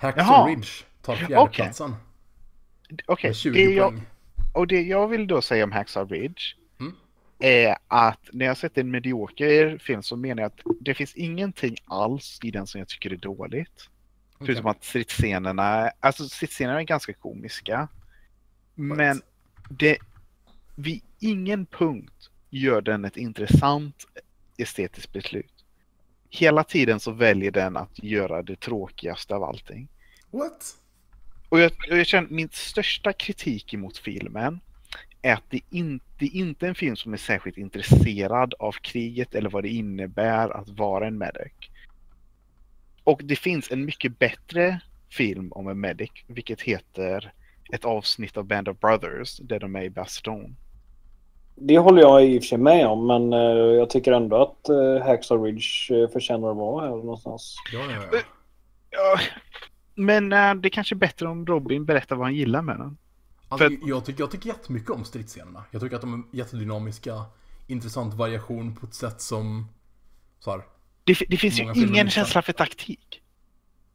Jaha. Hacksaw Ridge tar fjärdeplatsen Okej, med 20 det jag, och det jag vill då säga om Hacksaw Ridge Mm. Är att när jag sett en medioker film så menar jag att det finns ingenting alls i den som jag tycker är dåligt. Okej. Förutom att stridsscenerna, alltså stridsscenerna är ganska komiska. Men det, vid ingen punkt gör den ett intressant estetiskt beslut. Hela tiden så väljer den att göra det tråkigaste av allting. What? Och jag, jag känner min största kritik emot filmen är att det inte, inte är en film som är särskilt intresserad av kriget eller vad det innebär att vara en medic. Och det finns en mycket bättre film om en medic, vilket heter ett avsnitt av Band of Brothers där de är i Baston. Det håller jag i och för sig med om, men eh, jag tycker ändå att uh, Hacksaw Ridge uh, förtjänar att vara här någonstans. Ja, ja, ja. Men eh, det kanske är bättre om Robin berättar vad han gillar med den. Alltså, För- jag, tycker, jag tycker jättemycket om stridsscenerna. Jag tycker att de är jättedynamiska. Intressant variation på ett sätt som... Så här, Det, det finns ju ingen känsla för taktik.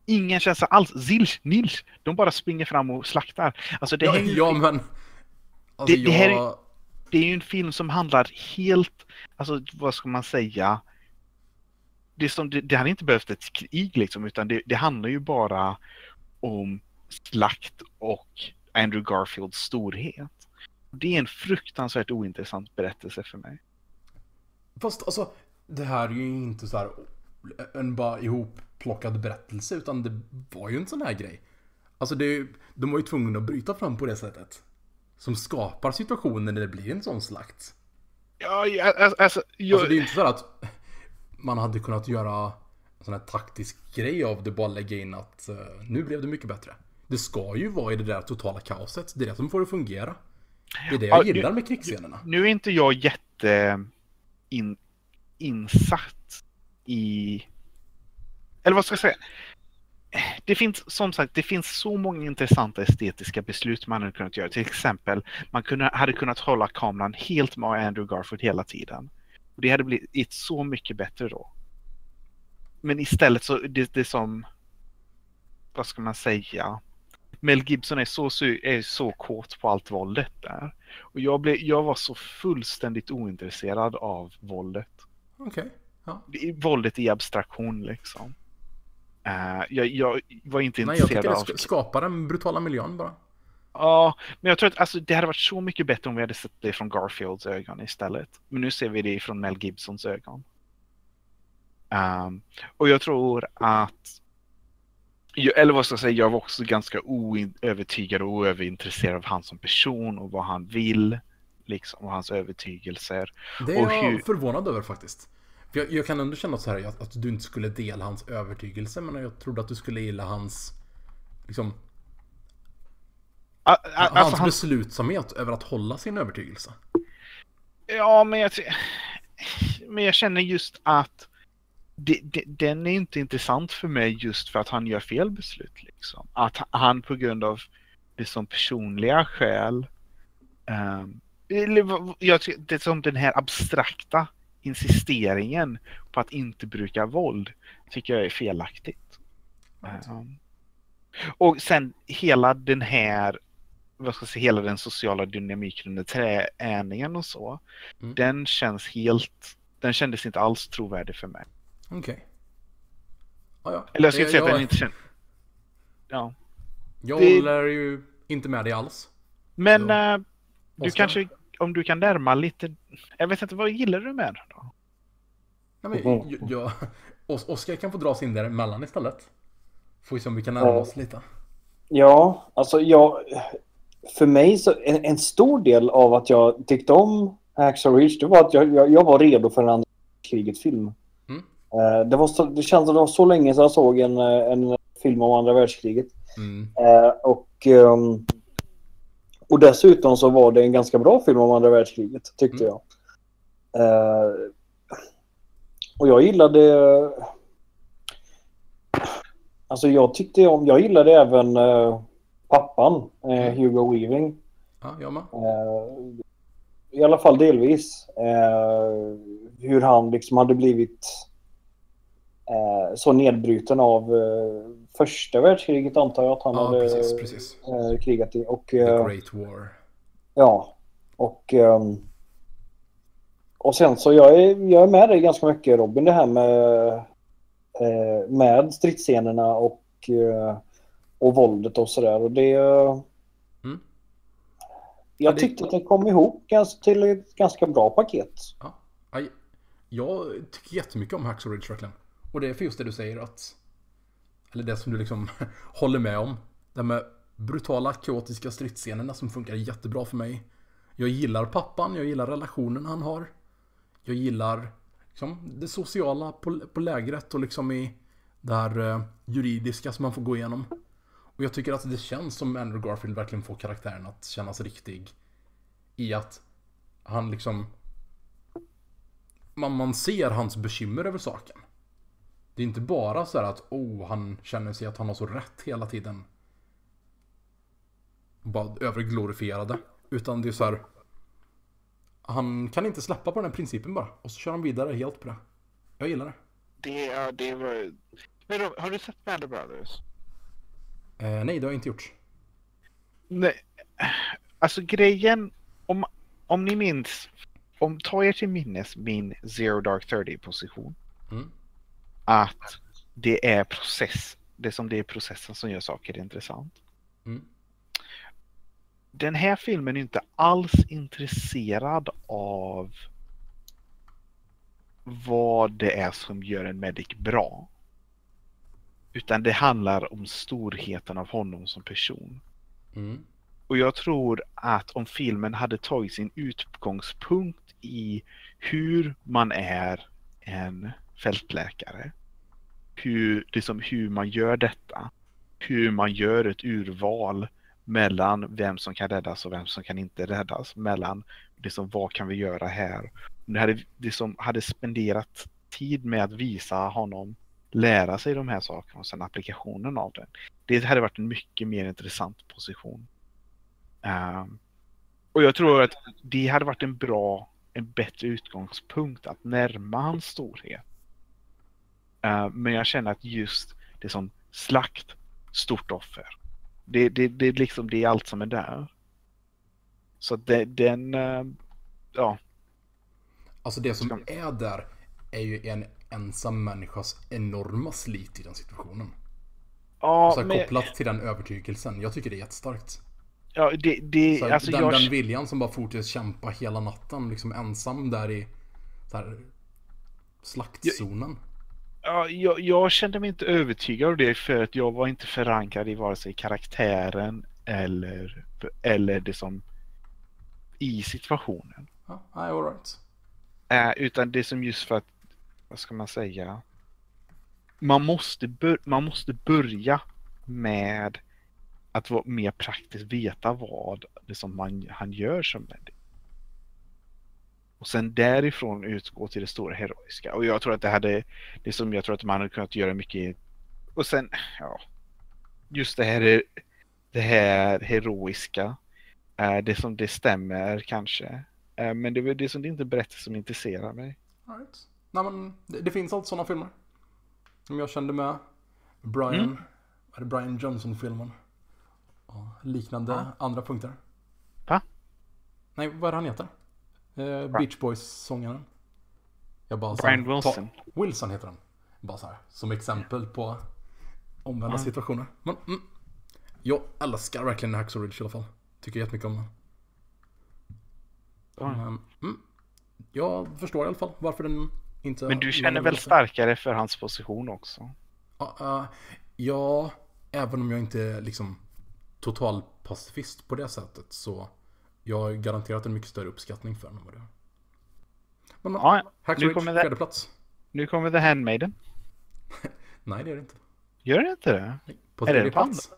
Ingen känsla alls. Zilch, Nils, de bara springer fram och slaktar. Alltså det, ja, här ja, men... Alltså, Det- det här är- jag... det är ju en film som handlar helt, alltså vad ska man säga? Det, är som, det, det hade inte behövt ett krig liksom, utan det, det handlar ju bara om slakt och Andrew Garfields storhet. Det är en fruktansvärt ointressant berättelse för mig. Fast alltså, det här är ju inte så här en bara ihopplockad berättelse utan det var ju en sån här grej. Alltså det, de var ju tvungna att bryta fram på det sättet. Som skapar situationer när det blir en sån slakt. Ja, ja, alltså, alltså, jag, Alltså det är ju inte så här att man hade kunnat göra en sån här taktisk grej av det, bara lägga in att eh, nu blev det mycket bättre. Det ska ju vara i det där totala kaoset, det är det som får det fungera. Det är det jag Ja, gillar nu- med krigsscenerna. nu är inte jag jätte in, insatt i... Eller vad ska jag säga? Det finns som sagt, det finns så många intressanta estetiska beslut man hade kunnat göra. Till exempel, man kunde, hade kunnat hålla kameran helt med Andrew Garfield hela tiden. Och det hade blivit så mycket bättre då. Men istället så, det, det som, vad ska man säga? Mel Gibson är så, är så kåt på allt våldet där. Och jag, blev, jag var så fullständigt ointresserad av våldet. Okej. Ja. I- Våldet i abstraktion liksom. Eh, jag, jag var inte Nej, jag intresserad tycker det av... sk- skapar den brutala miljön bara. Ja, men jag tror att alltså, det hade varit så mycket bättre om vi hade sett det från Garfields ögon istället. Men nu ser vi det från Mel Gibsons ögon. Ehm, och jag tror att... Eller vad ska jag säga, jag var också ganska oövertygad och oöverintresserad av han som person och vad han vill. Liksom, och hans övertygelser. Det är Och jag hur- förvånad över faktiskt. För jag, jag kan ändå känna så här att, att du inte skulle dela hans övertygelse men jag trodde att du skulle gilla hans liksom, A- a- hans Alltså, han, beslutsamhet över att hålla sin övertygelse. Ja, men jag, men jag känner just att det, det, den är inte intressant för mig just för att han gör fel beslut. Liksom. Att han på grund av det som personliga skäl ehm, eller jag det som den här abstrakta insisteringen på att inte bruka våld tycker jag är felaktigt. Um, och sen hela den här, vad ska jag säga, hela den sociala dynamiken under träningen och så. Mm. Den känns helt, den kändes inte alls trovärdig för mig. Okej. Ja, ja. Eller jag ska inte säga att jag, den inte känns... Ja. jag det- håller ju inte med dig alls. Men Så. eh, du Oskar? kanske, om du kan närma lite, jag vet inte, vad gillar du med den då? Nej, men, Mhm. jag, jag, Os- Oskar kan få dra sin däremellan istället. Får vi se om vi kan närma Ja. oss lite. Ja, alltså jag... För mig så en, en stor del av att jag tyckte om Hacksaw Ridge det var att jag, jag, jag var redo för en andra världskriget-film. Mm. Eh, det, var så, det känns som det var så länge sedan jag såg en, eh, en film om andra världskriget. Mm. Eh, och, ehm, och dessutom så var det en ganska bra film om andra världskriget, tyckte Mm. jag. Och jag gillade... Alltså jag tyckte om... Jag gillade även pappan, eh, Hugo Weaving. Ja, jag med. I alla fall delvis. Hur han liksom hade blivit så nedbruten av eh, första världskriget antar jag att han Ja, hade precis, precis. eh, krigat i. Och, The eh, Great War. ja, och, ehm, och sen så jag är, jag är med dig ganska mycket Robin det här med, eh, med stridsscenerna och, eh, och våldet och sådär. Och det, Mm. jag Ja, det- tyckte att det kom ihop ganska, till ett ganska bra paket. Ja. Jag tycker jättemycket om Hacksaw Ridge verkligen. Och det är för just det du säger att... Eller det som du liksom håller med om. Det här med brutala, kaotiska stridsscenerna som funkar jättebra för mig. Jag gillar pappan, jag gillar relationen han har. Jag gillar liksom, det sociala på, på lägret och liksom i det här eh, juridiska som man får gå igenom. Och jag tycker att det känns som Andrew Garfield verkligen får karaktären att kännas riktig. I att han liksom man, man ser hans bekymmer över saken. Det är inte bara så här att oh, han känner sig att han har så rätt hela tiden. Bara överglorifierade. Utan det är så här. Han kan inte släppa på den här principen bara. Och så kör han vidare helt på det. Jag gillar det. Det, ja, det var... Men har du sett Band of Brothers? Eh, nej, det har jag inte gjort. Nej. Alltså grejen, om, om ni minns, om ta er till minnes min Zero Dark 30 position. Mm. Att det är process, det som det är processen som gör saker intressant. Mm. Den här filmen är inte alls intresserad av vad det är som gör en medic bra. Utan det handlar om storheten av honom som person. Mm. Och jag tror att om filmen hade tagit sin utgångspunkt i hur man är en fältläkare. Hur, liksom hur man gör detta. Hur man gör ett urval mellan vem som kan räddas och vem som kan inte räddas. Mellan liksom, vad kan vi göra här. Om det hade, liksom, hade spenderat tid med att visa honom lära sig de här sakerna och sen applikationen av det. Det hade varit en mycket mer intressant position. Um, och jag tror att det hade varit en bra, en bättre utgångspunkt att närma hans storhet. Ehm, men jag känner att just det som slakt, stort offer. Det, det, det, är liksom, det är allt som är där. Så det, den, ehm, ja, Alltså det som är där är ju en ensam människas enorma slit i den situationen. ja, Så här, men, kopplat till den övertygelsen. Jag tycker det är jättestarkt. ja det, det, här, alltså den, jag, den viljan som bara fortsätter kämpa hela natten, liksom ensam där i så här, slaktzonen. Ja, jag, jag kände mig inte övertygad av det för att jag var inte förankrad i vare sig karaktären eller, eller det som i situationen. Ja, all right. Eh, utan det som just för att, vad ska man säga, man måste, man måste börja med att vara mer praktiskt veta vad det som man, han gör som medic. Och sen därifrån utgå till det stora heroiska. Och jag tror att det hade, det som jag tror att man hade kunnat göra mycket. Och sen, ja, just det här, det här heroiska. Eh, det som det stämmer kanske. Eh, men det är det som det inte berättar som intresserar mig. Right. Nej, men det, det finns alltid sådana filmer. Som jag kände med. Brian, Mm. är det Brian Johnson-filmen? Och liknande andra punkter. Va? Nej, vad är det han heter? Eh, Beach Boys-sångaren. Jag bara så Brian här, Wilson. Ta, Wilson heter han. Bara så här, som exempel på omvända situationer. Men, mm, jag älskar verkligen Hacksaw Ridge i alla fall. Tycker jättemycket om den. Men, mm, jag förstår i alla fall varför den inte... Men du känner väl starkare för hans position också? Ja, eh, ja, även om jag inte är liksom total pacifist på det sättet så jag har garanterat en mycket större uppskattning för den än vad det är. Men ja, Ja, Hacksaw nu kommer det- plats. nu kommer The Handmaiden. Nej, det är det inte. Gör det inte det? På Är det plats.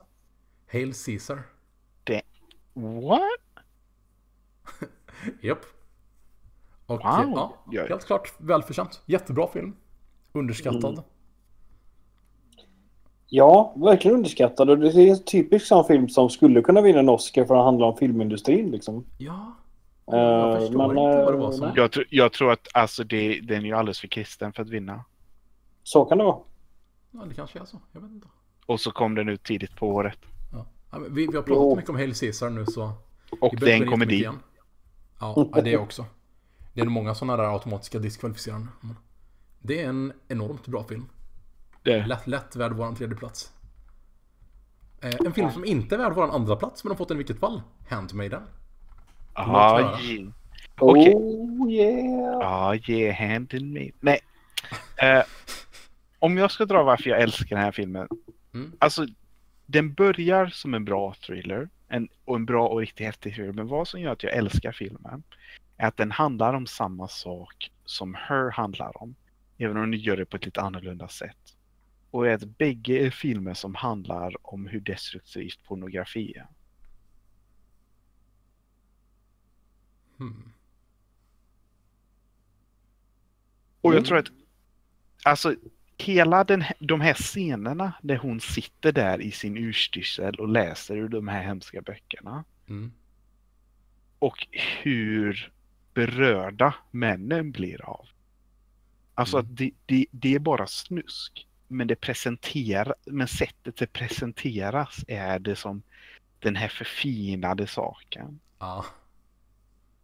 Hail Caesar. det... What? Japp. Och Wow. ja, Ja. helt klart välförtjänt. Jättebra film. Underskattad. Mm. Ja, verkligen underskattad. Och det är en typisk sån film som skulle kunna vinna en Oscar för att handla om filmindustrin. Liksom. Ja. Eh, Jag förstår men, inte vad det var eh, som... Jag, tr- jag tror att alltså det, den är ju alldeles för kristen för att vinna. Så kan det vara. Ja, det kanske är så. Jag vet inte. Och så kom den ut tidigt på året. Ja. Vi, vi har pratat Jo. mycket om Hail Caesar nu så... Och det är en komedi. igen. Ja, det också. Det är många sådana där automatiska diskvalificerande. Det är en enormt bra film. Det. Lätt, lätt värd våran tredje plats. Eh, en film som inte är värd våran andra plats men har fått den i vilket fall. Handmaiden. Höra. ge- Okej. Oh yeah! Ge handen med. Nej. Eh, om jag ska dra varför jag älskar den här filmen. Mm. Alltså, den börjar som en bra thriller. En, och en bra och riktigt häftig thriller. Men vad som gör att jag älskar filmen är att den handlar om samma sak som Her handlar om. Även om den gör det på ett lite annorlunda sätt. Och är att bägge är filmer som handlar om hur destruktivt pornografi är. Hmm. Och jag Mm. tror att alltså hela den, de här scenerna där hon sitter där i sin urstyrsel och läser ur de här hemska böckerna Mm. och hur berörda männen blir av. Alltså Mm. att det, det, det är bara snusk. Men, det presenterar, men sättet det presenteras är det som den här förfinade saken. Ja.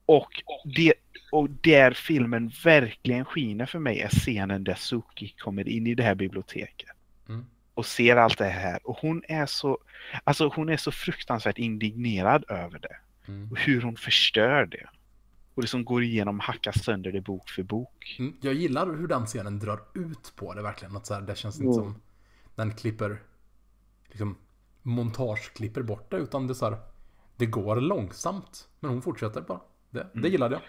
Och, det, och där filmen verkligen skiner för mig är scenen där Suki kommer in i det här biblioteket. Mm. Och ser allt det här. Och hon är så, alltså hon är så fruktansvärt indignerad över det. Mm. Och hur hon förstör det. Och det som går igenom hackar sönder det bok för bok. Mm. Jag gillar hur den scenen drar ut på det verkligen. Att så här, det känns Mm. inte som den klipper liksom montageklipper bort det utan det så här, det går långsamt. Men hon fortsätter bara. Det, det gillade jag.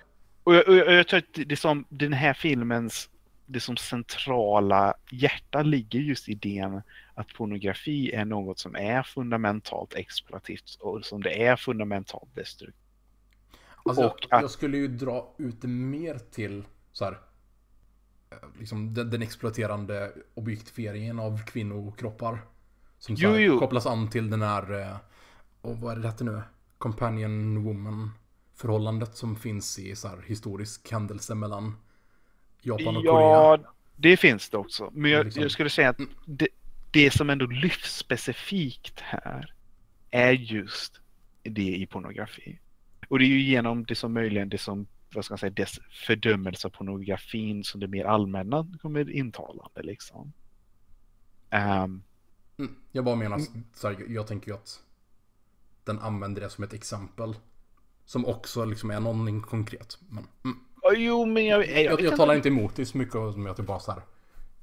Och jag, och jag, och jag tror att det, det som den här filmens det som centrala hjärta ligger just i idén att pornografi är något som är fundamentalt exploativt och som det är fundamentalt destruktivt. Alltså, Och jag, jag skulle ju dra ut det mer till så här, eh, liksom den, den exploaterande objektifieringen av kvinnokroppar. Som Jo, här, jo. kopplas an till den här, eh, och vad är det heter nu? Companion woman förhållandet som finns i så här historisk händelse mellan Japan och Korea. Ja, det finns det också. Men jag, Liksom. jag skulle säga att det, det som ändå lyfts specifikt här är just det i pornografi. Och det är ju genom det som möjligen det som, vad ska man säga, dess fördömelse av pornografin som det mer allmänna kommer intalande liksom. Ehm, Mm, jag bara menar, så här, jag, jag tänker ju att den använder det som ett exempel. Som också liksom är någonting konkret. Men, mm, jo, men jag, jag, jag, vet jag talar inte emot det så mycket som jag typ bara så här,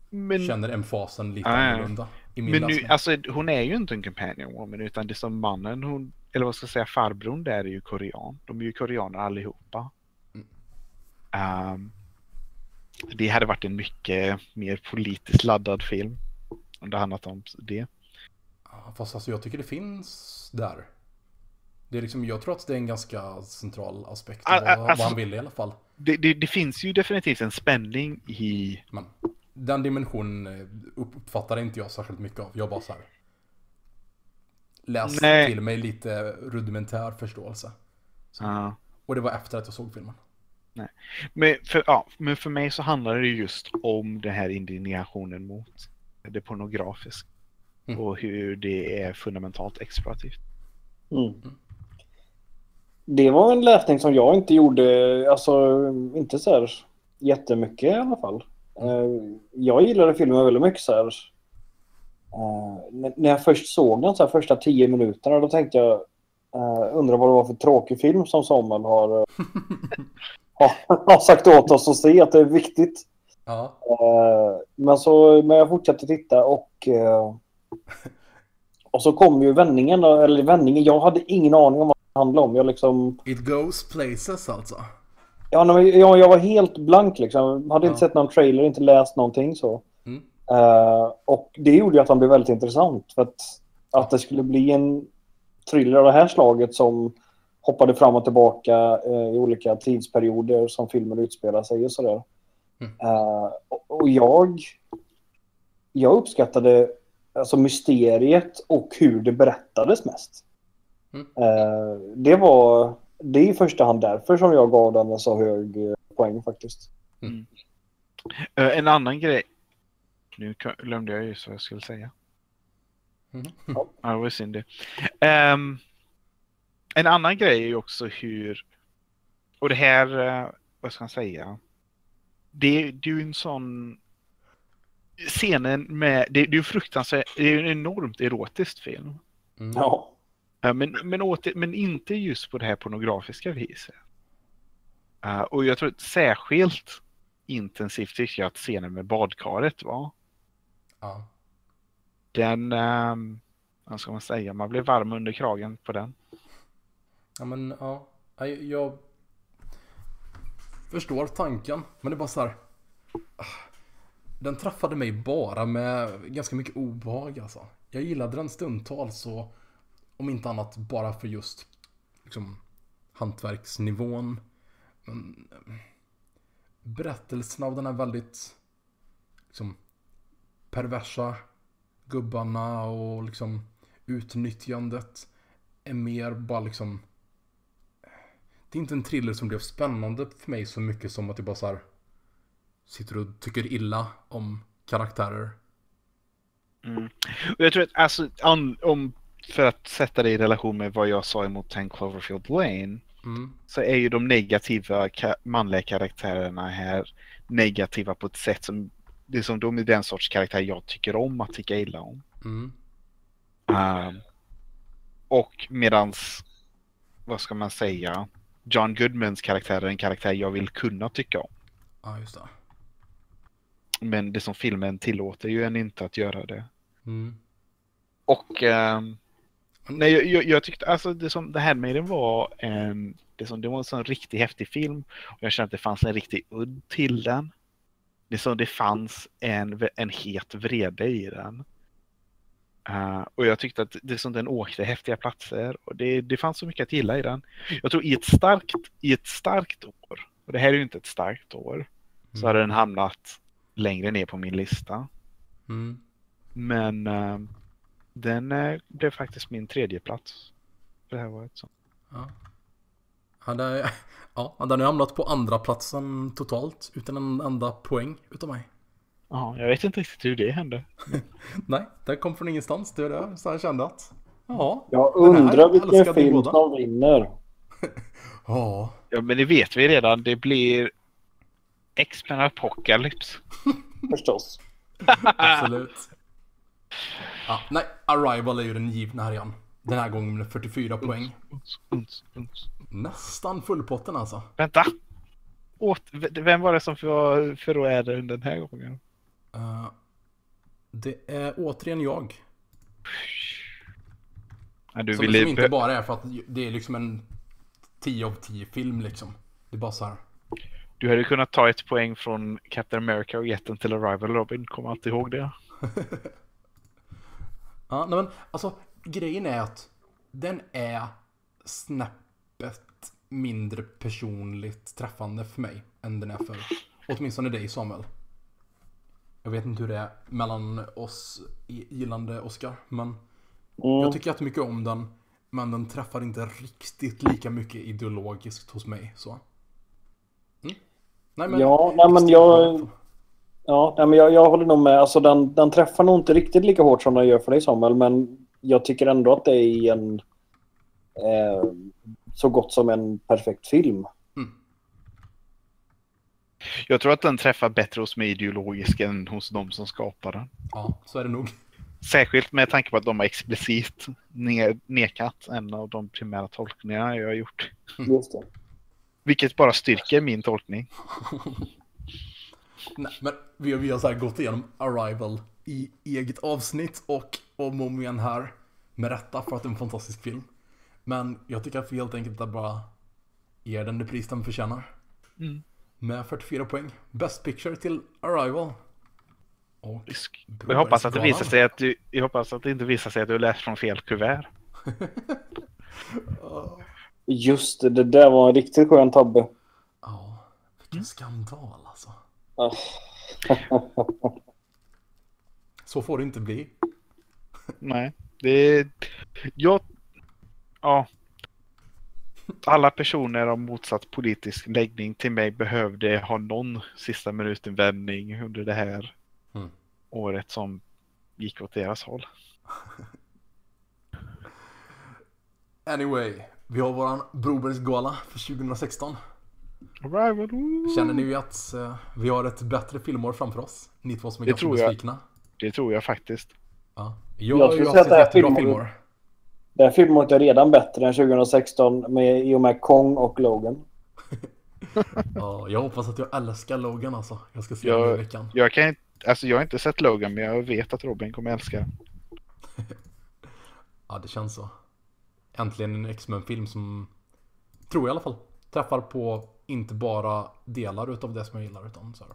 men, känner emfasen lite Nej. annorlunda. I min men nu, läsning. alltså hon är ju inte en companion woman utan det är som mannen hon, eller vad ska jag säga, farbrorn där är ju korean. De är ju koreaner allihopa. Mm. Ehm, det hade varit en mycket mer politiskt laddad film. Om det handlat om det. Ja, Fast alltså jag tycker det finns där. Det är liksom, jag tror att det är en ganska central aspekt. Ah, Vad, ah, vad alltså- han vill i alla fall. Det, det. det finns ju definitivt en spänning i... Men den dimensionen eh, upp- uppfattar inte jag särskilt mycket av. Jag bara så här. Läs Nej. till mig lite rudimentär förståelse. Ja. Och det var efter att jag såg filmen. Men, för, ja, men för mig så handlar det just om den här indignationen mot det pornografiska. Mm. Och hur det är fundamentalt exploativt. Mm. Det var en läsning som jag inte gjorde, alltså inte så här jättemycket i alla fall. Eh, Jag gillade filmen väldigt mycket så här. eh, När jag först såg den, så här, första tio minuterna, då tänkte jag uh, undrar vad det var för tråkig film som Samuel har, eh, har, har sagt åt oss att se, att det är viktigt. Ja. Eh, men så men jag fortsatte titta och och så kom ju vändningen, eller vändningen, jag hade ingen aning om vad det handlade om. Jag liksom, It goes places alltså. Ja, jag, jag var helt blank liksom. Hade inte Ja. sett någon trailer, inte läst någonting så. Mm. Eh, och det gjorde att han blev väldigt intressant. För att, att det skulle bli en thriller av det här slaget som hoppade fram och tillbaka eh, i olika tidsperioder som filmen utspelar sig och sådär. Mm. Eh, och, jag, jag uppskattade alltså mysteriet och hur det berättades mest. Mm. Det var det är i första hand därför som jag gav den en så hög eh, poäng faktiskt. Eh, en annan grej. Nu glömde jag ju vad jag skulle säga. Mm. Ja, det var synd det. Ehm, en annan grej är ju också hur, och det här, eh, vad ska man säga? Det, det är ju en sån scenen med, det, det är ju fruktansvärt, det är ju en enormt erotisk film. Mm. Ja. Eh, Men, men, åter, men inte just på det här pornografiska viset. Eh, och jag tror att särskilt intensivt tycker jag att scenen med badkaret var. Ja. Den, um, vad ska man säga, man blev varm under kragen på den. Ja men ja. Nej, Jag förstår tanken. Men det är bara så här. ah, Den träffade mig bara med ganska mycket obehag alltså. Jag gillade den stundtals så om inte annat bara för just liksom hantverksnivån. Men eh, berättelsen av den här väldigt liksom perversa gubbarna och liksom utnyttjandet är mer bara liksom eh, det är inte en thriller som blev spännande för mig så mycket som att jag bara så här sitter och tycker illa om karaktärer. Mm. Och jag tror att alltså, an, om, för att sätta det i relation med vad jag sa emot 10 Cloverfield Lane, Mm. så är ju de negativa ka- manliga karaktärerna här negativa på ett sätt som, det är som de är den sorts karaktär jag tycker om att tycka illa om. Mm. Um, och medans, vad ska man säga, John Goodmans karaktär är en karaktär jag vill kunna tycka om. Ja, just det. Men det som filmen tillåter ju en inte att göra det. Mm. Och ehm, nej, jag, jag, jag tyckte alltså det som det här med den var en, det som det var en sån riktigt häftig film. Och jag kände att det fanns en riktig udd till den. Det som det fanns en, en het vrede i den. Eh, och jag tyckte att det som den åkte häftiga platser och det, det fanns så mycket att gilla i den. Jag tror i ett starkt, i ett starkt år, och det här är ju inte ett starkt år, så hade den hamnat längre ner på min lista. Mm. Men eh, den eh, blev faktiskt min tredje plats. Det här året. Så. Ja. Hade, ja, den har hamnat på andra platsen totalt utan en enda poäng utav mig. Ja, jag vet inte riktigt hur det hände. Nej, den kom från ingenstans. Det är det. Så jag kände att, ja. Jag undrar vilken film som vinner. Ja. Ja, men det vet vi redan. Det blir X-Men Apocalypse. Förstås. Absolut. Ja, nej, Arrival är ju den givna här igen. Den här gången med 44 poäng. Nästan fullpotten alltså. Vänta! Åt, vem var det som var förrådare den här gången? Eh, det är återigen jag. Ja, du Som, ville... som inte bara är för att det är liksom en 10 av 10 film liksom. Det är bara så här. Du hade kunnat ta ett poäng från Captain America och gett den till Arrival Robin. Kommer alltid ihåg det. Ja, nej men alltså grejen är att den är snäppet mindre personligt träffande för mig än den är för åtminstone dig Samuel. Jag vet inte hur det är mellan oss gillande Oscar, men Mm. jag tycker jättemycket om den. Men den träffar inte riktigt lika mycket ideologiskt hos mig. Så. Mm. Nej, Ja, nej, men jag- Ja, nej, men jag, jag håller nog med. Alltså, den, den träffar nog inte riktigt lika hårt som den gör för dig Samuel, men jag tycker ändå att det är en eh, så gott som en perfekt film. Jag tror att den träffar bättre hos mig ideologiskt än hos de som skapar den. Ja, så är det nog. Särskilt med tanke på att de har explicit ne- nekat en av de primära tolkningarna jag har gjort. Just det. Vilket bara styrker min tolkning. Nej, men vi, har- vi har så här gått igenom Arrival i eget avsnitt och om och om igen här. Med rätta för att det är en fantastisk film. Men jag tycker att vi helt enkelt att bara ger den det pris den förtjänar. Mm. Med 44 poäng. Best picture till Arrival. Och Jag hoppas att det visar sig att du, jag hoppas att det inte visar sig att du läst från fel kuvert. Just det, det där var en riktigt skön tabbe. Ja, vilken skandal alltså. Så får det inte bli. Nej, det är... Jag... Ja. Alla personer av motsatt politisk läggning till mig behövde ha någon sista minuten vändning under det här Mm. året som gick åt deras håll. Anyway, vi har våran Brobergsgala för 2016. Arrival! Känner ni att eh, vi har ett bättre filmår framför oss? Ni två som är Det ganska tror jag. besvikna. Det tror jag faktiskt. Ja. Jag, Jag skulle säga att det här filmåret- filmår. Det här filmåret är redan bättre än 2016 med, i och med Kong och Logan. Ja, jag hoppas att jag älskar Logan alltså. Jag ska se Jag- den i veckan. Jag kan inte... Alltså jag har inte sett Logan men jag vet att Robin kommer älska den. Ja, det känns så. Äntligen en X-Men-film som, tror jag i alla fall, träffar på inte bara delar utav det som jag gillar utan så här.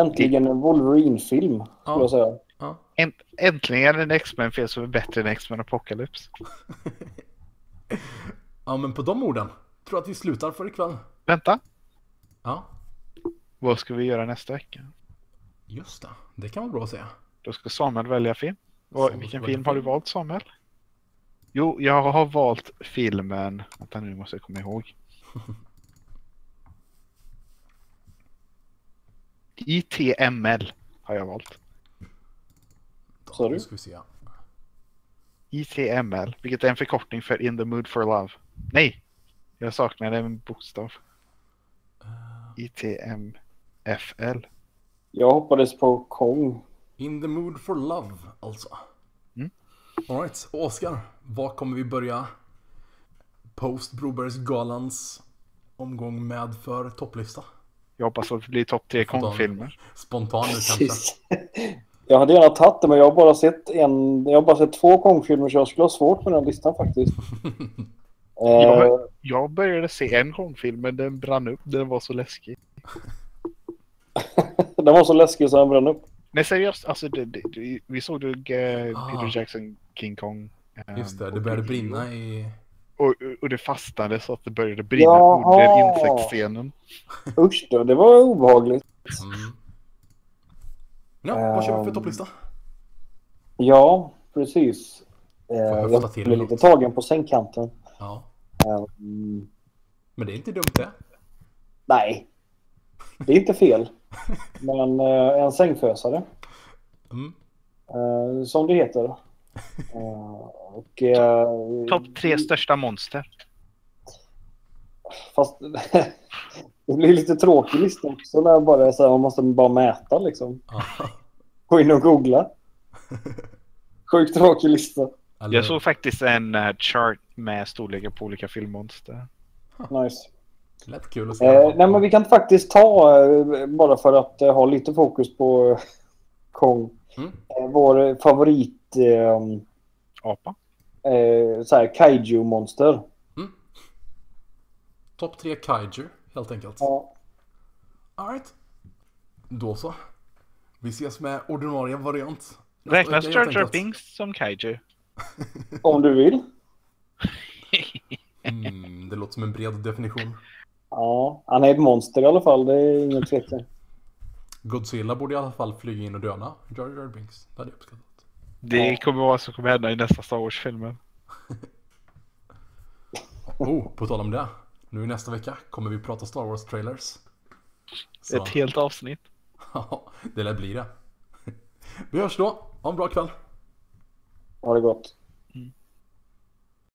Äntligen en Wolverine-film, skulle Ja. jag säga. Ja, Änt- Äntligen en X-Men-film som är bättre än X-Men Apocalypse. ja men på de orden tror jag att vi slutar för ikväll. Vänta, Ja, vad ska vi göra nästa vecka? just det. Det kan vara bra att säga. Då ska Samuel välja film. Och Samuel vilken välja film har du film. valt Samuel? Jo, jag har valt filmen... Vänta nu måste jag komma ihåg. ITML har jag valt. Sa du? Ska vi se. ITML, vilket är en förkortning för In the Mood for Love. Nej! Jag saknar en bokstav. ITMFL. Jag hoppades på Kong. In the mood for love, alltså. Mm. Alright, Oskar. Vad kommer vi börja post Brobergsgalans omgång med för topplista? Jag hoppas att det blir topp tre Kong-filmer. Spontan nu kanske. Jag hade gärna tagit det, men jag har bara sett en... Jag har bara sett två Kong-filmer, så jag skulle ha svårt med den listan faktiskt. Eh, Jag, jag började se en Kong-film men den brann upp. Den var så läskig. den var så läskig så den brann upp. Nej seriöst, alltså det, det, vi såg det uh, Ah. Peter Jackson King Kong. eh, Just det, och det började brinna i... Och, och det fastnade så att det började brinna Jaha. under insektsscenen. Usch då, det var obehagligt. Mm. Ja, vad kör vi för Ehm. topplista? Ja, precis. Eh, jag jag ta till blev lite tagen på sängkanten. Ja, Mm, men det är inte dumt det. nej, det är inte fel. Men eh, en sängfösare, Mm. eh, som det heter. Eh, och, eh, Topp tre största monster. Fast det blir lite tråkig lista också när jag bara så här, man måste bara mäta liksom. Gå in och googla. Sjukt tråkig lista. Eller, Jag såg faktiskt en eh, chart med storlekar på olika filmmonster. Nice. Lätt kul att se. Eh, nej men vi kan faktiskt ta, eh, bara för att eh, ha lite fokus på eh, Kong, Mm. vår favorit eh, Apa. eh, så här, kaiju-monster. Topp tre kaiju, helt enkelt. Ja. Alright. Då så. Vi ses med ordinarie variant. Räknas Jar. Binks som kaiju? Om du vill. Mm, det låter som en bred definition. Ja, han är ett monster i alla fall, det är ingen tvekan. Godzilla borde i alla fall flyga in och döda Jar Jar Binks. Det hade jag uppskattat. Det Ja. kommer vara vad som kommer hända i nästa Star Wars-filmen. Oh, på tal om det. Nu nästa vecka kommer vi prata Star Wars trailers. Så, Ett helt avsnitt. ja, det lär bli det. Vi hörs då. Ha en bra kväll. Ha det gott.